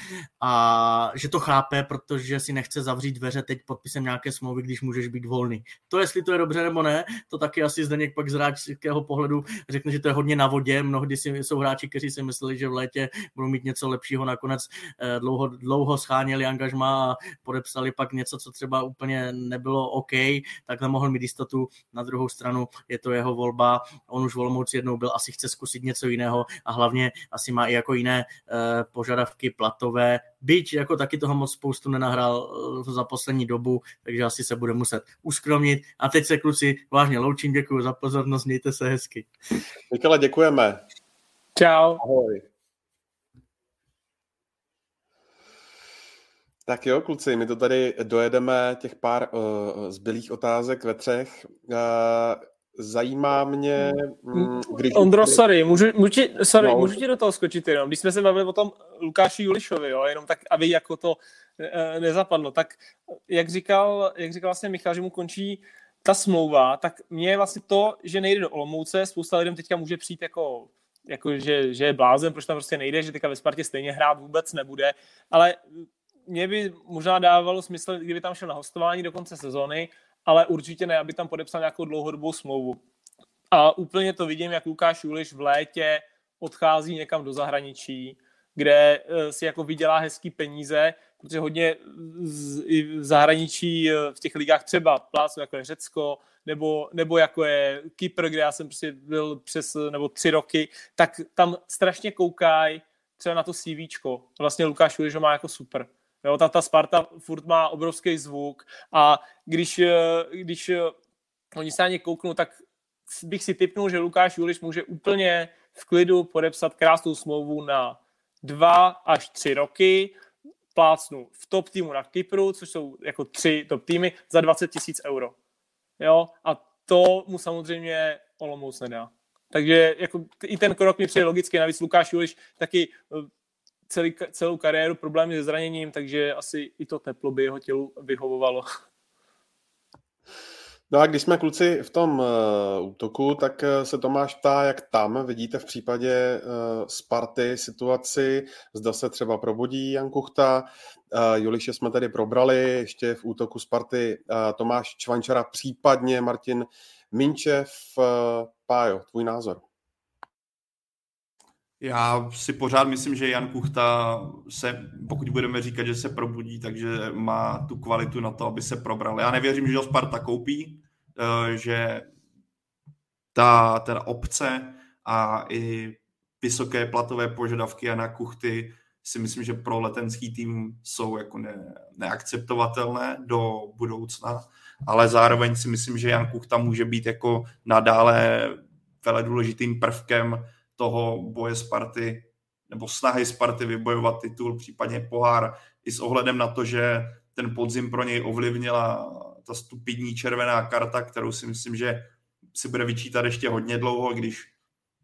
a že to chápe, protože si nechce zavřít dveře teď podpisem nějaké smlouvy, když můžeš být volný. To, jestli to je dobře nebo ne, to taky asi Zdeněk pak z hráčského pohledu řekne, že to je hodně na vodě. Mnohdy si, jsou hráči, kteří si mysleli, že v létě budou mít něco lepšího, nakonec eh, dlouho dlouho scháněli angažma a podepsali pak něco, co třeba úplně nebylo OK, tak nemohl mít jistotu. Na druhou stranu je to jeho volba, on už volmouc jednou byl, asi chce zkusit něco jiného a hlavně asi má i jako jiné uh, požadavky platové, byť jako taky toho moc spoustu nenahrál uh, za poslední dobu, takže asi se bude muset uskromnit. A teď se kluci vážně loučím, děkuji za pozornost, mějte se hezky. Děkujeme. Čau. Ahoj. Tak jo, kluci, my to tady dojedeme těch pár uh, zbylých otázek ve třech. Uh, zajímá mě, um, když... Ondro, sorry, můžu, můžu, ti, sorry, no, můžu ti do toho skočit jenom. Když jsme se bavili o tom Lukáši Julišovi, jo, jenom tak, aby jako to uh, nezapadlo, tak jak říkal, jak říkal vlastně Michal, že mu končí ta smlouva, tak mě vlastně to, že nejde do Olomouce, spousta lidem teďka může přijít jako jako, že, že je blázen, proč tam prostě nejde, že teďka ve Spartě stejně hrát vůbec nebude, ale mě by možná dávalo smysl, kdyby tam šel na hostování do konce sezóny, ale určitě ne, aby tam podepsal nějakou dlouhodobou smlouvu. A úplně to vidím, jak Lukáš Juliš v létě odchází někam do zahraničí, kde eh, si jako vydělá hezký peníze, protože hodně z, i v zahraničí eh, v těch ligách třeba plácnu, jako je Řecko, nebo, nebo jako je Kypr, kde já jsem prostě byl přes nebo tři roky, tak tam strašně koukají třeba na to CVčko. Vlastně Lukáš Juliš ho má jako super. Jo, ta, ta Sparta furt má obrovský zvuk a když, eh, když oni se ani kouknou, tak bych si typnul, že Lukáš Juliš může úplně v klidu podepsat krásnou smlouvu na dva až tři roky, plácnu v top týmu na Kypru, což jsou jako tři top týmy, za 20 tisíc euro. Jo, a to mu samozřejmě Olomouc nedá. Takže jako i ten krok mi přijde logicky, navíc Lukáš Juliš taky eh, celý, celou kariéru problémy se zraněním, takže asi i to teplo by jeho tělu vyhovovalo. No a když jsme kluci v tom uh, útoku, tak uh, se Tomáš ptá, jak tam vidíte v případě uh, Sparty situaci, zda se třeba probudí Jan Kuchta, uh, Juliše jsme tady probrali, ještě v útoku Sparty uh, Tomáš Čvančara, případně Martin Minčev, uh, Pájo, tvůj názor? Já si pořád myslím, že Jan Kuchta se, pokud budeme říkat, že se probudí, takže má tu kvalitu na to, aby se probral. Já nevěřím, že ho Sparta koupí, eh, že ta, ta obce a i vysoké platové požadavky Jana Kuchty si myslím, že pro letenský tým jsou jako ne, neakceptovatelné do budoucna, ale zároveň si myslím, že Jan Kuchta může být jako nadále vele důležitým prvkem toho boje Sparty nebo snahy Sparty vybojovat titul, případně pohár, i s ohledem na to, že ten podzim pro něj ovlivnila ta stupidní červená karta, kterou si myslím, že si bude vyčítat ještě hodně dlouho, když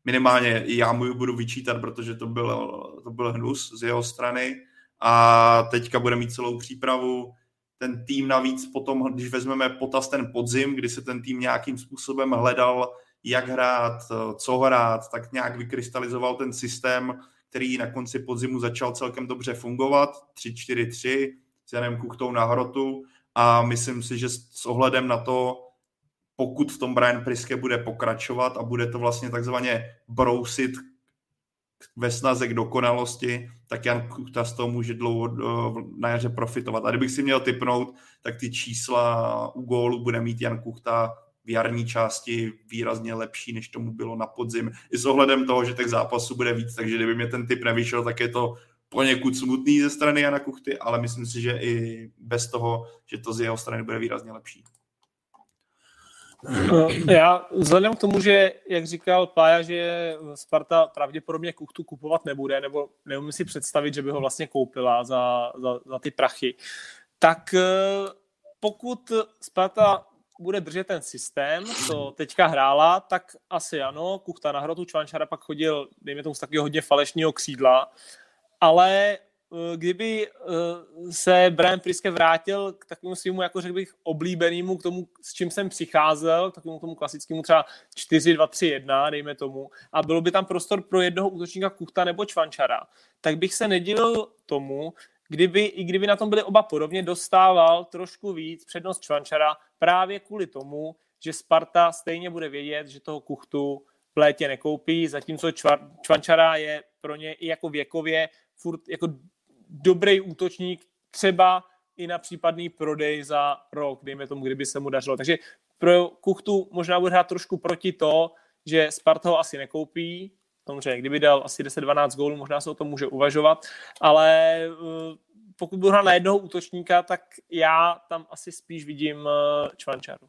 minimálně i já mu ji budu vyčítat, protože to byl, to byl hnus z jeho strany a teďka bude mít celou přípravu. Ten tým navíc potom, když vezmeme potaz ten podzim, kdy se ten tým nějakým způsobem hledal jak hrát, co hrát, tak nějak vykrystalizoval ten systém, který na konci podzimu začal celkem dobře fungovat, 3-4-3 s Janem Kuchtou na hrotu a myslím si, že s ohledem na to, pokud v tom Brian Priske bude pokračovat a bude to vlastně takzvaně brousit ve snaze k dokonalosti, tak Jan Kuchta z toho může dlouho eh, na jaře profitovat. A kdybych si měl typnout, tak ty čísla u gólu bude mít Jan Kuchta v jarní části výrazně lepší, než tomu bylo na podzim. I s ohledem toho, že těch zápasů bude víc, takže kdyby mě ten typ nevyšel, tak je to poněkud smutný ze strany Jana Kuchty, ale myslím si, že i bez toho, že to z jeho strany bude výrazně lepší. No, já vzhledem k tomu, že, jak říkal Pája, že Sparta pravděpodobně Kuchtu kupovat nebude, nebo neumím si představit, že by ho vlastně koupila za, za, za ty prachy, tak eh, pokud Sparta bude držet ten systém, co teďka hrála, tak asi ano. Kuchta na hrotu, Čvančara pak chodil, dejme tomu z takového hodně falešního křídla, ale eh, kdyby eh, se Brian Priske vrátil k takovému svýmu, jako řekl bych, oblíbenému, k tomu, s čím jsem přicházel, k takovému tomu klasickému třeba 4-2-3-1, dejme tomu, a bylo by tam prostor pro jednoho útočníka Kuchta nebo Čvančara, tak bych se nedivil tomu, kdyby, i kdyby na tom byli oba podobně, dostával trošku víc přednost Čvančara právě kvůli tomu, že Sparta stejně bude vědět, že toho kuchtu v létě nekoupí, zatímco Čvančara je pro ně i jako věkově furt jako dobrý útočník, třeba i na případný prodej za rok, dejme tomu, kdyby se mu dařilo. Takže pro Kuchtu možná bude hrát trošku proti to, že Sparta ho asi nekoupí, samozřejmě, kdyby dal asi 10-12 gólů, možná se o tom může uvažovat, ale eh, pokud budu hrát na jednoho útočníka, tak já tam asi spíš vidím eh, Čvančaru.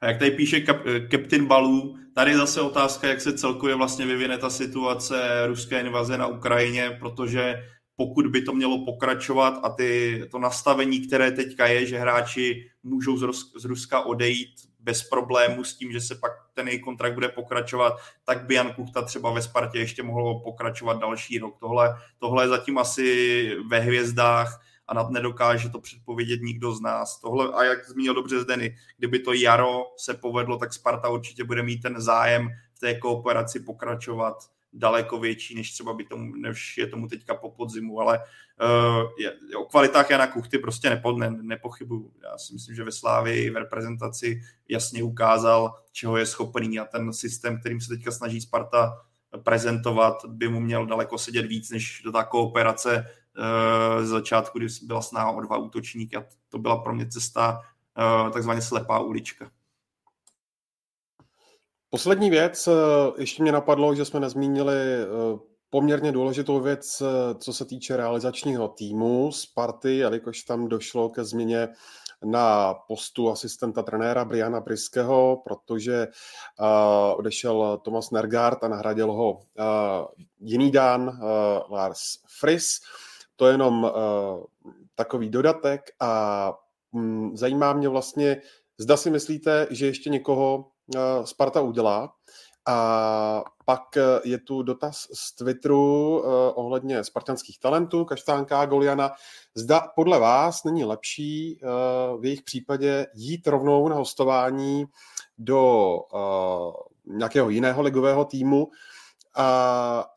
A jak tady píše kap, Captain Balů, tady je zase otázka, jak se celkově vlastně vyvine ta situace ruské invaze na Ukrajině, protože pokud by to mělo pokračovat a ty, to nastavení, které teďka je, že hráči můžou z, Rus, z Ruska odejít bez problému s tím, že se pak ten její kontrakt bude pokračovat, tak by Jan Kuchta třeba ve Spartě ještě mohlo pokračovat další rok. Tohle, tohle je zatím asi ve hvězdách a nad nedokáže to předpovědět nikdo z nás. Tohle, a jak zmínil dobře Zdeny, kdyby to jaro se povedlo, tak Sparta určitě bude mít ten zájem v té kooperaci pokračovat daleko větší, než třeba by tomu, než je tomu teďka po podzimu, ale uh, je, o kvalitách Jana Kuchty prostě nepo, ne, nepochybuju. Já si myslím, že ve Slávii v reprezentaci jasně ukázal, čeho je schopný a ten systém, kterým se teďka snaží Sparta prezentovat, by mu měl daleko sedět víc, než do ta kooperace uh, z začátku, kdy byla snaha o dva útočníky a to byla pro mě cesta uh, takzvaně slepá ulička. Poslední věc, eh, ještě mě napadlo, že jsme nezmínili eh, poměrně důležitou věc, eh, co se týče realizačního týmu Sparty, jelikož tam došlo ke změně na postu asistenta trenéra Briana Briského, protože uh, odešel Thomas Nergard a nahradil ho uh, jiný dán, uh, Lars Friss. To je jenom uh, takový dodatek a um, zajímá mě vlastně, zda si myslíte, že ještě někoho Sparta udělá, a pak je tu dotaz z Twitteru uh, ohledně spartanských talentů, Kaštánka, Goliana. Zda podle vás není lepší v jejich případě jít rovnou na hostování do nějakého jiného ligového týmu a,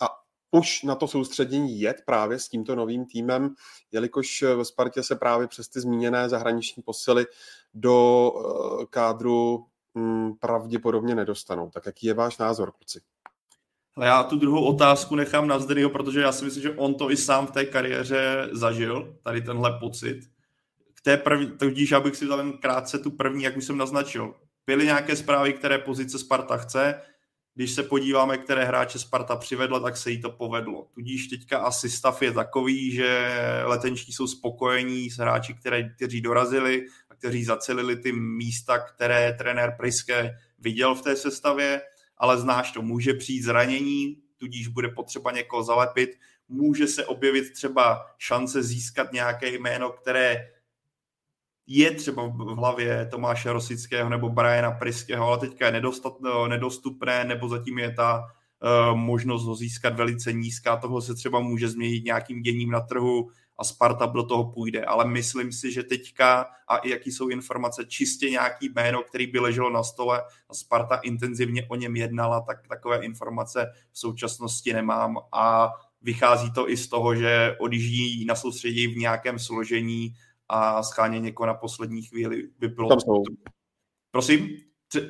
a už na to soustředění jet právě s tímto novým týmem, jelikož ve Spartě se právě přes ty zmíněné zahraniční posily do kádru pravděpodobně nedostanou. Tak jaký je váš názor, kluci? Já tu druhou otázku nechám na Zdenyho, protože já si myslím, že on to i sám v té kariéře zažil, tady tenhle pocit. K té první, tudíž abych si vzal krátce tu první, jak už jsem naznačil. Byly nějaké zprávy, které pozice Sparta chce, když se podíváme, které hráče Sparta přivedla, tak se jí to povedlo. Tudíž teďka asi stav je takový, že letenční jsou spokojení s hráči, které, kteří dorazili a kteří zacelili ty místa, které trenér Priske viděl v té sestavě, ale znáš to, může přijít zranění, tudíž bude potřeba někoho zalepit, může se objevit třeba šance získat nějaké jméno, které je třeba v hlavě Tomáše Rosického nebo Briana Priského, ale teďka je nedostat, nedostupné, nebo zatím je ta uh, možnost ho získat velice nízká, toho se třeba může změnit nějakým děním na trhu a Sparta do toho půjde, ale myslím si, že teďka a i jaký jsou informace, čistě nějaký jméno, který by leželo na stole a Sparta intenzivně o něm jednala, tak takové informace v současnosti nemám. A vychází to i z toho, že odjíždí na soustředí v nějakém složení, a scháně někoho na poslední chvíli by bylo... Tam jsou. Prosím?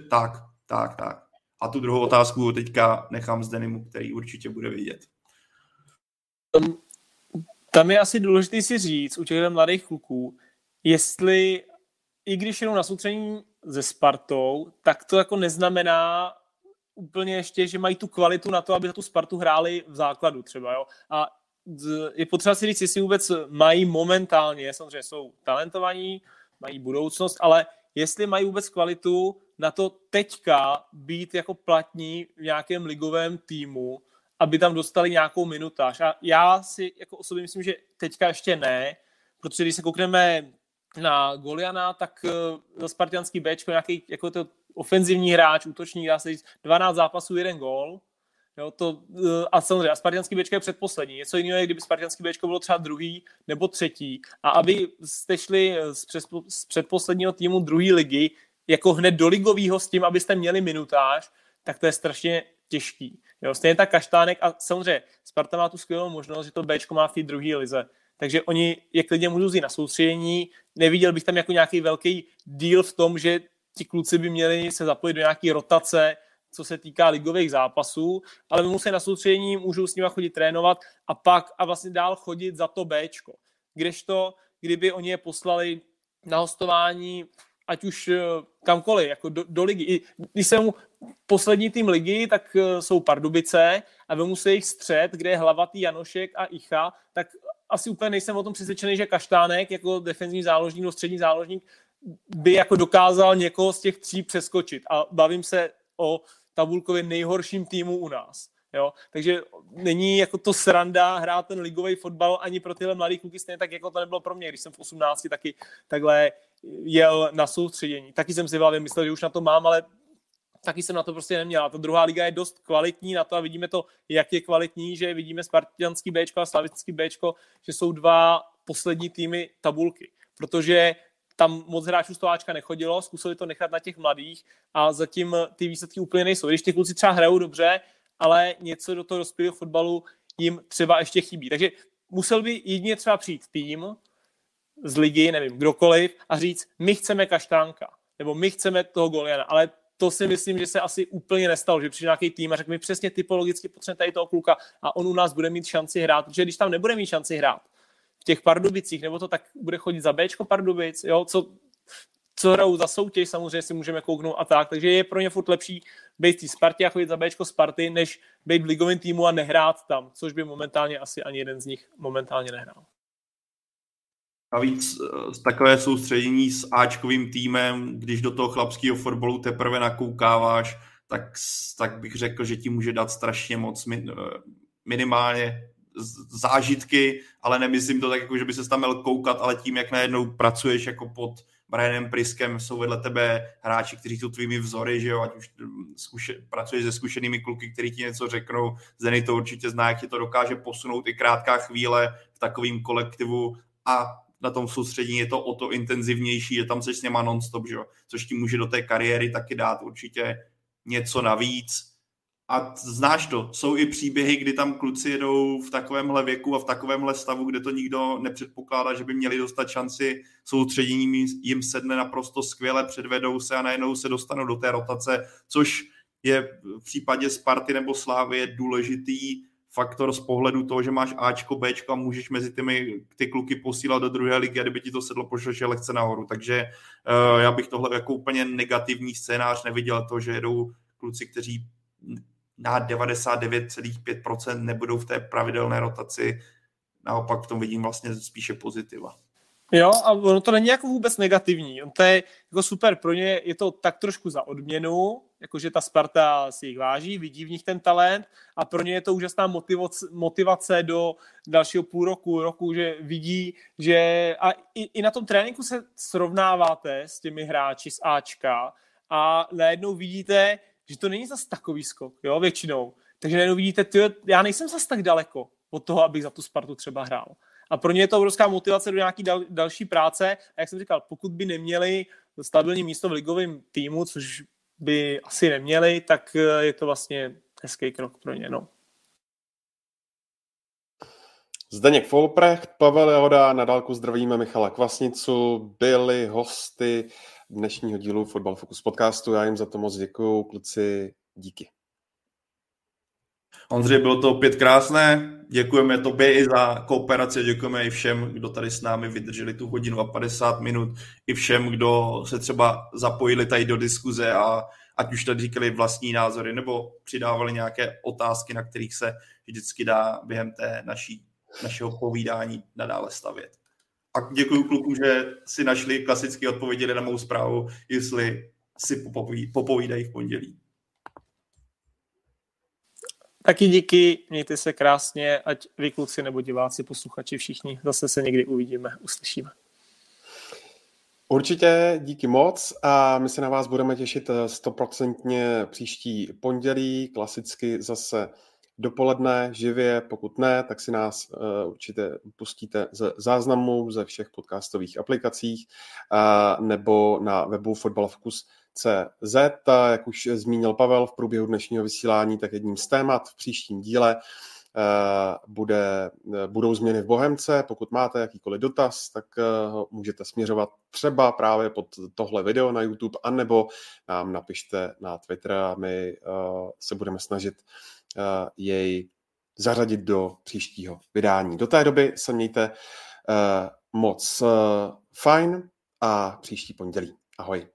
Tak, tak, tak. A tu druhou otázku teďka nechám z Denimu, který určitě bude vidět. Tam, tam je asi důležité si říct u těch mladých kluků, jestli i když jenom na soustředění se Spartou, tak to jako neznamená úplně ještě, že mají tu kvalitu na to, aby za tu Spartu hráli v základu třeba, jo. A je potřeba si říct, jestli vůbec mají momentálně, samozřejmě jsou talentovaní, mají budoucnost, ale jestli mají vůbec kvalitu na to teďka být jako platní v nějakém ligovém týmu, aby tam dostali nějakou minutáž. A já si jako osobně myslím, že teďka ještě ne, protože když se koukneme na Goliana, tak eh, za spartianský Bčko nějaký jako to ofenzivní hráč, útočník, dá se říct, 12 zápasů, jeden gól, Jo, to, eh, a samozřejmě, a Spartianský Bčko je předposlední. Něco jiného je, kdyby Spartianský Bčko bylo třeba druhý nebo třetí. A aby jste šli z, před, z předposledního týmu druhé ligy jako hned do ligového s tím, abyste měli minutáž, tak to je strašně těžký. Jo, stejně tak Kaštánek a samozřejmě Sparta má tu skvělou možnost, že to Bčko má v té druhé lize. Takže oni je klidně můžou vzít na soustředění. Neviděl bych tam jako nějaký velký deal v tom, že ti kluci by měli se zapojit do nějaké rotace, co se týká ligových zápasů, ale musí na soustředění, můžou s nimi chodit trénovat a pak a vlastně dál chodit za to Bčko. Kdežto, kdyby oni je poslali na hostování, ať už eh, kamkoliv, jako do, do ligy. I, když jsem poslední tým ligy, tak eh, jsou Pardubice a vy musí jich střed, kde je hlavatý Janošek a Icha, tak asi úplně nejsem o tom přesvědčený, že Kaštánek jako defenzivní záložník nebo střední záložník by jako dokázal někoho z těch tří přeskočit. A bavím se o tabulkově nejhorším týmu u nás. Jo? Takže není jako to sranda hrát ten ligový fotbal ani pro tyhle mladé kluky, stejně tak jako to nebylo pro mě, když jsem v 18 taky takhle jel na soustředění. Taky jsem si hlavě myslel, že už na to mám, ale taky jsem na to prostě neměl. A ta druhá liga je dost kvalitní na to a vidíme to, jak je kvalitní, že vidíme Spartianský Bčko a Slavický Bčko, že jsou dva poslední týmy tabulky. Protože tam moc hráčů z Továčka nechodilo, zkusili to nechat na těch mladých a zatím ty výsledky úplně nejsou. Když ty kluci třeba hrajou dobře, ale něco do toho dospělého fotbalu jim třeba ještě chybí. Takže musel by jedině třeba přijít tým z ligy, nevím, kdokoliv, a říct, my chceme kaštánka, nebo my chceme toho Goliana, ale to si myslím, že se asi úplně nestalo, že přišel nějaký tým a řekl mi přesně typologicky potřebujeme tady toho kluka a on u nás bude mít šanci hrát, protože když tam nebude mít šanci hrát, těch Pardubicích, nebo to tak bude chodit za Bčko Pardubic, jo, co, co hrajou za soutěž, samozřejmě si můžeme kouknout a tak, takže je pro ně furt lepší být v Spartě a chodit za Bčko Sparty, než být v ligovém týmu a nehrát tam, což by momentálně asi ani jeden z nich momentálně nehrál. Navíc eh, takové soustředění s Ačkovým týmem, když do toho chlapského fotbalu teprve nakoukáváš, tak, tak bych řekl, že ti může dát strašně moc eh, minimálně zážitky, ale nemyslím to tak, jako, že by se tam měl koukat, ale tím, jak najednou pracuješ jako pod Brianem Priskem, jsou vedle tebe hráči, kteří jsou tvými vzory, že jo, ať už mm, zkuše, pracuješ se zkušenými kluky, kteří ti něco řeknou, Zeny to určitě zná, jak ti to dokáže posunout i krátká chvíle v takovém kolektivu a na tom soustředění je to o to intenzivnější, je tam se s něma non-stop, že jo? což ti může do té kariéry taky dát určitě něco navíc. A znáš to, jsou i příběhy, kdy tam kluci jedou v takovémhle věku a v takovémhle stavu, kde to nikdo nepředpokládá, že by měli dostat šanci, soustředěním jim sedne naprosto skvěle, předvedou se a najednou se dostanou do té rotace, což je v případě Sparty nebo Slávy důležitý faktor z pohledu toho, že máš Ačko, Bčko a můžeš mezi těmi ty kluky posílat do druhé ligy a kdyby ti to sedlo, pošleš je lehce nahoru. Takže uh, já bych tohle jako úplně negativní scénář neviděl, to, že jedou kluci, kteří na 99,5% nebudou v té pravidelné rotaci. Naopak v tom vidím vlastně spíše pozitiva. Jo, a ono to není jako vůbec negativní. On to je jako super, pro ně je to tak trošku za odměnu, jakože ta Sparta si jich váží, vidí v nich ten talent a pro ně je to úžasná motivace, motivace do dalšího půl roku, roku, že vidí, že a i, i na tom tréninku se srovnáváte s těmi hráči z Ačka a najednou vidíte, že to není zase takový skok, jo, většinou. Takže najednou vidíte, tyjo, já nejsem zase tak daleko od toho, abych za tu Spartu třeba hrál. A pro ně je to obrovská motivace do nějaký dal, další práce. A jak jsem říkal, pokud by neměli stabilní místo v ligovém týmu, což by asi neměli, tak eh, je to vlastně hezký krok pro ně. No. Zdeněk Folprecht, Pavel Joda, na dálku zdravíme Michala Kvasnicu, byli hosty dnešního dílu Fotbal Focus podcastu. Já jim za to moc děkuju, kluci, díky. Ondřej, bylo to opět krásné. Děkujeme tobě i za kooperaci, děkujeme i všem, kdo tady s námi vydrželi tu hodinu a 50 minut, i všem, kdo se třeba zapojili tady do diskuze a ať už tady říkali vlastní názory nebo přidávali nějaké otázky, na kterých se vždycky dá během té naší, našeho povídání nadále stavět. A děkuji klukům, že si našli klasicky odpověděli na mou zprávu, jestli si popovídají v pondělí. Taky díky, mějte se krásně, ať vy kluci nebo diváci, posluchači všichni. Zase se někdy uvidíme, uslyšíme. Určitě díky moc a my se na vás budeme těšit stoprocentně příští pondělí, klasicky zase dopoledne živě, pokud ne, tak si nás uh, určitě pustíte ze záznamů ze všech podcastových aplikacích uh, nebo na webu fotbalovkus.cz. Jak už zmínil Pavel v průběhu dnešního vysílání, tak jedním z témat v příštím díle bude, budou změny v Bohemce. Pokud máte jakýkoliv dotaz, tak ho můžete směřovat třeba právě pod tohle video na YouTube, anebo nám napište na Twitter a my se budeme snažit Eh, jej zařadit do příštího vydání. Do té doby se mějte eh, moc eh, fajn a příští pondělí. Ahoj.